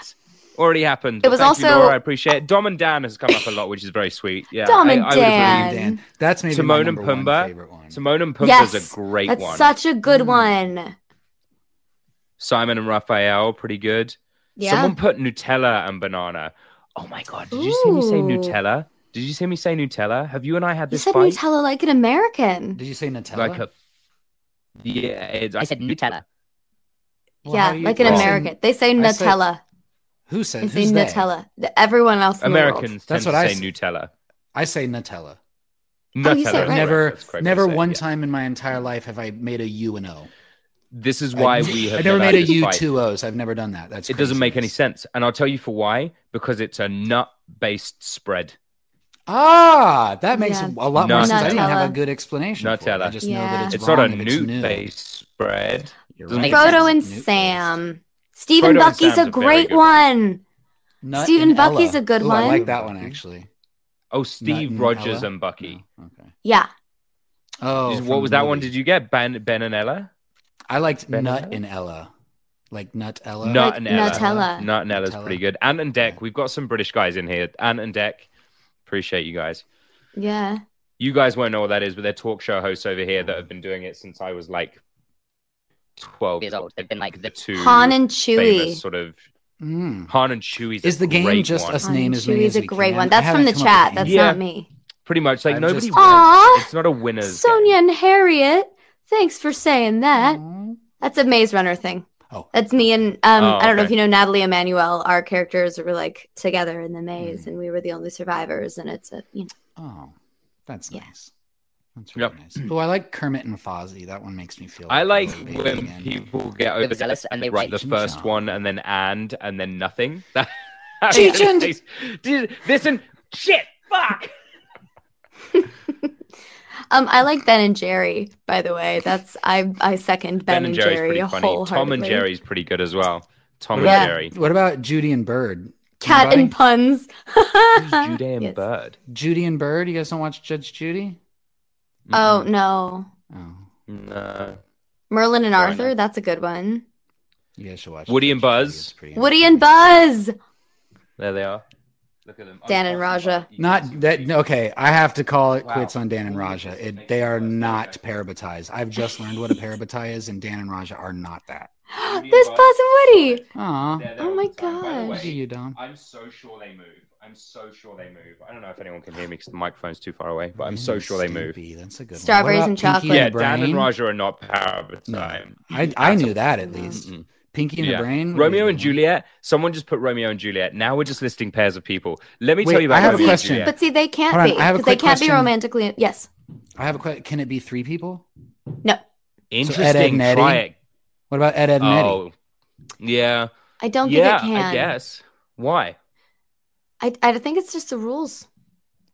Already happened. It was Thank you, also- Laura. I appreciate it. Dom and Dan has come up a lot, which is very sweet. Yeah, Dom and I would agree. Dan. Dan. That's maybe my Timon and number one favorite one. Timon and Pumbaa yes, is a great that's one. such a good one. Simon and Raphael, pretty good. Yeah. Someone put Nutella and banana. Oh my god! Did you see me say Nutella? Did you see me say Nutella? Have you and I had You this said fight? Nutella like an American. Did you say Nutella? Like a yeah, it's, I said Nutella. Well, yeah, how do you- like an well, American. They say I say- Nutella. Who said They say who's they? Nutella. Everyone else in the world. Americans That's tend what to I say s- Nutella. I say Nutella. Oh, you Nutella. say right. Never, never to say, one yeah. time in my entire life have I made a U and O. This is why I, we have I never had made a this U fight. two O's. I've never done that. That's It doesn't make any sense, and I'll tell you for why. Because it's a nut-based spread. Ah, that makes Yeah. a lot more sense. I didn't have a good explanation. For it. Nutella. I just know that it's, It's not a wrong if it's new. newt-based spread. You're right. make sense. Frodo and Newt-based. Sam. Stephen Frodo Bucky's a a great good one. one. Nut Stephen Bucky's Ella. a good Ooh, I like that one actually. Oh, Steve and Rogers Ella? and Bucky. Okay. Yeah. Oh, what was the that one? Did you get Ben, ben and Ella? I liked Ben Nut and and Ella, like Nut Ella. Nut and Ella. Nutella. Nut and Ella's Nutella. pretty good. Ant and Dec. We've got some British guys in here. Ant and Dec. Appreciate you guys. Yeah. You guys won't know what that is, but they're talk show hosts over here that have been doing it since I was like 12 Years old. They've been like The the two Han and Chewie. famous sort of Mm. Han and Chewie's Is a great the game just one. us Han name and as many Chewie's a great can? one. That's from the come up with chat. That's Yeah. not me. Pretty much like I've nobody just- wins. It's not a winner's Sonya game. and Harriet. Thanks for saying that. That's a Maze Runner thing. Oh. That's me and um Oh, I don't know if you know Nathalie Emmanuel. Our characters were like together in the maze and we were the only survivors and it's a you know Oh, that's Yeah. nice. That's really Yep. nice. Oh, I like Kermit and Fozzie. That one makes me feel. I a like little baby when again. people get They're over zealous and they write the first Chong. one and then and and then nothing. That Cheech and- Dude, listen, shit, fuck. Um I like Ben and Jerry, by the way. That's I I second Ben, Ben and Jerry's Jerry pretty funny. Tom and wholeheartedly. Jerry's pretty good as well. Tom What and Jerry. what about Judy and Bird? Cat Anybody? and puns. Judy and Yes. Bird? Judy and Bird. You guys don't watch Judge Judy? Oh no. Oh, No. Merlin and Sorry, Arthur, no. that's a good one. You guys should watch. Woody and Buzz. Woody and Buzz. There they are. Look at them. Dan and Raja. Not that okay. I have to call it Wow. quits on Dan and Raja. It, they are not parabatized. I've just learned what a parabatai is, and Dan and Raja are not that. There's Buzz and Woody. Aw. Oh my By the way, gosh. you, Dom. I'm so sure they move. I'm so sure they move. I don't know if anyone can hear me because the microphone's too far away, but I'm so sure they move. That's a good. Strawberries What and chocolate. Yeah, Dan and Raja are not parabatai. I, I knew that at least. Pinky and Yeah. the Brain. Romeo and Juliet. Someone just put Romeo and Juliet. Now we're just listing pairs of people. Let me Wait, tell you about I have a Romeo and question. But see, they can't Hold on, be I have a because they can't be romantically. Yes. I have a question. Can it be three people? No. So Interesting. Ed, Ed, and Try it. What about Ed, Ed, and Eddie? Oh, yeah. I don't think yeah, it can. I guess. Why? I, I think it's just the rules.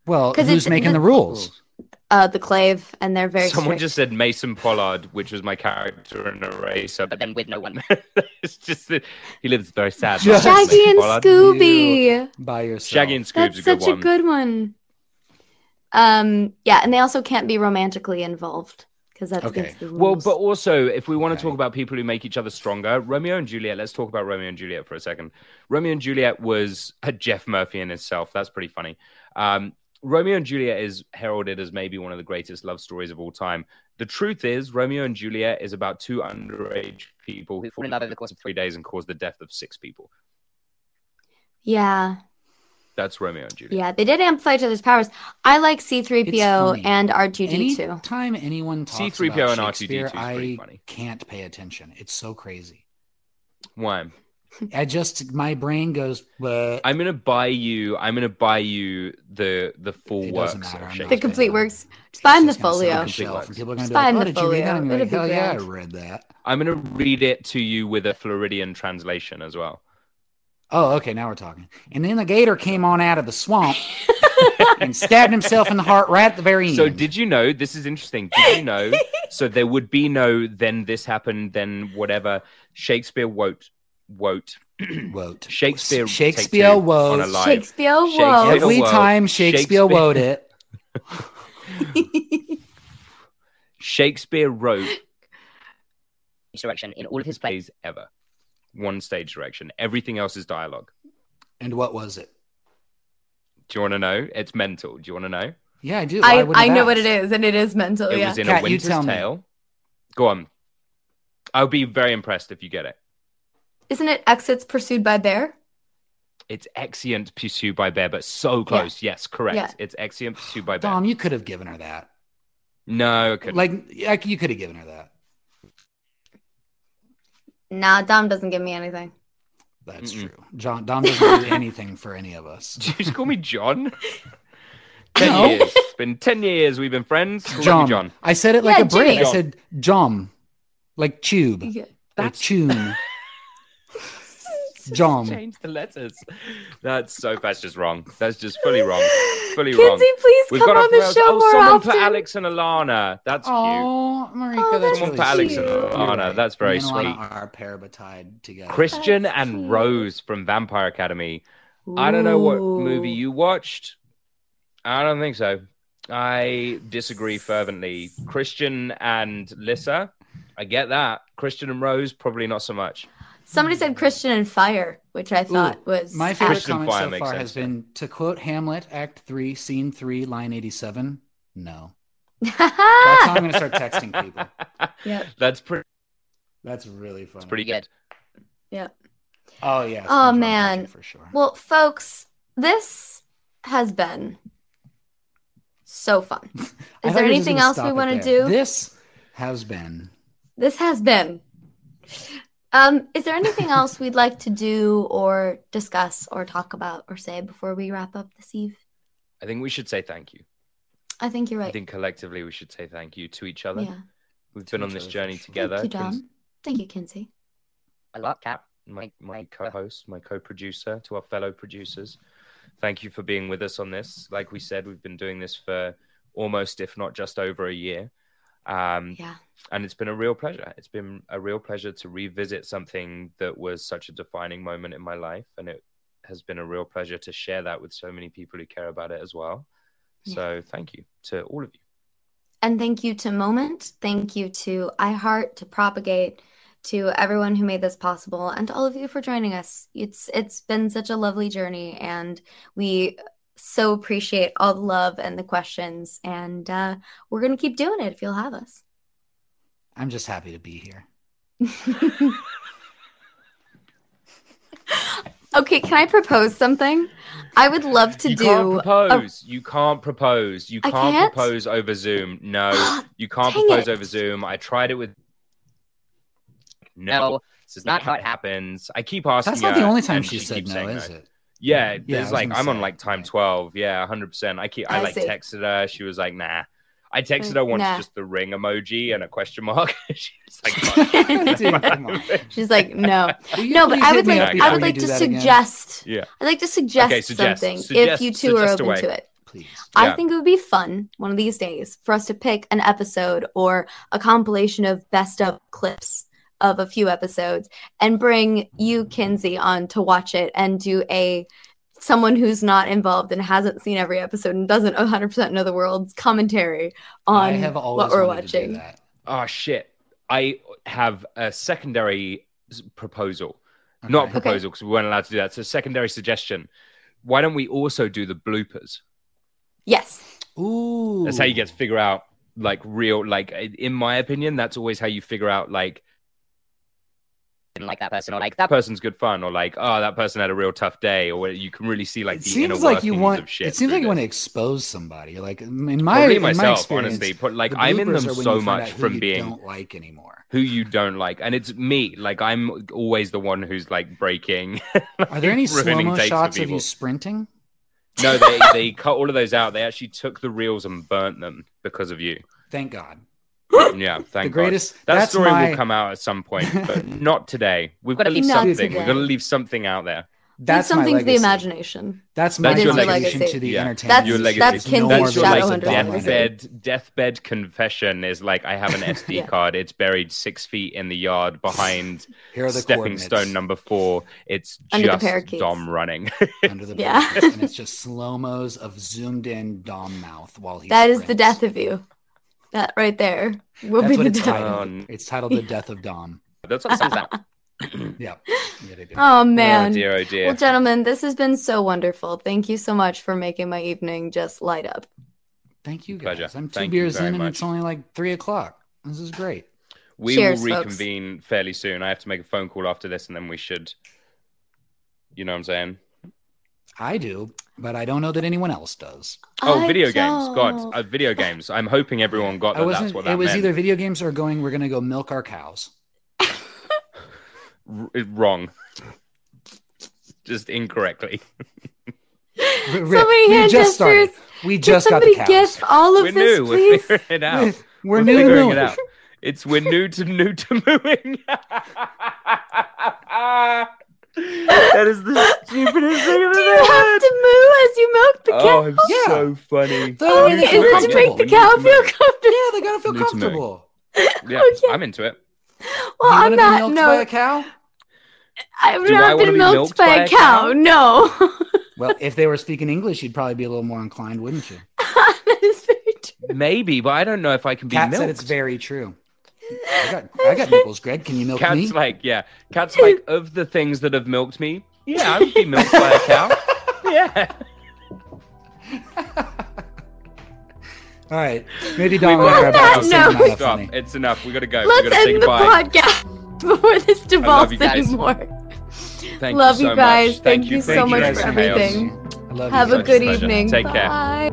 Well, 'Cause who's making the- the rules? Uh, the Clave, and they're very. Someone strict. just said Mason Pollard, which was my character in Eraser, but then with no one. it's just that he lives very sad. Just life, Shaggy Mason and Pollard. Scooby. By yourself. Shaggy and Scoob's That's a good such one. a good one. Um, yeah, and they also can't be romantically involved because that's Okay. against the rules. Well, but also, if we want to talk about people who make each other stronger, Romeo and Juliet, let's talk about Romeo and Juliet for a second. Romeo and Juliet was a Jeff Murphy in itself. That's pretty funny. Um, Romeo and Juliet is heralded as maybe one of the greatest love stories of all time. The truth is, Romeo and Juliet is about two underage people who fall in love over the course of three days and cause the death of six people. yeah, That's Romeo and Juliet. yeah, they did amplify each other's powers. I like C3PO and R2D2. Anytime anyone talks C-3PO about and R2D2 is pretty I funny. can't pay attention. It's so crazy. Why? I just my brain goes. But I'm gonna buy you. I'm gonna buy you the the full It works. doesn't matter, of I'm not Shakespeare. The complete works. Just buy the folio. on a shelf, and people are going Just to be buy like, "Oh, the did you read that?" folio. And you're It'll like, be "Hell yeah, I read that. I'm gonna read it to you with a Floridian translation as well. Oh, okay, now we're talking. And then the gator came on out of the swamp and stabbed himself in the heart right at the very end. So did you know? This is interesting. Did you know? so there would be no then this happened then whatever. Shakespeare wrote wrote Wote. Shakespeare take Shakespeare two wote. on. Shakespeare wote. Shakespeare Every wote. time Shakespeare wrote it. Shakespeare wrote Direction in all of his plays. plays ever. One stage direction. Everything else is dialogue. And what was it? Do you want to know? It's mental. Do you want to know? Yeah, I do. I, Why wouldn't I know what it is, and it is mental. It yeah. was in Kat, a you Winter's tell me. Tale. Go on. I'll be very impressed if you get it. Isn't it exits pursued by bear? It's Exeunt pursued by bear, but so close. Yes, correct. Yeah. It's Exeunt pursued by bear. Dom, you could have given her that. No, I couldn't. Like, like you could have given her that. Nah, Dom doesn't give me anything. That's true. John Dom doesn't do anything for any of us. Did you just call me John? Ten No. years. It's been ten years we've been friends. Love you, John. John. I said it like Yeah, a Brit. I said John. like tube, Yeah. like tune. Jom. Change the letters. That's so. That's just wrong. That's just fully wrong. Fully wrong. Kinsey, please We've come got on the off- show oh, more someone often. put Alex and Alana. That's cute. Oh, Marika, Oh, that's Someone really put Alex sweet. and Alana. right. That's very Me and Alana sweet. Are parabatide together. Christian That's and cute. Rose from Vampire Academy. I don't know what movie you watched. I don't think so. I disagree fervently. Christian and Lissa, I get that. Christian and Rose, probably not so much. Somebody hmm. said Christian and Fire, which I thought was My favorite Christian comment so far sense, has been to quote Hamlet, Act Three, Scene Three, Line Eighty-seven. No, that's how I'm going to start texting people. Yep. That's pretty. That's really fun. It's pretty good. Yeah. Oh yeah. Oh man. For sure. Well, folks, this has been so fun. Is there you were just anything else we want to do? This has been. This has been. Um, is there anything else we'd like to do or discuss or talk about or say before we wrap up this eve? I think we should say thank you. I think you're right. I think collectively we should say thank you to each other. Yeah. We've been on this other, journey sure. together. Thank you, Cons- Dom. Thank you, Kinsey. A lot, Cap. my, my co-host, my co-producer, to our fellow producers. Thank you for being with us on this. Like we said, we've been doing this for almost, if not just over a year. Um, Yeah. and it's been a real pleasure. It's been a real pleasure to revisit something that was such a defining moment in my life, and it has been a real pleasure to share that with so many people who care about it as well. So thank you to all of you. And thank you to Moment. Thank you to iHeart to propagate. to everyone who made this possible and to all of you for joining us. It's it's been such a lovely journey and we so appreciate all the love and the questions and uh, we're going to keep doing it if you'll have us. I'm just happy to be here. Okay, can I propose something? I would love to you do can't a- propose. You can't propose. You can't, can't? propose over Zoom. No, you can't propose it. over Zoom. I tried it with. No, No, this is not how it happens. I keep asking. That's not the only time and she said no, saying is it? Yeah, Yeah, there's was like I'm on like time twelve. Yeah, hundred percent. I keep. I, I like see. texted her. She was like, "Nah." I texted her once nah. just the ring emoji and a question mark. she was like, Dude. She's like, no, you no, but I would like, I would like to that again? suggest. Yeah. I'd like to suggest, Okay, suggest. something Suggest- if you two are open away. to it. Please. I Yeah. think it would be fun one of these days for us to pick an episode or a compilation of best of clips of a few episodes and bring you, Kinsey, on to watch it and do a someone who's not involved and hasn't seen every episode and doesn't 100% know the world's commentary on I have always what we're wanted to do watching. that. oh shit i have a secondary s- proposal not Okay. proposal because we weren't allowed to do that so secondary suggestion why don't we also do the bloopers Yes. Ooh. that's how you get to figure out like real like in my opinion that's always how you figure out like Didn't like that person or like that that. person's good fun or like oh that person had a real tough day or you can really see like It the inner seems like you want. of shit It seems like you want to expose somebody. Like in my, Probably in my experience, honestly, but like I'm in them so much from being don't like anymore. who you don't like and it's me like i'm always the one who's like breaking Are there any slow mo shots of you sprinting? No, they they cut all of those out. They actually took the reels and burnt them because of you. Thank God. Yeah, thank The greatest- God. That story my- will come out at some point, but not today. We've got to leave something. today. We've got to leave something out there. That's Leave something my to the imagination. That's my That's your contribution legacy. to the Yeah. entertainment. That's- your legacy. that's Kinsey's That's your Shadow like Hunter legacy. deathbed deathbed confession is like I have an SD Yeah. card. It's buried six feet in the yard behind Here are the stepping stone number four. It's Under just parakeets. Dom running. under the Yeah. yeah. and it's just slow mos of zoomed in Dom mouth while he. That is the death of you. That right there will That's be the it's death. titled. It's titled "The Death of Dom." That's what it sounds like. Yeah. yeah. Oh, oh man. Oh dear, oh dear. Well, gentlemen, this has been so wonderful. Thank you so much for making my evening just light up. Thank you, guys. Pleasure. I'm two Thank beers very in, and much. it's only like three o'clock. This is great. We Cheers, will folks. reconvene fairly soon. I have to make a phone call after this, and then we should. You know what I'm saying? I do, but I don't know that anyone else does. Oh, I video games. God, don't. uh, video games. I'm hoping everyone got that. That's what that it was meant. either video games or going. We're gonna go milk our cows. R- wrong. Just incorrectly. We- we- Somebody we just started. gestures. We just got the cows. gif all of We're this, new. We're figuring it out. We're new to figuring it out. It's we're new to new to mooing. that is the stupidest thing I've Do ever you have to moo as you milk the oh, cow? Oh, I'm Yeah. so funny. The way they Is feel it to make the cow feel comfortable? Yeah, they gotta feel New to mooing. comfortable. Yeah, Okay. I'm into it. Well, Do you on want to be that milked by a cow? I've Do I not wanna been be milked, milked by, by a a cow. cow? No. Well, if they were speaking English, you'd probably be a little more inclined, wouldn't you? that is very true. Maybe, but I don't know if I can be Kat milked. said it's very true. I got, I got nipples, Greg. Can you milk me? Kat's me? like, yeah. Kat's like, of the things that have milked me, yeah, I would be milked by a cow. Yeah. All right, maybe Dom will Well, grab on out that something note- not Stop. funny. It's enough. We gotta go. we Let's gotta say end the goodbye. podcast before this devolves you guys. anymore. Thank Love you you guys. much. Thank you so much here for in chaos. everything. I love Have you. a Such a good pleasure. evening. Take care. Bye.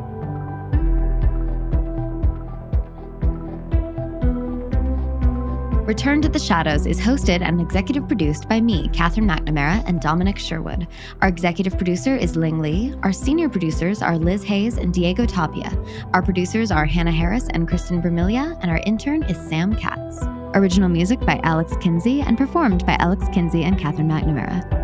Return to the Shadows is hosted and executive produced by me, Catherine McNamara, and Dominic Sherwood. Our executive producer is Ling Lee. Our senior producers are Liz Hayes and Diego Tapia. Our producers are Hannah Harris and Kristen Vermilia, and our intern is Sam Katz. Original music by Alex Kinsey and performed by Alex Kinsey and Catherine McNamara.